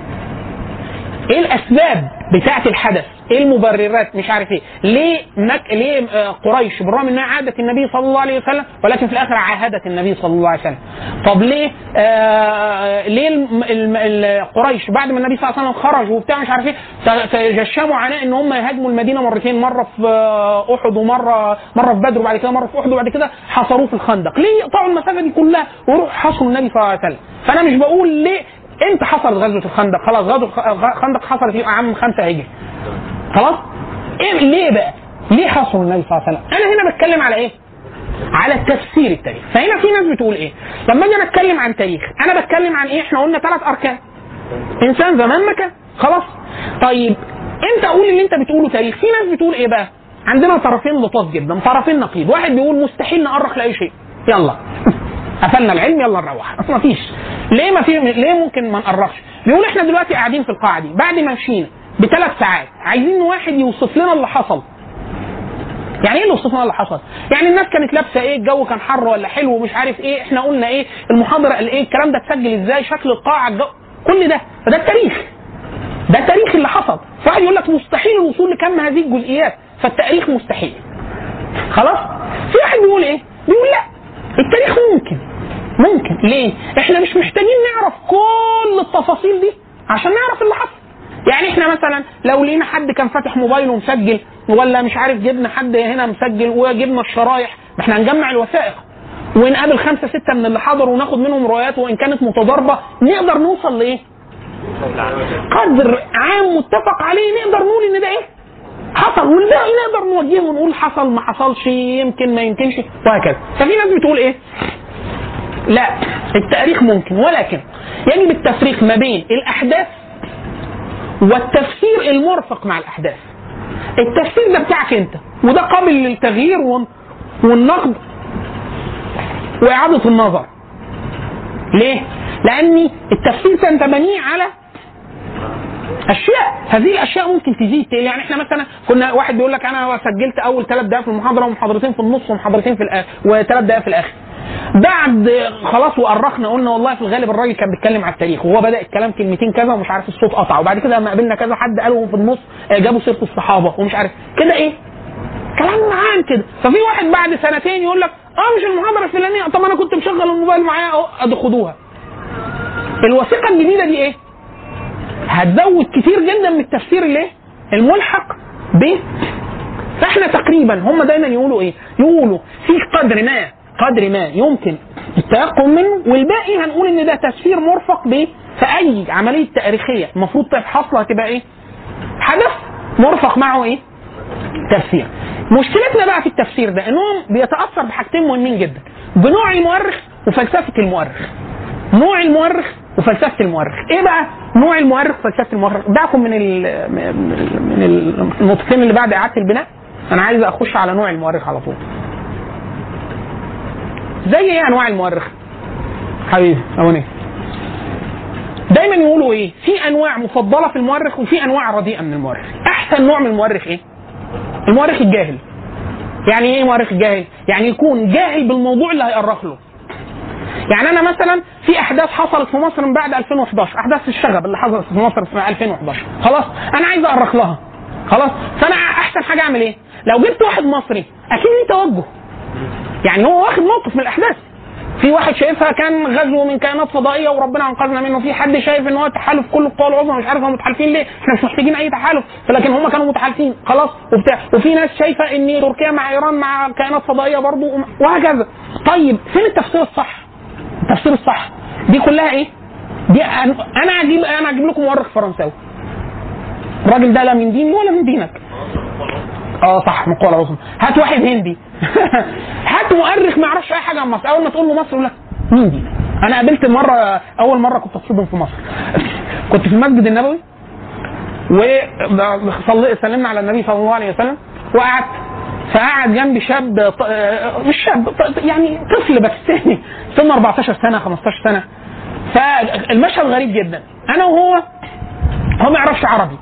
إيه الاسباب بتاعه الحدث. إيه المبررات؟ مش عارف إيه. ليه مك... ليه آه، قريش بالرغم إنها عادت النبي صلى الله عليه وسلم ولكن في الآخر عاهدت النبي صلى الله عليه وسلم. طب ليه آه ليه الم... الم... ال- قريش بعد ما النبي صلى الله عليه وسلم خرج وبتاع مش عارف إيه تجشموا عناء إن هم يهاجموا المدينة مرتين مرة في آه، أحد ومرة مرة في بدر وبعد كده مرة في أحد وبعد كده حصروه في الخندق. ليه يقطعوا المسافة دي كلها ويروحوا حصروا النبي صلى الله عليه وسلم؟ فأنا مش بقول ليه إمتى حصلت غزوة الخندق؟ خلاص غزوة الخندق حصلت في عام 5 هجري. خلاص؟ إيه ليه بقى؟ ليه حصروا النبي صلى الله عليه وسلم؟ أنا هنا بتكلم على إيه؟ على تفسير التاريخ. فهنا في ناس بتقول إيه؟ لما أجي اتكلم عن تاريخ أنا بتكلم عن إيه؟ إحنا قلنا ثلاث أركان. إنسان زمان مكان خلاص؟ طيب انت قول اللي انت بتقوله تاريخ؟ في ناس بتقول إيه بقى؟ عندنا طرفين لطاف جدا طرفين نقيض واحد بيقول مستحيل نأرخ لأي شيء. يلا. قفلنا العلم يلا نروح اصل ما فيش ليه ما في ليه ممكن ما نقرخش بيقول إحنا دلوقتي قاعدين في القاعة دي بعد ما مشينا بثلاث ساعات عايزين واحد يوصف لنا اللي حصل يعني إيه اللي وصف لنا اللي حصل؟ يعني الناس كانت لابسة إيه؟ الجو كان حر ولا حلو ومش عارف إيه؟ إحنا قلنا إيه؟ المحاضرة قال إيه؟ الكلام ده اتسجل إزاي؟ شكل القاعة الجو كل ده فده التاريخ. ده التاريخ اللي حصل. واحد يقول لك مستحيل الوصول لكم هذه الجزئيات فالتاريخ مستحيل. خلاص؟ في واحد بيقول إيه؟ بيقول لا التاريخ ممكن ممكن ليه؟ إحنا مش محتاجين نعرف كل التفاصيل دي عشان نعرف اللي حصل. يعني إحنا مثلا لو لقينا حد كان فاتح موبايله ومسجل ولا مش عارف جبنا حد هنا مسجل وجبنا الشرايح ما إحنا هنجمع الوثائق ونقابل خمسة ستة من اللي حضروا وناخد منهم روايات وإن كانت متضاربة نقدر نوصل لإيه؟ قدر عام متفق عليه نقدر نقول إن ده إيه؟ حصل والباقي نقدر نوجهه ونقول حصل ما حصلش يمكن ما يمكنش وهكذا ففي ناس بتقول إيه؟ لا التاريخ ممكن ولكن يجب التفريق ما بين الأحداث والتفسير المرفق مع الأحداث التفسير ده بتاعك أنت وده قابل للتغيير والن- والنقد وإعادة النظر ليه؟ لأن التفسير انت بنيه على أشياء هذه الأشياء ممكن تزيد. يعني إحنا مثلا كنا واحد بيقول لك أنا سجلت أول ثلاث دقائق في المحاضرة ومحاضرتين في النص ومحاضرتين في الآخر وثلاث دقائق في الآخر بعد خلاص وأرخنا قلنا والله في الغالب الراجل كان بيتكلم على التاريخ وهو بدأ الكلام كلمتين كذا ومش عارف الصوت قطع. وبعد كده لما قابلنا كذا حد قالوا في النص آه، جابوا سيرة الصحابة ومش عارف. كده إيه؟ كلام عام كده. ففي واحد بعد سنتين يقول لك آه مش المحاضرة الفلانية. طب أنا كنت مشغل الموبايل معايا أهو ادي خدوها الوثيقة الجديدة دي إيه؟ هتزود كتير جدا من التفسير الايه الملحق ب فإحنا تقريبا هم دايما يقولوا إيه؟ يقولوا في قدر ما قدر ما يمكن التيقن منه والباقي هنقول إن ده تفسير مرفق ب فاي عملية تاريخية. المفروض حاصله هتبقى إيه؟ حدث مرفق معه إيه؟ تفسير. مشكلتنا بقى في التفسير ده إنهم بيتأثر بحاجتين مهمين جدا. بنوع المؤرخ وفلسفة المؤرخ. نوع المؤرخ وفلسفة المؤرخ. إيه بقى نوع المؤرخ وفلسفة المؤرخ؟ دعكم من ال من ال- النقطتين اللي بعد إعادة البناء. أنا عايز أخش على نوع المؤرخ على طول. زي إيه انواع المؤرخ حبيبي اهوني دايما يقولوا إيه؟ في انواع مفضلة في المؤرخ وفي انواع رديئة من المؤرخ. احسن نوع من المؤرخ إيه؟ المؤرخ الجاهل. يعني إيه مؤرخ جاهل يعني يكون جاهل بالموضوع اللي هيأرخ له. يعني أنا مثلا في احداث حصلت في مصر من بعد 2011 احداث الشغب اللي حصلت في مصر في 2011 خلاص أنا عايز اؤرخ لها. خلاص فانا أحسن حاجة أعمل إيه؟ لو جبت واحد مصري أكيد ليه توجه. يعني هو واخد موقف من الأحداث. في واحد شايفها كان غزو من كائنات فضائية وربنا أنقذنا منه. في حد شايف إن هو تحالف كل القوى العظمى مش عارف هم متحالفين ليه. إحنا مش محتاجين أي تحالف. لكن هم كانوا متحالفين. خلاص وبتاع. وفي ناس شايفة إن تركيا مع إيران مع كائنات فضائية برضو وهكذا. طيب فين التفسير الصح؟ التفسير الصح. دي كلها إيه؟ دي أنا أجيب أنا أجيب لكم مؤرخ فرنساوي. الراجل ده لا من ديني ولا من دينك. آه صح من القوى العظمى. هات واحد هندي. هات مؤرخ ما يعرفش أي حاجة عن مصر. أول ما تقول له مصر يقول لك مين دي؟ أنا قابلت مرة أول مرة كنت اتصدم في مصر. كنت في المسجد النبوي وسلمنا على النبي صلى الله عليه وسلم وقعدت. فقعد جنبي شاب مش شاب يعني طفل باكستاني سنه 14 سنة 15 سنة. فالمشهد غريب جدا. أنا وهو هو ما يعرفش عربي.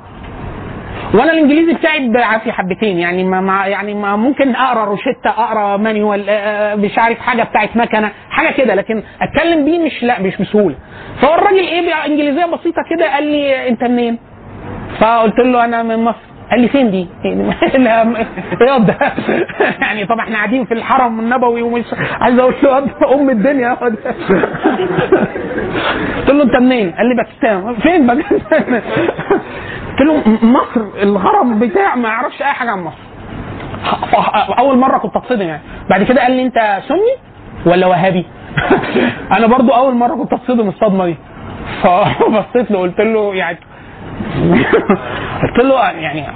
وأنا الانجليزي بتاعي بعافيه حبتين. يعني ما يعني ما ممكن اقرأ روشتة اقرأ مانيوال آه، مش عارف حاجة بتاعت مكنة حاجة كده. لكن اتكلم بيه مش لا مش بسهولة. فهو الراجل إيه انجليزية بسيطة كده قال لي انت منين؟ فقلت له أنا من مصر. قال لي فين دي؟ إيه ده؟ يعني طبعا إحنا قاعدين في الحرم النبوي ومش عايز أقول له أم الدنيا. قلت له أنت منين؟ قال لي باكستان فين باكستان؟ قلت له مصر الهرم بتاع ما يعرفش أي حاجة عن مصر أول مرة كنت أتصدم يعني بعد كده قال لي أنت سني ولا وهابي؟ أنا برضو أول مرة كنت أتصدم الصدمة دي فبصيت له قلت له يعني قلت له يعني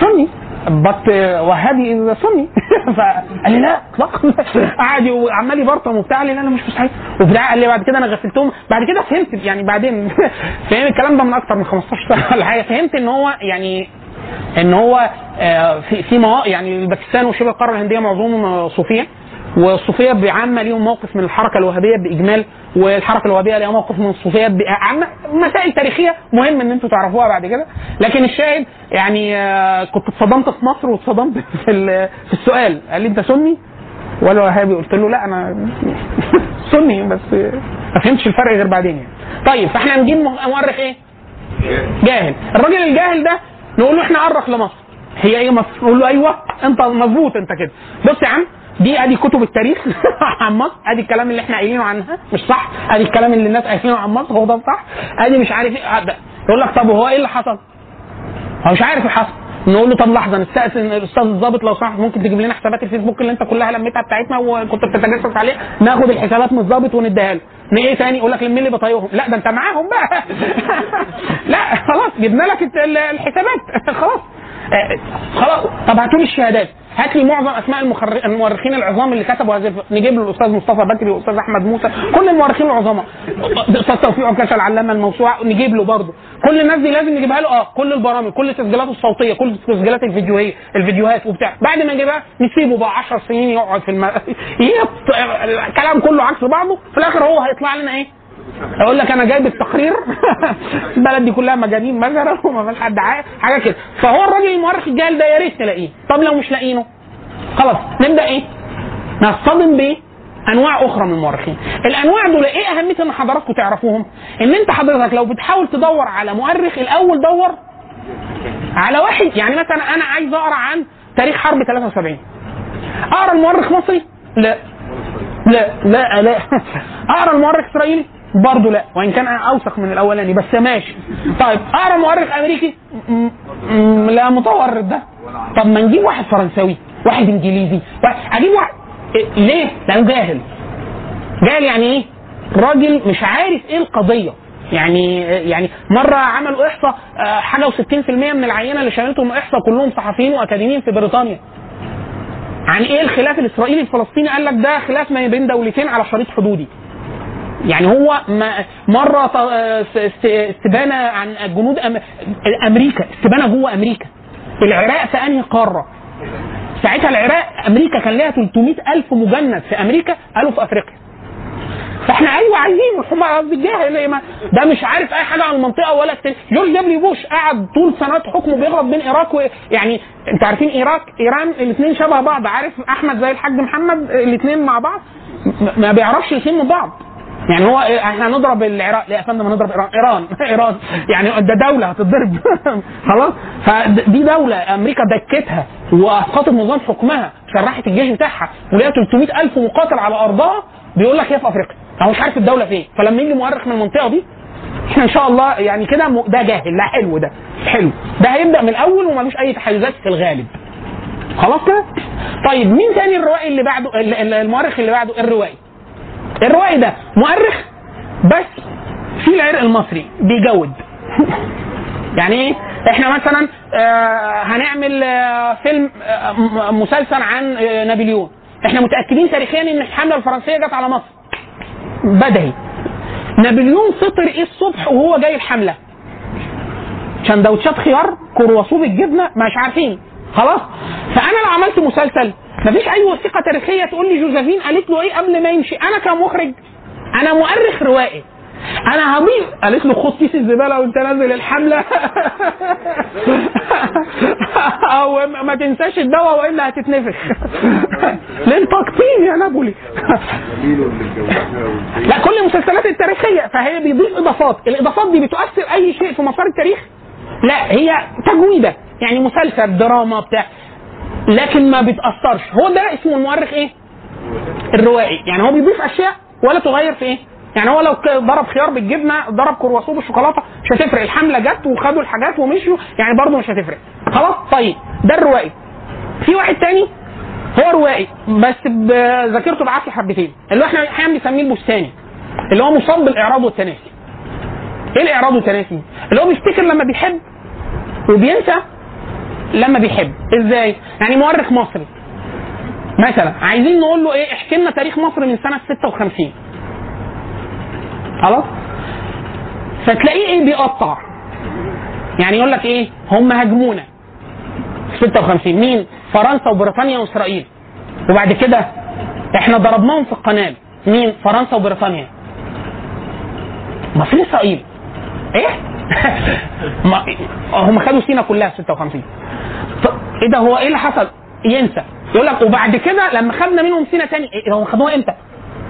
سني بس وهابي سني فقال لي لا اطلاقا. قعد وعمال يبرطم وبتاع. قال لي لا أنا مش مستحيل. وبتاع قال لي بعد كده أنا غسلتهم بعد كده فهمت يعني بعدين فهم الكلام ده من أكتر من 15 سنة ولا حاجة. فهمت إن هو يعني إن هو آه، في في يعني الباكستان وشبه القاره الهندية معظمهم صوفية. والصوفيه بعامه ليهم موقف من الحركة الوهابية بإجمال والحركة الوهابية ليها موقف من الصوفيه بعامه مسائل تاريخية مهم إن أنتم تعرفوها بعد كده. لكن الشاهد يعني آه، كنت اتصدمت في مصر واتصدمت في في السؤال. قال لي أنت سني؟ ولا وهابي. قلت له لا أنا سني بس ما فهمتش الفرق غير بعدين يعني. طيب فإحنا نجيب مؤرخ إيه؟ جاهل. الراجل الجاهل ده نقول له إحنا عرخ لمصر. هي إيه مصر؟ نقول له أيوه أنت مظبوط أنت كده. بص يا عم دي ادي كتب التاريخ عن مصر. ادي الكلام اللي إحنا قايلينه عنها. مش صح. ادي الكلام اللي الناس قايلينه عن مصر. هو ده صح. ادي مش عارف إيه. يقول لك طب هو إيه اللي حصل؟ هو مش عارف اللي حصل. نقول له طب لحظة نستأذن الأستاذ الضابط لو سمحت ممكن تجيب لنا حسابات الفيسبوك اللي انت كلها لميتها بتاعتنا وكنت بتتجسس عليها. ناخد الحسابات من الضابط ونديها له. إيه تاني؟ يقول لك لمي لي بطايقهم لا ده انت معاهم بقى. لا خلاص جبنا لك الحسابات. خلاص. خلاص طب هاتوا لي الشهادات. هات لي معظم أسماء المؤرخين العظام اللي كتبوا. هذه نجيب الأستاذ مصطفى بكري والأستاذ أحمد موسى كل المؤرخين العظماء. الاستاذ توفيق عكاشه العلامة الموسوعة نجيب له برضه. كل الناس دي لازم نجيبها له آه كل البرامج كل التسجيلات الصوتية كل التسجيلات الفيديوهيه الفيديوهات وبتاع. بعد ما نجيبها نسيبه بقى 10 سنين يقعد في الم... الكلام كله عكس بعضه. في الآخر هو هيطلع لنا إيه؟ أقول لك أنا جايب التقرير البلد دي كلها مجانين مثلا وما فيش حد عارف حاجة كده. فهو الراجل المؤرخ الجاهل ده يا ريت نلاقيه طب لو مش لاقينه؟ خلاص نبدأ إيه؟ نصطدم بايه انواع أخرى من المؤرخين. الأنواع دول إيه أهمية إن حضراتكم تعرفوهم؟ إن أنت حضرتك لو بتحاول تدور على مؤرخ الأول دور على واحد. يعني مثلا أنا عايز أقرأ عن تاريخ حرب 73 أقرأ المؤرخ مصري؟ لا. لا لا لا. أقرأ المؤرخ إسرائيلي؟ برضه لا. وإن كان أوثق من الأولاني بس ماشي. طيب أقرأ مؤرخ أمريكي؟ م- م- لا متورط ده. طب ما نجيب واحد فرنساوي واحد إنجليزي واحد أجيب واحد إيه ليه؟ لأنه جاهل. جاهل يعني إيه؟ راجل مش عارف إيه القضية. يعني يعني مرة عملوا إحصاء آه، حاجة و60% من العينة اللي شملتهم إحصاء كلهم صحفيين وأكاديميين في بريطانيا. عن إيه الخلاف الإسرائيلي الفلسطيني؟ قال لك ده خلاف ما بين دولتين على شريط حدودي. يعني هو ما مرة استبانة عن جنود. أمريكا استبانة جوه أمريكا العراق في أنهي قارة ساعتها العراق أمريكا كان لها 300 ألف مجند في أمريكا قالوا في أفريقيا فإحنا أيوه عايزين هم قصدي الجاهل ما- ده مش عارف أي حاجة عن المنطقة ولا التاني. جورج دبليو بوش قعد طول سنوات حكمه بيغلط بين ايراق و... يعني أنت عارفين ايراق إيران الاثنين شبه بعض عارف أحمد زي الحاج محمد الاثنين مع بعض ما بيعرفش من بعض يعني هو إحنا هنضرب العراق لا يا فندم هنضرب إيران؟ إيران إيران. يعني ده دولة هتتضرب. خلاص؟ فدي دولة أمريكا دكتها وأسقطت نظام حكمها شرحت الجيش بتاعها وليها 300 ألف مقاتل على أرضها بيقول لك هي في أفريقيا. هو مش عارف الدولة فين. فلما يجي مؤرخ من المنطقة دي إحنا إن شاء الله يعني كده ده جاهل لا حلو ده حلو. ده هيبدأ من الأول وملوش أي تحيزات في الغالب. خلاص كده؟ طيب مين تاني الروائي اللي بعده ال- ال- المؤرخ اللي بعده؟ الروائي. الروائي ده مؤرخ بس في العرق المصري بيجود. يعني إيه؟ إحنا مثلا آه هنعمل آه فيلم آه مسلسل عن نابليون. إحنا متأكدين تاريخيا إن الحملة الفرنسية جت على مصر. بدهي. نابليون فطر إيه الصبح وهو جاي الحملة؟ سندوتشات خيار كرواسون الجبنة مش عارفين. خلاص؟ فأنا لو عملت مسلسل مفيش أي وثيقة تاريخية تقول لي جوزيفين قالت له إيه قبل ما يمشي؟ أنا كمخرج أنا مؤرخ روائي. أنا هضيف قالت له خد كيس الزبالة وأنت نازل الحملة. أو ما تنساش الدواء وإلا هتتنفخ. للتقطيم يا نابولي. لا كل المسلسلات التاريخية فهي بيضيف إضافات. الإضافات دي بتؤثر أي شيء في مسار التاريخ؟ لا هي تجويدة. يعني مسلسل دراما بتاع. لكن ما بتاثرش هو ده اسمه المؤرخ إيه؟ الروائي. يعني هو بيضيف أشياء ولا تغير في إيه؟ يعني هو لو ضرب خيار بالجبنة ضرب كرواسون بالشوكولاتة مش هتفرق. الحملة جت وخدوا الحاجات ومشوا يعني برضه مش هتفرق. خلاص طيب. ده الروائي. في واحد تاني؟ هو روائي. بس ذاكرته بعافيه حبتين. اللي إحنا أحيانا بنسميه البستاني. اللي هو مصاب بالإعراض والتناسي. إيه الإعراض والتناسي؟ اللي هو بيفتكر لما بيحب وبينسى لما بيحب. إزاي؟ يعني مؤرخ مصري. مثلا عايزين نقول له إيه؟ احكي لنا تاريخ مصر من سنة 56 خلاص؟ فتلاقيه إيه بيقطع. يعني يقول لك إيه؟ هم هاجمونا. في 56 مين؟ فرنسا وبريطانيا وإسرائيل. وبعد كده إحنا ضربناهم في القناة. مين؟ فرنسا وبريطانيا. ما فين إسرائيل. إيه؟ هم خدوا سينا كلها في 56 طب إيه ده هو إيه اللي حصل؟ ينسى. يقول لك وبعد كده لما خدنا منهم سينا تاني إيه هم خدوها إمتى؟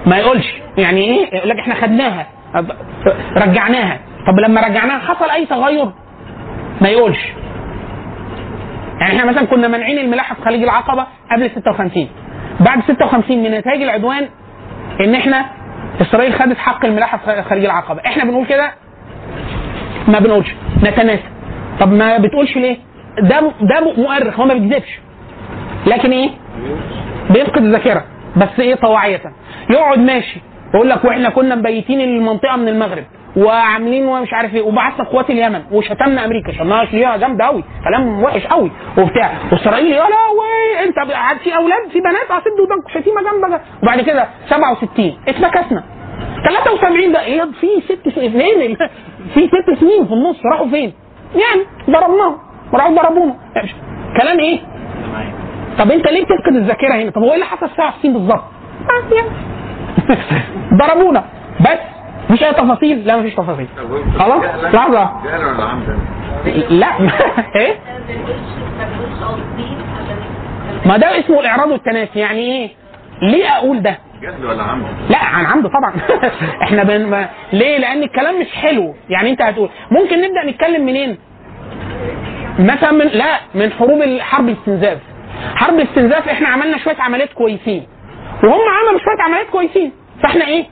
ما يقولش. يعني إيه؟ يقول لك إحنا خدناها. رجعناها. طب لما رجعناها حصل أي تغير؟ ما يقولش. يعني إحنا مثلا كنا مانعين الملاحة في خليج العقبة قبل 56 بعد 56 من نتائج العدوان إن إحنا إسرائيل خدت حق الملاحة في خليج العقبة. إحنا بنقول كده؟ ما بنقولش نتناسى طب ما بتقولش ليه؟ ده ده مؤرخ هو ما بيكذبش. لكن إيه؟ بيفقد الذاكرة بس إيه؟ طواعية. يقعد ماشي يقول لك وإحنا كنا مبيتين المنطقة من المغرب وعاملين ومش عارف إيه وبعثنا قوات اليمن وشتمنا أمريكا شتمناها شتيمه جامده قوي كلام وحش قوي وبتاع. وإسرائيل يا لهوي أنت في أولاد في بنات ودانكم شتيمة جامده وبعد كده 67 اتنكسنا. 73 ده إيه في ست سنين فين في ست سنين في النص راحوا فين؟ يعني ضربناهم راحوا ضربونا كلام إيه؟ طب أنت ليه بتفقد الذاكرة هنا؟ طب هو إيه اللي حصل 67 بالظبط؟ آه،. ضربونا بس مش أي تفاصيل لا مفيش تفاصيل خلاص لحظة؟ لا إيه ما ده اسمه الاعراض والتناسي يعني إيه ليه أقول ده ولا؟ لا عن عمد طبعا. إحنا بن... ما... ليه؟ لأن الكلام مش حلو. يعني انت هتقول ممكن نبدأ نتكلم منين؟ مثلا من لا من حروب حرب الاستنزاف. حرب الاستنزاف إحنا عملنا شوية عمليات كويسين. وهم عملوا شوية عمليات كويسين. فاحنا إيه؟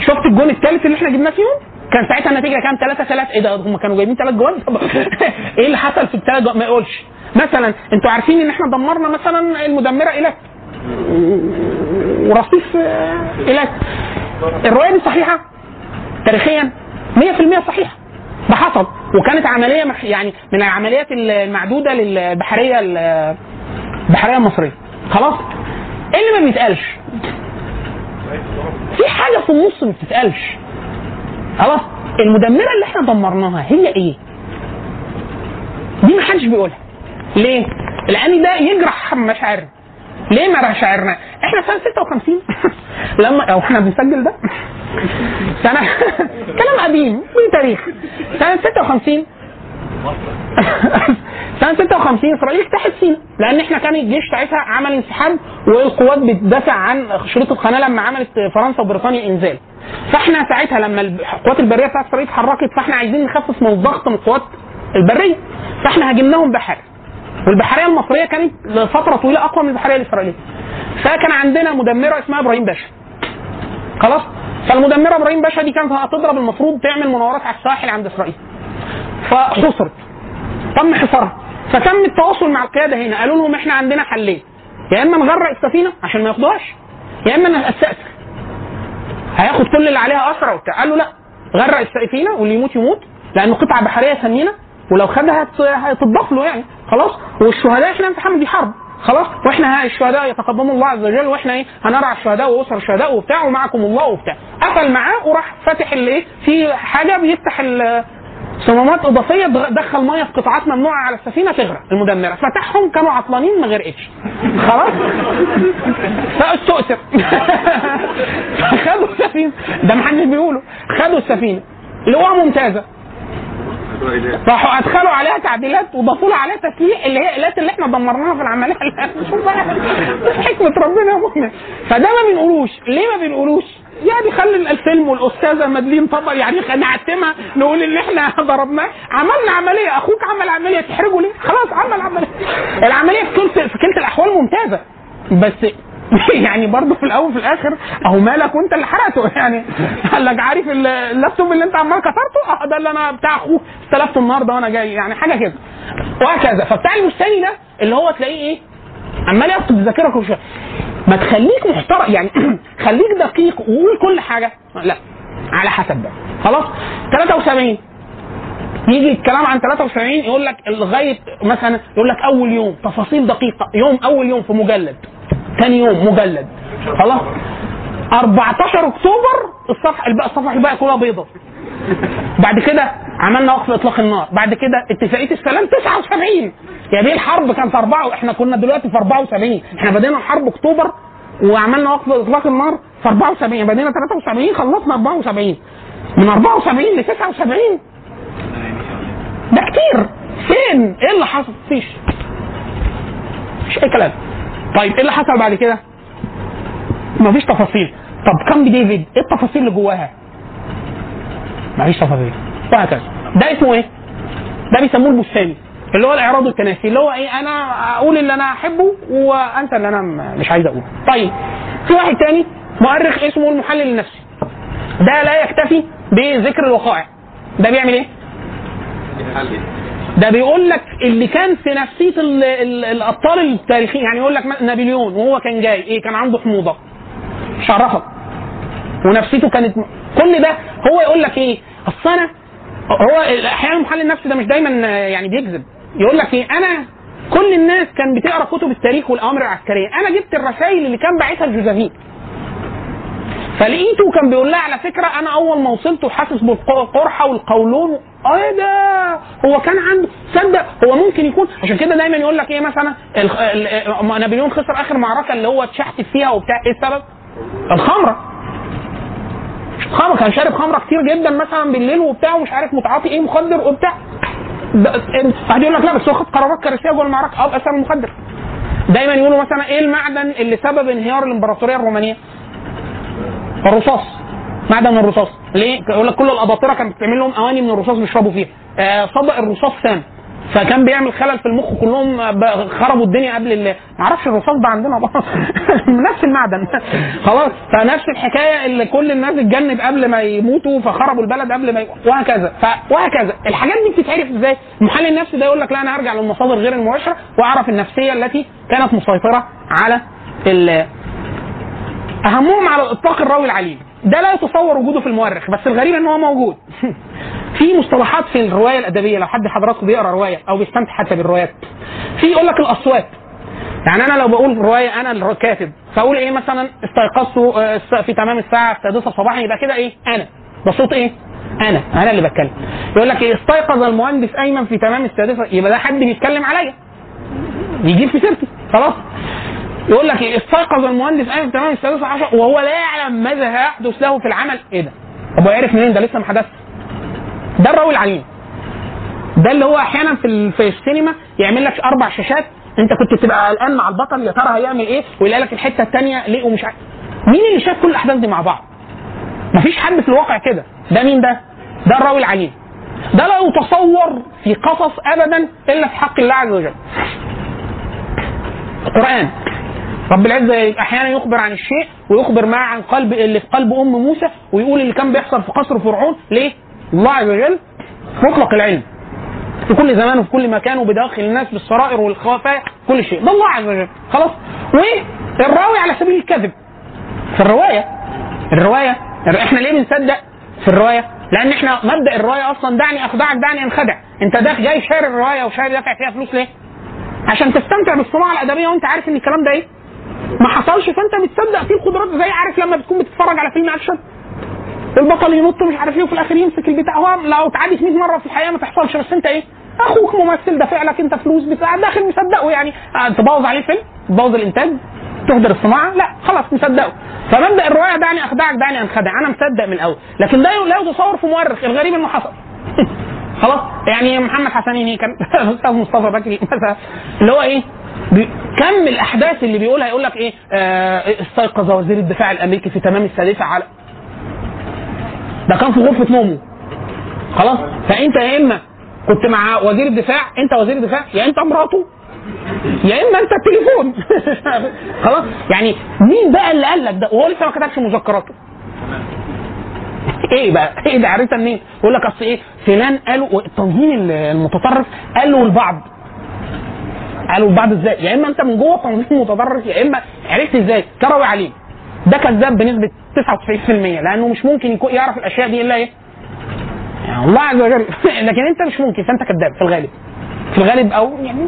شفت الجون الثالث اللي إحنا جبناه فيهم؟ كان ساعتها النتيجة كام؟ 3 3 إيه ده؟ هم كانوا جايبين ثلاث جوان؟ طب إيه اللي حصل في الثلاث ما يقولش مثلا أنتوا عارفين ان إحنا دمرنا مثلا المدمرة ايلاك ورصيف آه، ايلاك الرواية دي صحيحة؟ تاريخيا؟ 100% صحيحة. ده حصل. وكانت عملية يعني من العمليات المعدودة للبحرية ال- البحرية المصرية. خلاص؟ إيه اللي ما بيتقالش؟ في حاجة في النص ما بتتقالش. خلاص؟ المدمرة اللي إحنا دمرناها هي إيه؟ دي ما حدش بيقولها. ليه؟ لأن ده يجرح مشاعرنا. ليه ما مشاعرنا إحنا سنة 56 لما أو إحنا بنسجل ده. سنه كلام قديم في تاريخ. سنة 56 سنة 56 إسرائيل اجتاحت سيناء لأن إحنا كان الجيش ساعتها عمل انسحاب والقوات بتدافع عن شريط القناه لما عملت فرنسا وبريطانيا إنزال. فاحنا ساعتها لما القوات البرية بتاعت إسرائيل اتحركت فاحنا عايزين نخفف من الضغط من القوات البرية. فاحنا هاجمناهم بحري والبحرية المصرية كانت لفترة طويلة أقوى من البحرية الإسرائيلية. فكان عندنا مدمرة اسمها إبراهيم باشا. خلاص؟ فالمدمرة إبراهيم باشا دي كانت هتضرب المفروض تعمل مناورات على الساحل عند إسرائيل. فحصرت تم حصارها. فتم التواصل مع القيادة هنا. قالوا لهم إحنا عندنا حلين. يا إما نغرق السفينة عشان ما ياخدوهاش يا إما نستأثر هياخد كل اللي عليها اسرى وبتاع. قال له لا غرق السفينة واللي يموت يموت لأنه قطعة بحرية ثمينه ولو خدها هت- هتضاف له يعني خلاص. والشهداء إحنا نتحمل دي حرب خلاص. وإحنا الشهداء يتقبلهم الله عز وجل وإحنا إيه هنرعى الشهداء واسر الشهداء وبتاع ومعكم الله وبتاع. قفل معاه وراح فاتح الايه في حاجة بيفتح صمامات إضافية دخل مية في قطاعات ممنوعة على السفينة تغرق المدمرة. فتحهم كانوا عطلانين ما غرقتش خلاص. فاستؤثر فخدوا السفينة. ده محدش بيقوله. خدوا السفينة. لقوها ممتازة. راحوا أدخلوا عليها تعديلات وضافوا لها عليها تسليح اللي هي آلات اللي إحنا دمرناها في العملية. شوف بقى. حكمة ربنا يا فده ما بنقولوش. ليه ما بنقولوش؟ يعني خلي الفيلم والأستاذة مدلين طبعا يعني نعتمها نقول اللي إحنا ضربناه. عملنا عملية. أخوك عمل عملية. تحرجه ليه؟ خلاص عمل عملية. العملية في كلتا في كلتا الأحوال ممتازة. بس يعني برضه في الأول في الآخر أهو مالك وأنت اللي حرقته. يعني قال لك عارف ال- اللابتوب اللي أنت عمال كسرته؟ آه ده اللي أنا بتاع أخوه استلفته النهارده وأنا جاي. يعني حاجة كده. وهكذا. فبتاع البستاني ده اللي هو تلاقيه إيه؟ عمال يفقد الذاكره كل شوية. ما تخليك محترم يعني خليك دقيق وقول كل حاجة. لا على حسب ده خلاص؟ 73 يجي الكلام عن 73 يقول لك لغايه مثلا يقول لك أول يوم تفاصيل دقيقة. يوم أول يوم في مجلد. ثاني يوم مجلد. خلاص؟ 14 أكتوبر الصفحة الباقي الصفحة الباقي كلها بيضاء بعد كده عملنا وقف اطلاق النار. بعد كده اتفاقية السلام 79 يا دي الحرب؟ كانت أربعة إحنا كنا دلوقتي في 74 إحنا بدينا حرب أكتوبر وعملنا وقف اطلاق النار في 74 بدينا 73 خلصنا 74 من 74 ل 79 ده كتير. فين؟ إيه اللي حصل؟ مفيش. مفيش أي كلام. طيب إيه اللي حصل بعد كده؟ مفيش تفاصيل. طب كامب ديفيد إيه التفاصيل اللي جواها؟ مفيش تفاصيل. وهكذا. ده اسمه إيه؟ ده بيسموه البستاني اللي هو الإعراض والتناسي اللي هو إيه أنا أقول اللي أنا أحبه وأنسى اللي أنا مش عايز أقوله. طيب في واحد تاني مؤرخ اسمه المحلل النفسي. ده لا يكتفي بذكر الوقائع. ده بيعمل إيه؟ ده بيقول لك اللي كان في نفسية ال- ال- الأبطال التاريخيين يعني يقول لك نابليون وهو كان جاي إيه كان عنده حموضة. مش عرفك ونفسيته كانت كل ده هو يقول لك إيه؟ أصل أنا هو أحيانا المحلل النفسي ده مش دايما يعني بيكذب. يقول لك إيه؟ أنا كل الناس كان بتقرأ كتب التاريخ والأوامر العسكرية. أنا جبت الرسائل اللي كان باعتها الجوزافين فلقيته كان بيقول لها على فكرة أنا أول ما وصلت وحاسس بالقرحة والقولون إيه ده؟ هو كان عنده تصدق هو ممكن يكون عشان كده دايما يقول لك إيه مثلا نابليون خسر آخر معركة اللي هو اتشحتت فيها وبتاع إيه السبب؟ الخمرة. خمرة كان شارب خمرة كتير جدا مثلا بالليل وبتاع ومش عارف متعاطي إيه مخدر وبتاع. واحد يقول لك لا بس هو خد قرارات كارثية جوه المعركة. آه بأثر المخدر دايما يقولوا مثلا إيه المعدن اللي سبب انهيار الإمبراطورية الرومانية؟ الرصاص. معدن الرصاص. ليه؟ يقول لك كل الأباطرة كانت بتعمل لهم أواني من الرصاص بيشربوا فيها. آه صدق الرصاص سام. فكان بيعمل خلل في المخ كلهم آه، خربوا الدنيا قبل ال ما أعرفش الرصاص ده عندنا. نفس المعدن. خلاص. فنفس الحكاية اللي كل الناس اتجنب قبل ما يموتوا فخربوا البلد قبل ما ي... وهكذا. ف... وهكذا الحاجات دي بتتعرف إزاي؟ المحلل النفسي ده يقول لك لا أنا هرجع للمصادر غير المباشرة وأعرف النفسية التي كانت مسيطرة على ال... أهمهم على الإطلاق الراوي العليل. ده لا يتصور وجوده في المؤرخ بس الغريب إن هو موجود. في مصطلحات في الرواية الأدبية لو حد حضراتكم بيقرأ رواية أو بيستمتع حتى بالروايات. في يقول لك الأصوات. يعني أنا لو بقول رواية أنا الكاتب فأقول إيه مثلا؟ استيقظت آه، في تمام الساعة السادسة صباحا يبقى كده إيه؟ أنا. ده صوت إيه؟ أنا. أنا اللي بتكلم. يقول لك إيه؟ استيقظ المهندس أيمن في تمام السادسة يبقى ده حد بيتكلم عليا. يجيب في سيرتي خلاص. يقول لك إيه؟ استيقظ المهندس ايمن تمام السادسه عشر وهو لا يعلم ماذا سيحدث له في العمل. إيه ده؟ طب هو عرف منين؟ ده لسه ما حدثش. ده الراوي العليم. ده اللي هو أحيانا في في السينما يعمل لك أربع شاشات. أنت كنت بتبقى قلقان مع البطل يا ترى هيعمل إيه؟ ويلاقي لك الحتة الثانية ليه ومش عارف. مين اللي شاف كل الأحداث دي مع بعض؟ مفيش حد في الواقع كده. ده مين ده؟ ده الراوي العليم. ده لا يتصور في قصص ابدا إلا في حق الله عز وجل. القران رب العزة أحيانا يخبر عن الشيء ويخبر معه عن قلب اللي في قلب أم موسى ويقول اللي كان بيحصل في قصر فرعون ليه؟ الله عز وجل مطلق العلم في كل زمان وفي كل مكان وبداخل الناس بالسرائر والخفايا كل شيء ده الله عز وجل خلاص والراوي على سبيل الكذب في الرواية الرواية إحنا ليه بنصدق في الرواية؟ لأن إحنا مبدأ الرواية أصلا دعني أخدعك دعني أنخدع أنت ده جاي شاري الرواية وشاري دافع فيها فلوس ليه؟ عشان تستمتع بالصناعة الأدبية وأنت عارف إن الكلام ده إيه؟ ما حصلش فأنت بتصدق فيه القدرات زي عارف لما بتكون بتتفرج على فيلم أكشن؟ البطل ينط مش عارف إيه وفي الآخر يمسك البتاع. هو لو اتعادت 100 مرة في الحقيقة ما تحصلش بس أنت إيه؟ أخوك ممثل دافع لك أنت فلوس بتاع داخل مصدقه يعني. آه، تبوظ عليه فيلم؟ تبوظ الإنتاج؟ تهدر الصناعة؟ لا خلاص مصدقه. فمبدأ الرواية دعني أخدعك دعني أنخدع. أنا مصدق من الأول. لكن ده لا يتصور في مؤرخ الغريب إنه حصل. خلاص؟ يعني محمد حسنين كان؟ الاستاذ مصطفى بكري مثلا. اللي هو إيه؟ كم الأحداث اللي بيقولها؟ يقول لك إيه؟ آه استيقظ وزير الدفاع الأمريكي في تمام السادسة على ده كان في غرفة نومه خلاص؟ فأنت يا إما كنت مع وزير الدفاع أنت وزير الدفاع يا أنت مراته. يا إما أنت التليفون. خلاص؟ يعني مين بقى اللي قال لك ده؟ وهو لسه ما كتبش مذكراته. إيه بقى؟ إيه ده؟ عرفتها منين؟ يقول لك أصل إيه؟ فلان قالوا التنظيم المتطرف قالوا البعض قالوا البعض إزاي؟ يا إما أنت من جوه تنظيم متطرف يا إما عرفت إزاي؟ كروي عليه. ده كذاب بنسبة 99% لأنه مش ممكن يكون يعرف الأشياء دي إلا إيه؟ يعني الله عز وجل. لكن أنت مش ممكن فأنت كذاب في الغالب. في الغالب أو يعني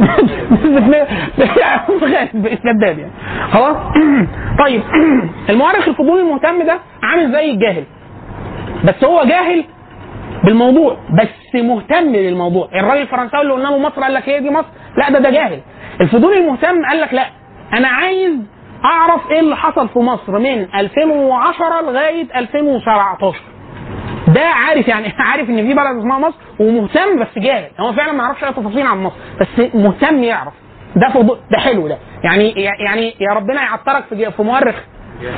كذاب يعني. خلاص؟ طيب. المؤرخ الفضولي المهتم ده عامل زي الجاهل. بس هو جاهل بالموضوع بس مهتم بالموضوع. الراجل الفرنساوي اللي قلنا له مصر قال لك هي دي مصر؟ لا ده ده جاهل. الفضولي المهتم قال لك لا. أنا عايز أعرف إيه اللي حصل في مصر من 2010 لغاية 2017 ده عارف يعني عارف إن في بلد اسمها مصر ومهتم بس جاهل. هو فعلا ما يعرفش أي تفاصيل عن مصر بس مهتم يعرف. ده فضول ده حلو ده. يعني يعني يا ربنا يعطرك في في مؤرخ.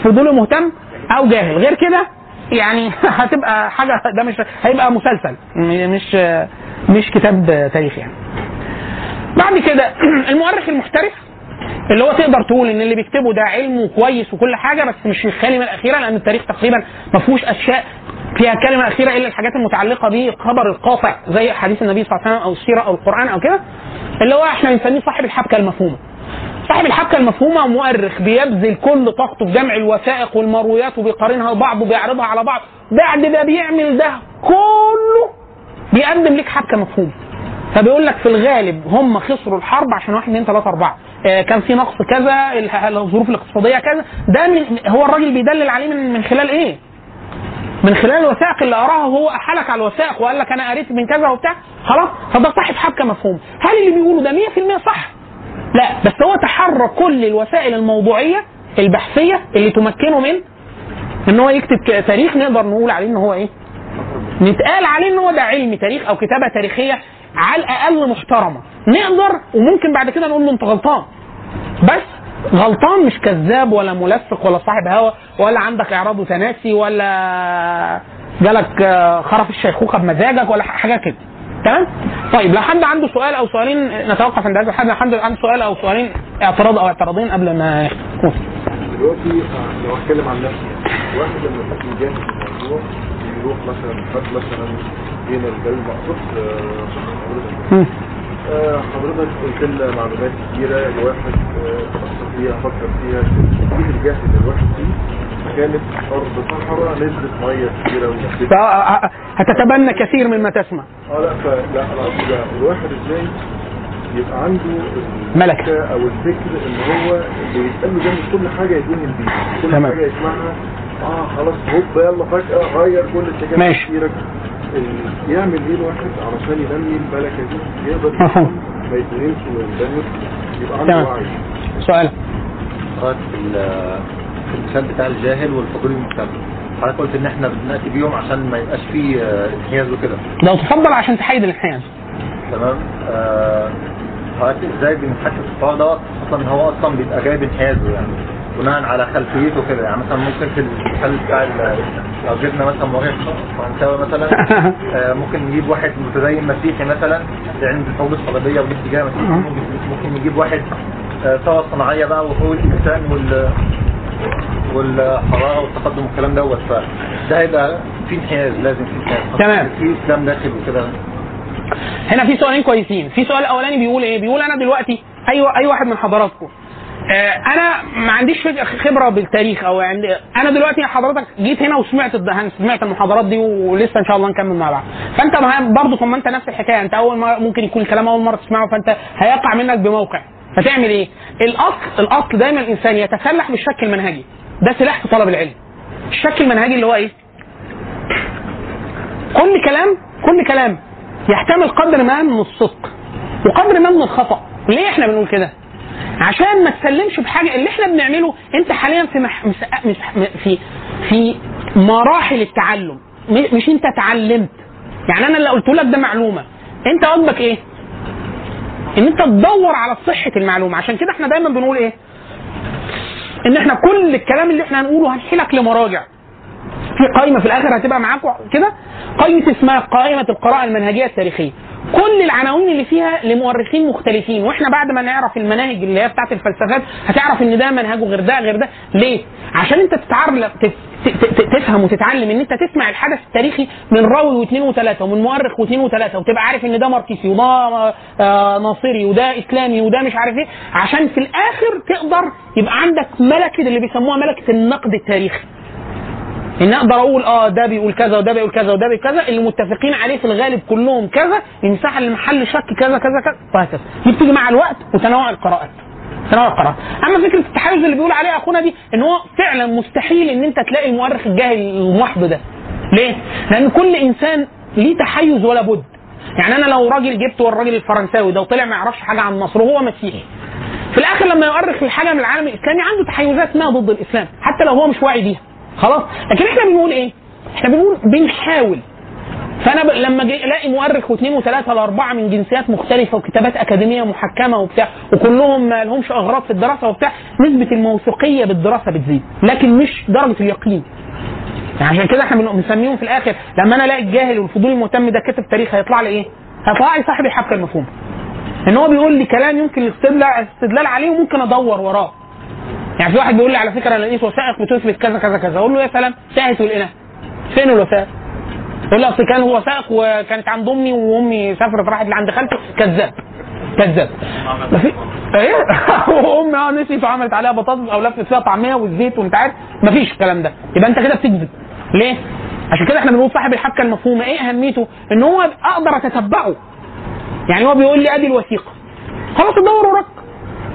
فضولي مهتم أو جاهل. غير كده يعني هتبقى حاجة ده مش هيبقى مسلسل. مش مش كتاب تاريخ يعني. بعد كده المؤرخ المحترف اللي هو تقدر تقول إن اللي بيكتبه ده علمه كويس وكل حاجة بس مش من الأخيرة لأن التاريخ تقريبا ما فيهوش أشياء فيها كلمة أخيرة إلا الحاجات المتعلقة بالخبر القاطع زي حديث النبي صلى الله عليه وسلم أو السيرة أو القرآن أو كده اللي هو إحنا بنسميه صاحب الحبكة المفهومة. صاحب الحبكة المفهومة مؤرخ بيبذل كل طاقته في جمع الوثائق والمرويات وبيقارنها ببعض وبيعرضها على بعض. بعد ما بيعمل ده كله بيقدم لك حبكة مفهومة. فبيقول لك في الغالب هم خسروا الحرب عشان واحد اثنين ثلاثة أربعة. آه، كان في نقص كذا الظروف الاقتصادية كذا. ده من هو الراجل بيدلل عليه من, من خلال إيه؟ من خلال الوثائق اللي قراها وهو احالك على الوثائق وقال لك أنا قريت من كذا وبتاع. خلاص؟ فده صاحب حبكة مفهوم هل اللي بيقوله ده 100% صح؟ لا بس هو تحرى كل الوسائل الموضوعية البحثية اللي تمكنه من إن هو يكتب تاريخ نقدر نقول عليه إن هو إيه؟ نتقال عليه إن هو ده علم تاريخ أو كتابة تاريخية على الأقل محترمة. نقدر وممكن بعد كده نقول له أنت غلطان. بس غلطان مش كذاب ولا ملفق ولا صاحب هوى ولا عندك اعراض وتناسي ولا جالك آه، خرف الشيخوخة بمزاجك ولا حاجة كده. تمام طيب لو حد عنده سؤال أو سؤالين نتوقف عند هذا الحد لو حد عنده سؤال أو سؤالين اعتراض أو اعتراضين قبل ما يختم دلوقتي آه، لو اتكلم عن نفسي يعني واحد لما بيكون جاهز الموضوع يروح مثلا خد مثلا هنا الجاي مقصود مم. حضرتك قلت لنا معلومات كتيرة الواحد آه، فكر فيها فكر فيها الجيل الجاهز اللي الواحد فيه كانت أرض صحراء نزلت مية كتيرة ونزلت فا- هتتبنى كثير مما تسمع آه لا فلا أنا قصدي ده الواحد إزاي يبقى عنده ملكة. أو الفكر إن هو اللي يسأله جنب كل حاجة يكون بيه كل تمام. حاجة يسمعها آه خلاص هوب يلا فجأة غير كل اتجاه ماشي. يعمل إيه الواحد علشان ينمي الملكه دي يقدر مفهوم. ما يتنمش ويندمج يبقى عنده. وعي سؤال حضرتك في ال- في المثال بتاع الجاهل والفضول المكتمل حضرتك قلت إن إحنا بنأتي بيهم عشان ما يبقاش فيه آه، انحياز وكده. لو تفضل عشان تحيد الانحياز. تمام. آه، حضرتك إزاي في الحوار دوت خصوصا إن هو أصلا بيبقى جايب انحيازه يعني بناء على خلفيته كده. يعني مثلا ممكن في المثال بتاع لو جبنا مثلا مؤرخ فرنساوي مثلا آه، ممكن نجيب واحد متدين مسيحي مثلا عند الحروب الصليبيه والاتجاه مسيحي ممكن نجيب واحد ثوره صناعية بقى وحقوق الإنسان وال والحرارة والتقدم والكلام دوت فده هيبقى في انحياز لازم في انحياز. تمام. في اسلام داخل وكده. هنا في سؤالين كويسين. في سؤال الاولاني بيقول إيه؟ بيقول أنا دلوقتي أي أي واحد من حضراتكم آه، أنا ما عنديش خبرة بالتاريخ أو عندي أنا دلوقتي حضرتك جيت هنا وسمعت سمعت المحاضرات دي ولسه إن شاء الله نكمل مع بعض. فأنت برضه طب ما أنت نفس الحكاية أنت أول ما ممكن يكون الكلام أول مرة تسمعه فأنت هيقع منك بموقع. فتعمل إيه؟ الأصل الأصل دايما الإنسان يتسلح بالشك المنهجي. ده سلاح في طلب العلم. الشك المنهجي اللي هو إيه؟ كل كلام كل كلام يحتمل قدر ما من الصدق وقدر ما من الخطأ. ليه إحنا بنقول كده؟ عشان ما تسلمش بحاجة. اللي إحنا بنعمله انت حاليا في مح... في في مراحل التعلم. مش انت اتعلمت. يعني أنا اللي قلت لك ده معلومة. انت واجبك إيه؟ إن أنت تدور على صحة المعلومة. عشان كده إحنا دايما بنقول إيه؟ إن إحنا كل الكلام اللي إحنا هنقوله هنحيلك لمراجع. في قائمة في الآخر هتبقى معاكم كده؟ قائمة اسمها قائمة القراءة المنهجية التاريخية. كل العناوين اللي فيها لمؤرخين مختلفين. وإحنا بعد ما نعرف المناهج اللي هي بتاعت الفلسفات هتعرف إن ده منهجه غير ده غير ده. ليه؟ عشان أنت تتعرف تفهم وتتعلم إن أنت تسمع الحدث التاريخي من راوي واثنين وثلاثة ومن مؤرخ واثنين وثلاثة وتبقى عارف إن ده ماركسي وده آه، ناصري وده إسلامي وده مش عارف إيه. عشان في الآخر تقدر يبقى عندك ملكة اللي بيسموها ملكة النقد التاريخي. إن أقدر أقول آه ده بيقول كذا وده بيقول كذا وده بيقول كذا اللي متفقين عليه في الغالب كلهم كذا المساحه اللي محل شك كذا كذا كذا وهكذا. دي بتيجي مع الوقت وتنوع القراءات. تنوع القراءات. أما فكرة التحيز اللي بيقول عليها أخونا دي إن هو فعلا مستحيل إن أنت تلاقي المؤرخ الجاهل المحض ده. ليه؟ لأن كل إنسان ليه تحيز ولا بد. يعني أنا لو راجل جبت الراجل الفرنساوي ده وطلع ما يعرفش حاجة عن مصر وهو مسيحي. في الآخر لما يؤرخ لحاجه من العالم الإسلامي عنده تحيزات ما ضد الإسلام حتى لو هو مش واعي بيها. خلاص؟ لكن إحنا بنقول إيه؟ إحنا بنقول بنحاول. فأنا ب... لما جي ألاقي مؤرخ واثنين وثلاثة لاربعه من جنسيات مختلفة وكتابات أكاديمية محكمة وبتاع وكلهم ما لهمش أغراض في الدراسة وبتاع نسبة الموثوقية بالدراسة بتزيد لكن مش درجة اليقين. يعني عشان كده إحنا بن- بنسميهم في الآخر لما أنا ألاقي الجاهل والفضول المهتم ده كاتب تاريخ هيطلع لي إيه؟ هيطلع لي صاحب الحبكة المفهومة. إن هو بيقول لي كلام يمكن الاستدلال عليه وممكن أدور وراه. يعني في واحد بيقول لي على فكرة أنا لقيت وثائق بتثبت كذا كذا كذا. أقول له يا سلام؟ تاهت ولقيناها فين الوثائق؟ يقول لك أصل كان هو سائق وكانت عند أمي وأمي سافرت راحت لعند خالتي. كذاب. كذاب. إيه؟ وامي آه نسيت وعملت عليها بطاطس أو لفت فيها طعمية والزيت وانت عارف. مفيش الكلام ده. يبقى أنت كده بتكذب. ليه؟ عشان كده إحنا بنقول صاحب الحبكة المفهومة. إيه أهميته؟ إن هو أقدر أتتبعه. يعني هو بيقول لي أدي الوثيقة. خلاص ادور وراك.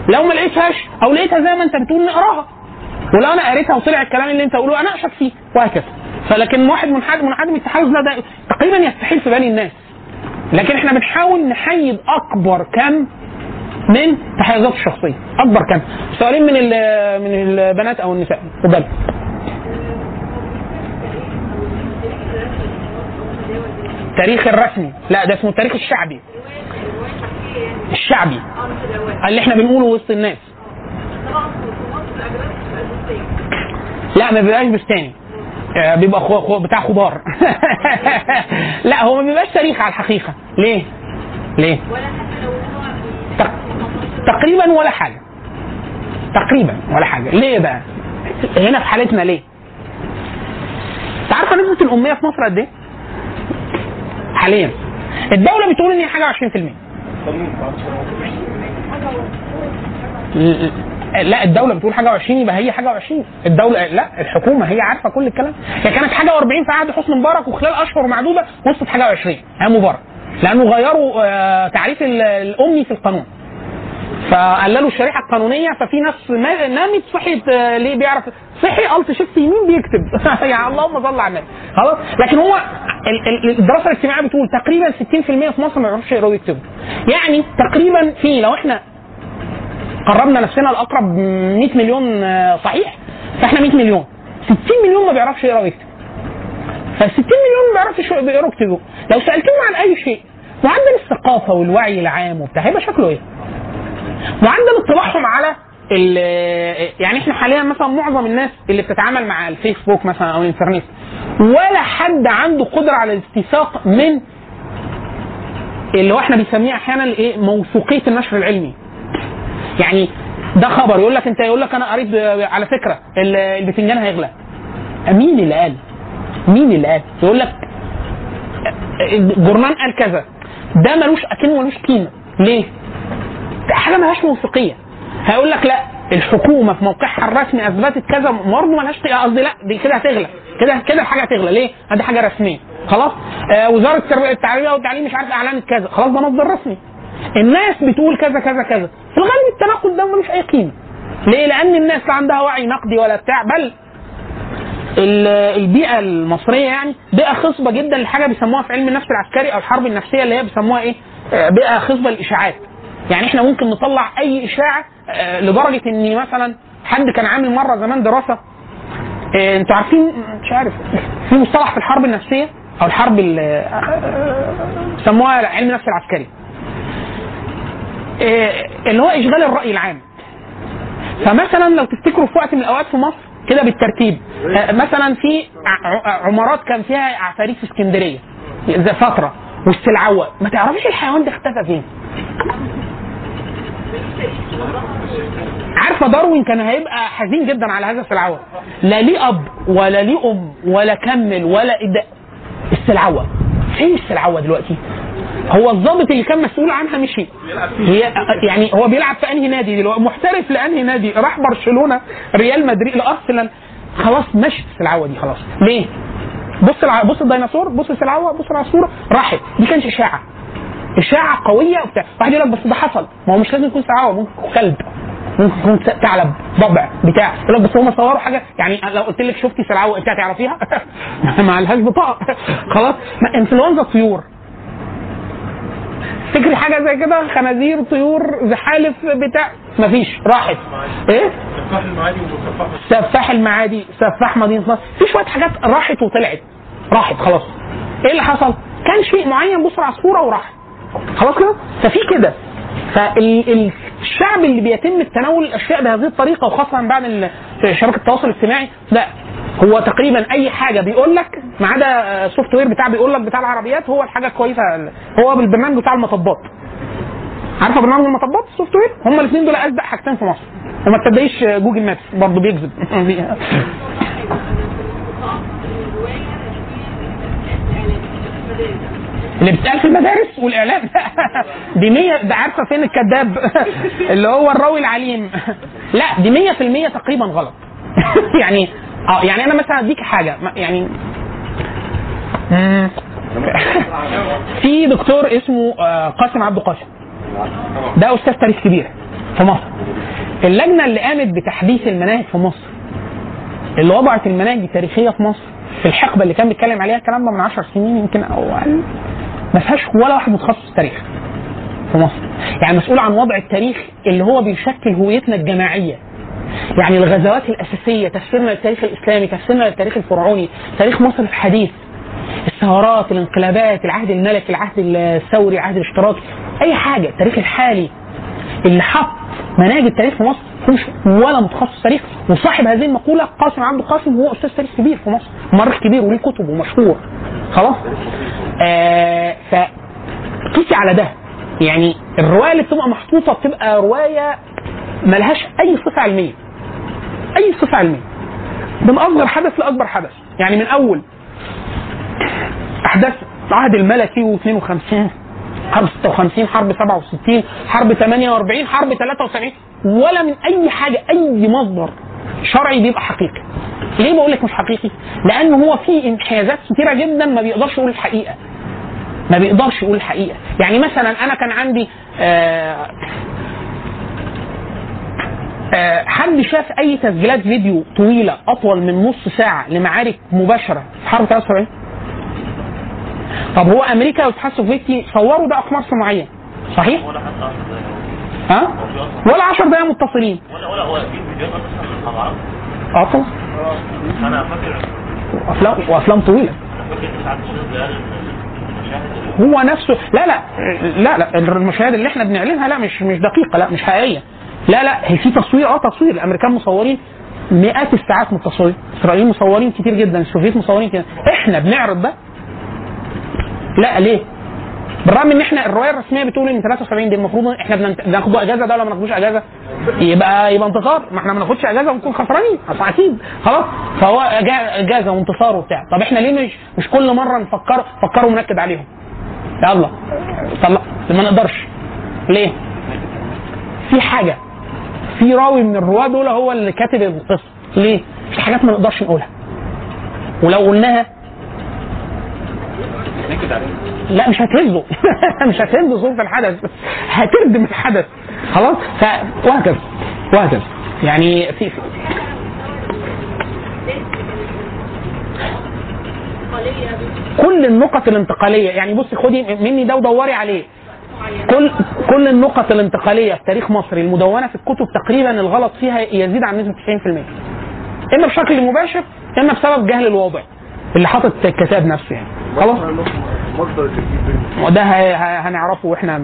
لو ما لقيتهاش أو لقيتها زي ما انت بتقول نقراها. ولو أنا قريتها وطلع الكلام اللي انت قوله اناقشك فيه وهكذا. فلكن واحد منحدر منعدم التحيز لا ده تقريبا يستحيل في بالي الناس. لكن إحنا بنحاول نحيد اكبر كم من تحيزات الشخصية. اكبر كم؟ سؤالين من من البنات أو النساء. اتفضل. التاريخ الرسمي. لا ده اسمه التاريخ الشعبي. الشعبي اللي إحنا بنقوله وسط الناس لا ما بيبقاش بستاني آه، بيبقى خو خو بتاع خضار لا هو ما بيبقاش تاريخ على الحقيقة ليه؟ ليه؟ تق- تقريبا ولا حاجة تقريبا ولا حاجة ليه بقى؟ هنا في حالتنا ليه؟ أنت عارفة نسبة الأمية في مصر قد إيه؟ حاليا الدولة بتقول إن هي حاجة 20% لا الدولة بتقول حاجة 20 يبقى هي حاجة 20 الدولة لا الحكومة هي عارفة كل الكلام. هي كانت حاجة 40 في عهد حسني مبارك وخلال أشهر معدودة وصلت حاجة 20 هي مبارك. لأنه غيروا آه، تعريف ال- الأمي في القانون. فقللوا الشريحة القانونية ففي ناس نامت صحيت آه، ليه بيعرف؟ صحي ألت شيفت يمين بيكتب. يعني اللهم صل على النبي. خلاص؟ لكن هو ال- ال- الدراسة الاجتماعية بتقول تقريبا 60% في مصر ما بيعرفوش يقروا ويكتبوا. يعني تقريبا في لو إحنا قربنا نفسنا لأقرب 100 مليون آه، صحيح فإحنا 100 مليون. 60 مليون ما بيعرفش يقرا ويكتب. فال 60 مليون ما بيعرفش يقرا ويكتبوا. لو سألتهم عن أي شيء معدل الثقافة والوعي العام وبتاع هيبقى شكله إيه؟ معدل اطلاعهم على يعني إحنا حاليا مثلا معظم الناس اللي بتتعامل مع الفيسبوك مثلا أو الإنترنت ولا حد عنده قدرة على الاستيثاق من اللي هو إحنا بنسميه أحيانا إيه موثوقية النشر العلمي يعني ده خبر يقول لك أنت يقول لك أنا قريت على فكرة ال- البتنجان هيغلى مين اللي قال؟ مين اللي قال؟ يقول لك الجورنال قال كذا ده ملوش أكنه ملوش قيمة ليه؟ حاجة ملهاش موثوقية هيقول لك لا الحكومة في موقعها الرسمي أثبتت كذا برضه ملهاش. قصدي لا دي كده هتغلى كده كده الحاجة هتغلى ليه؟ دي حاجة رسمية خلاص آه وزارة التربية والتعليم مش عارف اعلنت كذا خلاص ده مصدر رسمي الناس بتقول كذا كذا كذا في الغالب التناقض ده ملوش أي قيمة ليه؟ لأن الناس لا عندها وعي نقدي ولا بتاع بل ال- البيئة المصرية يعني بيئة خصبة جدا لحاجة بيسموها في علم النفس العسكري أو الحرب النفسية اللي هي بيسموها إيه؟ آه، بيئة خصبة للإشاعات. يعني إحنا ممكن نطلع اي اشاعة آه، لدرجة ان مثلا حد كان عامل مرة زمان دراسة آه، أنتوا عارفين مش عارف في مصطلح في الحرب النفسية أو الحرب ال- آه، بيسموها علم النفس العسكري. اللي هو اشغال الرأي العام. فمثلا لو تفتكروا في وقت من الاوقات في مصر كده بالترتيب مثلا في عمارات كان فيها عفاريت في اسكندرية فترة والسلعوه ما تعرفيش الحيوان ده اختفى فين عارفة داروين كان هيبقى حزين جدا على هذا السلعوة. لا ليه أب ولا ليه أم ولا كمل ولا إد... السلعوة. فين السلعوة دلوقتي؟ هو الضابط اللي كان مسؤول عنها مشي. هي يعني هو بيلعب في أنهي نادي دلوقتي؟ محترف لأنهي نادي؟ راح برشلونة ريال مدريد لارسنال خلاص مشت السلعوة دي خلاص. ليه؟ بص الع... بص الديناصور بص السلعوة بص العصفورة. راحت. دي كانت إشاعة. إشاعة قوية وبتاع. واحد يقول لك بس ده حصل. ما هو مش لازم يكون سلعوه ممكن يكون كلب. ممكن يكون ثعلب ضبع بتاع. يقول لك بس هم صوروا حاجة. يعني لو قلت لك شفتي سلعوه انت هتعرفيها ما لهاش بطاقة. خلاص؟ إنفلونزا طيور. تفتكري حاجة زي كده؟ خنازير طيور زحالف بتاع. مفيش. راحت. إيه؟ سفاح المعادي سفاح المعادي سفاح مدينة نصر. في شوية حاجات راحت وطلعت. راحت خلاص. إيه اللي حصل؟ كان شيء معين بص عصفورة وراح خلاص كده؟ ففي كده. فالشعب اللي بيتم تناول الأشياء بهذه الطريقة وخاصة بعد شبكة التواصل الاجتماعي لا. هو تقريبا أي حاجة بيقول لك ما عدا السوفت وير بتاع بيقول لك بتاع العربيات هو الحاجة الكويسه هو بالبرنامج بتاع المطبات. عارفة برنامج المطبات؟ ال software هم الاثنين دول اصدق حاجتين في مصر. وما تصدقيش Google Maps برضه بيكذب. اللي بتتقال في المدارس والإعلام. دي 100 ده عارفة فين الكذاب؟ اللي هو الراوي العليم. لا دي 100% تقريبا غلط. يعني آه يعني أنا مثلا اديك حاجة. يعني. في دكتور اسمه آه، قاسم عبد قاسم ده أستاذ تاريخ كبير في مصر. اللجنة اللي قامت بتحديث المناهج في مصر اللي وضعت المناهج التاريخية في مصر في الحقبة اللي كان بيتكلم عليها الكلام ده من 10 سنين يمكن أو أقل. ما فيهاش ولا واحد متخصص تاريخ في مصر. يعني مسؤول عن وضع التاريخ اللي هو بيشكل هويتنا الجماعية. يعني الغزوات الأساسية تفسيرنا للتاريخ الإسلامي تفسيرنا للتاريخ الفرعوني تاريخ مصر الحديث الثورات الانقلابات العهد الملكي العهد الثوري العهد الاشتراكي أي حاجة التاريخ الحالي. اللي حط مناهج التاريخ في مصر مش ولا متخصص تاريخ وصاحب هذه المقولة قاسم عبد القاسم هو أستاذ تاريخ كبير في مصر مؤرخ كبير وليه كتب ومشهور. خلاص؟ آه ف على ده. يعني الرواية اللي بتبقى محطوطة بتبقى رواية ملهاش أي صفة علمية. أي صفة علمية. من أصغر حدث لأكبر حدث. يعني من أول أحداث العهد الملكي و52. حرب 56 حرب 67 حرب 48 حرب 73 ولا من أي حاجة أي مصدر شرعي بيبقى حقيقي. ليه بقول لك مش حقيقي؟ لأن هو فيه انحيازات كتيرة جدا ما بيقدرش يقول الحقيقة. ما بيقدرش يقول الحقيقة. يعني مثلا أنا كان عندي آه آه حد شاف أي تسجيلات فيديو طويلة أطول من نص ساعة لمعارك مباشرة في حرب 73 طب هو أمريكا والاتحاد السوفيتي صوروا ده اقمار صناعيه صحيح؟ ولا حتى. ها؟ ولا 10 دقايق متصلين. ولا ولا هو في فيديوهات أصلا آه طبعا. أنا فاكر وافلام وأفلام طويلة. هو نفسه لا لا لا لا المشاهد اللي إحنا بنعلنها لا مش مش دقيقة لا مش حقيقية. لا لا هي في تصوير آه تصوير. الأمريكان مصورين مئات الساعات متصورين إسرائيل مصورين كتير جدا السوفيت مصورين كده إحنا بنعرض ده لا ليه؟ بالرغم إن إحنا الرواية الرسمية بتقول إن 73 دي المفروض إحنا بناخدوا إجازة ده ولا ما ناخدوش إجازة يبقى يبقى انتصار ما إحنا ما ناخدش إجازة ونكون خسرانين أكيد. خلاص؟ فهو إجازة وانتصار وبتاع. طب إحنا ليه مش مش كل مرة نفكر فكروا ونكد عليهم؟ يلا. طلع ما نقدرش. ليه؟ في حاجة. في راوي من الرواة دول هو اللي كاتب القصة. ليه؟ في حاجات ما نقدرش نقولها. ولو قلناها لا مش هتهزه مش هتهز صورة الحدث. هتردم الحدث. خلاص؟ ف وهكذا وهكذا يعني في- كل النقط الانتقالية يعني بصي خدي مني ده ودوري عليه. كل كل النقط الانتقالية في تاريخ مصر المدونة في الكتب تقريبا الغلط فيها يزيد عن نسبة 90% إما بشكل مباشر إما بسبب جهل الواضع اللي حاطط الكتاب نفسه يعني. خلاص. وده هنعرفه وإحنا.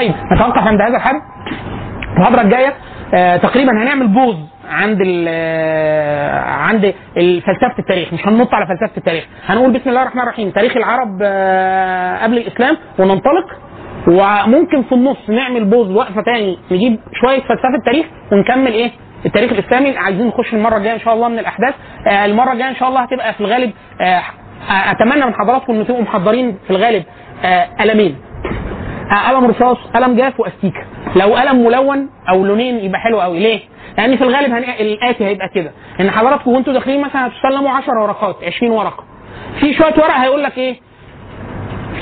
طيب نتوقف عند هذا الحد. المحاضره الجاية آه تقريبا هنعمل بوز عند ال آه، عند فلسفه التاريخ. مش هننط على فلسفة التاريخ. هنقول بسم الله الرحمن الرحيم. تاريخ العرب آه قبل الإسلام وننطلق. وممكن في النص نعمل بوز وقفة تاني نجيب شوية فلسفة تاريخ ونكمل إيه؟ التاريخ الإسلامي. عايزين نخش المرة الجاية إن شاء الله من الأحداث. آه المرة الجاية إن شاء الله هتبقى في الغالب أتمنى من حضراتكم إن تبقوا محضرين في الغالب آه قلمين. آه، قلم رصاص قلم جاف وأستيكة. لو قلم ملون أو لونين يبقى حلو قوي. ليه؟ لأن في الغالب هن... الآتي هيبقى كده. إن حضراتكم وأنتوا داخلين مثلا هتسلموا 10 ورقات 20 ورقة. في شوية ورق هيقول لك إيه؟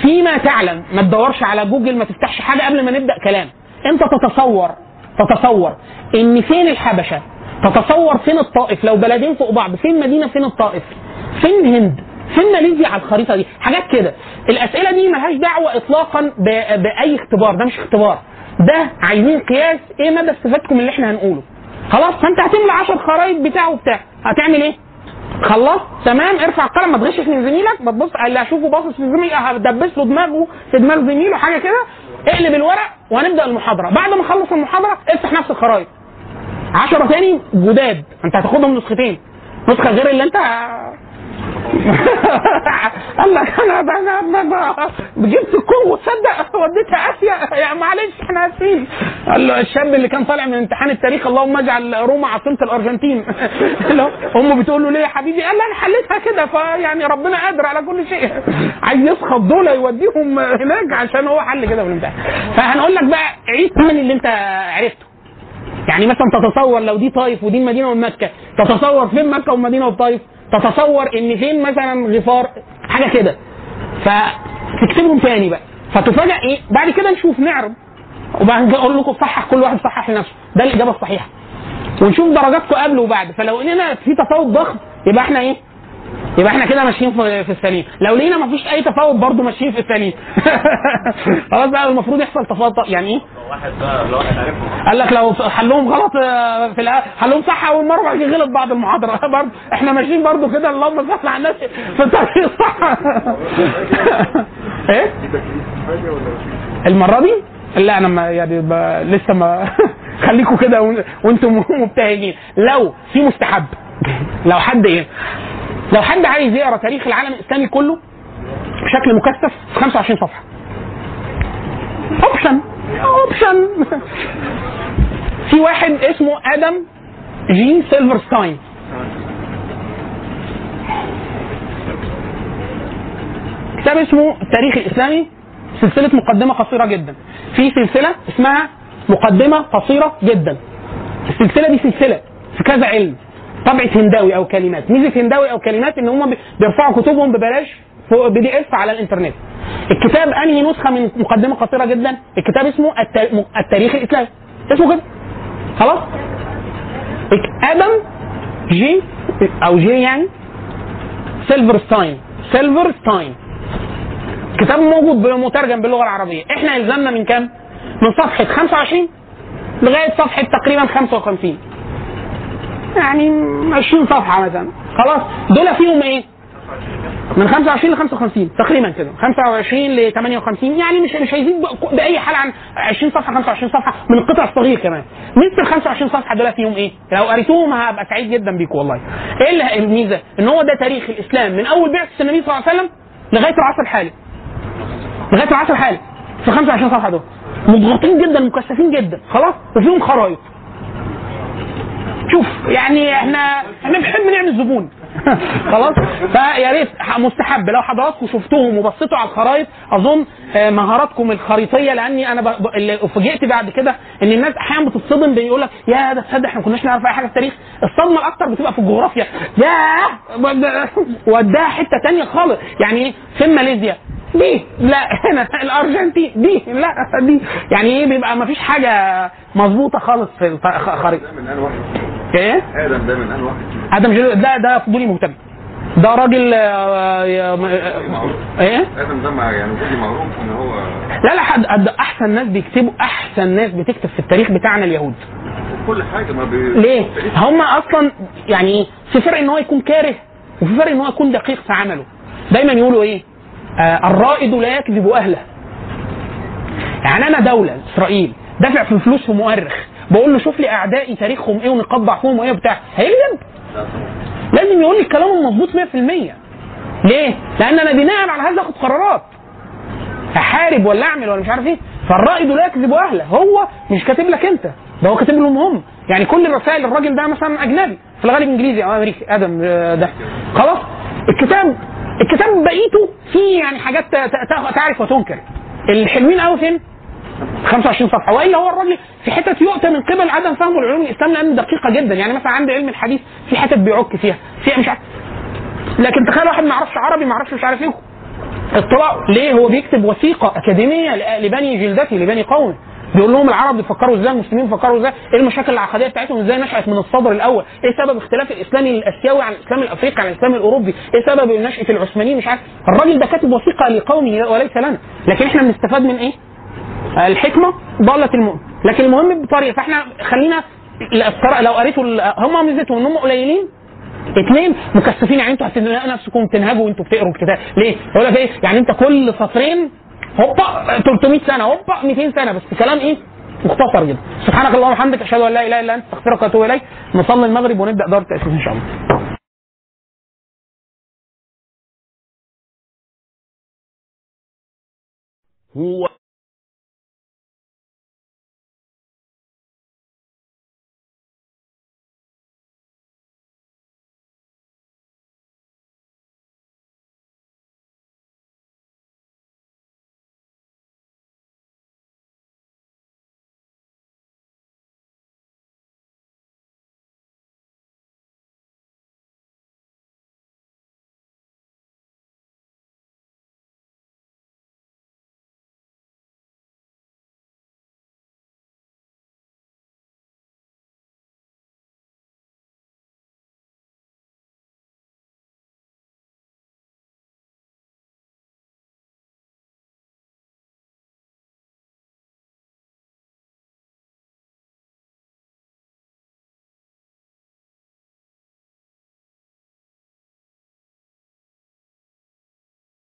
فيما تعلم ما تدورش على جوجل ما تفتحش حاجة قبل ما نبدأ كلام. أنت تتصور تتصور إن فين الحبشة؟ تتصور فين الطائف؟ لو بلدين فوق بعض فين مدينة؟ فين الطائف؟ فين الهند فين ماليزيا على الخريطة دي. حاجات كده. الأسئلة دي ملهاش دعوة اطلاقا. بأي اختبار. ده مش اختبار. ده عايزين قياس إيه مدى استفادتكم اللي إحنا هنقوله. خلاص؟ فأنت هتملى 10 خرايط بتاع وبتاع. هتعمل إيه؟ خلصت تمام؟ ارفع القلم. ما تغشش من زميلك. ما تبص. اللي هشوفه باصص في زميلي هدبس له دماغه في دماغ زميله حاجة كده. اقلب الورق وهنبدأ المحاضرة. بعد ما اخلص المحاضرة افتح نفس الخرايط. 10 تاني جداد. أنت هتاخدهم نسختين. نسخة غير اللي أنت قال لك أنا جبت الكونغو تصدق وديتها اسيا يعني معلش إحنا آسفين. قال له الشاب اللي كان طالع من امتحان التاريخ اللهم اجعل روما عاصمة الأرجنتين. امه بتقول له ليه يا حبيبي؟ قال أنا حليتها كده فيعني ربنا قادر على كل شيء. عايز يسخط دول يوديهم هناك عشان هو حل كده في الامتحان. فهنقول لك بقى عيد من اللي انت عرفته. يعني مثلا تتصور لو دي طائف ودي المدينة والمكة. تتصور فين مكة والمدينه والطائف تتصور إن فين مثلا غفار حاجة كده. فتكتبهم تاني بقى. فتفاجئ إيه؟ بعد كده نشوف نعرض. وبعد كده أقول لكم صحح كل واحد صحح لنفسه. ده الإجابة الصحيحة. ونشوف درجاتكم قبل وبعد. فلو لقينا في تفاوت ضخم يبقى إحنا إيه؟ يبقى إحنا كده ماشيين في السليم لو لقينا مفيش أي تفاوت برضه ماشيين في السليم خلاص بقى المفروض يحصل تفاوت يعني إيه واحد بقى لو واحد عارفهم قال لك لو حلهم غلط آه، في. حلهم صح أول مرة غلط بعد المحاضرة برضه إحنا ماشيين برضه كده اللهم صل على الناس في الطريق الصح إيه؟ المرة دي لا أنا ما يعني. لسه ما خليكم كده وان- وأنتم مبتهجين لو في مستحب لو حد إيه لو حد عايز يقرأ تاريخ العالم الإسلامي كله بشكل مكثف في 25 صفحة. option option في واحد اسمه آدم جي سيلفرستاين كتاب اسمه التاريخ الإسلامي سلسلة مقدمة قصيرة جدا. في سلسلة اسمها مقدمة قصيرة جدا. السلسلة دي سلسلة في كذا علم. طبعه هنداوي أو كلمات. ميزة هنداوي أو كلمات إن هم بيرفعوا كتبهم ببلاش فوق PDF على الإنترنت. الكتاب أنهي نسخة من مقدمة قصيره جدا؟ الكتاب اسمه التا- التاريخ الإسلامي. اسمه كده. خلاص؟ آدم جي أو جي يعني سيلفرستاين. سيلفرستاين. كتاب موجود مترجم باللغة العربية. إحنا الزمنا من كام؟ من صفحة 25 لغاية صفحة تقريبا 55 يعني 20 صفحة مثلا خلاص دول فيهم إيه من 25 ل 55 تقريبا كده 25 ل 58 يعني مش مش هيزيد بأي حال عن 20 صفحة 25 صفحة من القطع الصغير كمان مثل ال 25 صفحة دول فيهم إيه؟ لو قريتوهم هبقى سعيد جدا بيكم والله. إيه الميزة؟ إن هو ده تاريخ الإسلام من أول بعثة النبي صلى الله عليه وسلم لغاية العصر الحالي. لغاية العصر الحالي في 25 صفحة دول. مضغوطين جدا مكثفين جدا خلاص وفيهم خرايط. شوف يعني إحنا إحنا بنحب نعمل زبون. خلاص؟ فيا ريت مستحب. لو حضراتكم شفتوهم وبصيتوا على الخرايط أظن آه، مهاراتكم الخريطية لأني أنا ب- اللي فوجئت بعد كده إن الناس أحيانا بتتصدم بيقول لك يا ده تصدق إحنا ما كناش نعرف أي حاجة في التاريخ. الصدمة الاكثر بتبقى في الجغرافيا. ياه وداها حتة تانية خالص. يعني إيه؟ فين ماليزيا؟ دي. لا هنا. الأرجنتين. دي. لا دي. يعني إيه؟ بيبقى ما فيش حاجة مظبوطة خالص في الخريطه إيه آدم ده من ان واحد آدم جلو ده ده فضولي مهتم ده راجل آه، آه، آه، إيه؟ آدم ده يعني فضي معروف إن هو لا لا حد أحسن ناس بيكتبوا أحسن ناس بتكتب في التاريخ بتاعنا اليهود. كل حاجة ما بي... ليه؟ هم أصلا يعني في فرق إن هو يكون كاره وفي فرق إن هو يكون دقيق في عمله. دايما يقولوا إيه؟ آه الرائد لا يكذب أهله. يعني أنا دولة إسرائيل دافع في فلوس في مؤرخ. بقول له شوف لي أعدائي تاريخهم إيه ونقاط ضعفهم وإيه وبتاع. هيكذب. لازم يقول لي الكلام المظبوط 100% ليه؟ لأن أنا بناء على هذا آخد قرارات. أحارب ولا أعمل ولا مش عارف إيه. فالرائد لا يكذب أهله. هو مش كاتب لك أنت. ده هو كاتب لهم هم. يعني كل الرسائل الراجل ده مثلا أجنبي. في الغالب إنجليزي. أو أمريكي. آدم آه، ده. خلاص؟ الكتاب الكتاب بقيته فيه يعني حاجات تعرف وتنكر. الحلوين قوي فين؟ 25 صفحة. وإلا هو الراجل في حتت يؤتى من قبل عدم فهمه لعلوم الإسلام لأن دقيقة جدا. يعني مثلا عند علم الحديث في حتت بيعك فيها. فيها مش عارف. لكن تخيل واحد ما يعرفش عربي ما يعرفش مش عارف إيه اطلاع ليه هو بيكتب وثيقة أكاديمية لبني جلدته لبني قومه. بيقول لهم العرب بيفكروا إزاي المسلمين بيفكروا إزاي إيه المشاكل العقدية بتاعتهم إزاي نشأت من الصدر الأول. إيه سبب اختلاف الاسلام الآسيوي عن الإسلام الأفريقي عن الإسلام الأوروبي؟ إيه سبب نشاه العثمانيين؟ مش عارف. الراجل ده كاتب وثيقة لقومه وليس لنا. لكن إحنا بنستفاد من إيه؟ الحكمة ضلت المؤمن لكن المهم بطريقة فاحنا خلينا لو قريتوا هم ميزتهم انهم قليلين اثنين مكثفين يعني أنتوا هتلاقوا نفسكم تنهجوا وانتوا بتقروا الكتاب ليه؟ يقول لك إيه؟ يعني انت كل سطرين هوبا 300 سنة هوبا 200 سنة بس كلام إيه؟ مختصر جدا سبحانك اللهم وبحمدك أشهد أن لا إله إلا أنت أستغفرك وأتوب إليك نصلي المغرب ونبدأ دار التأسيس إن شاء الله هو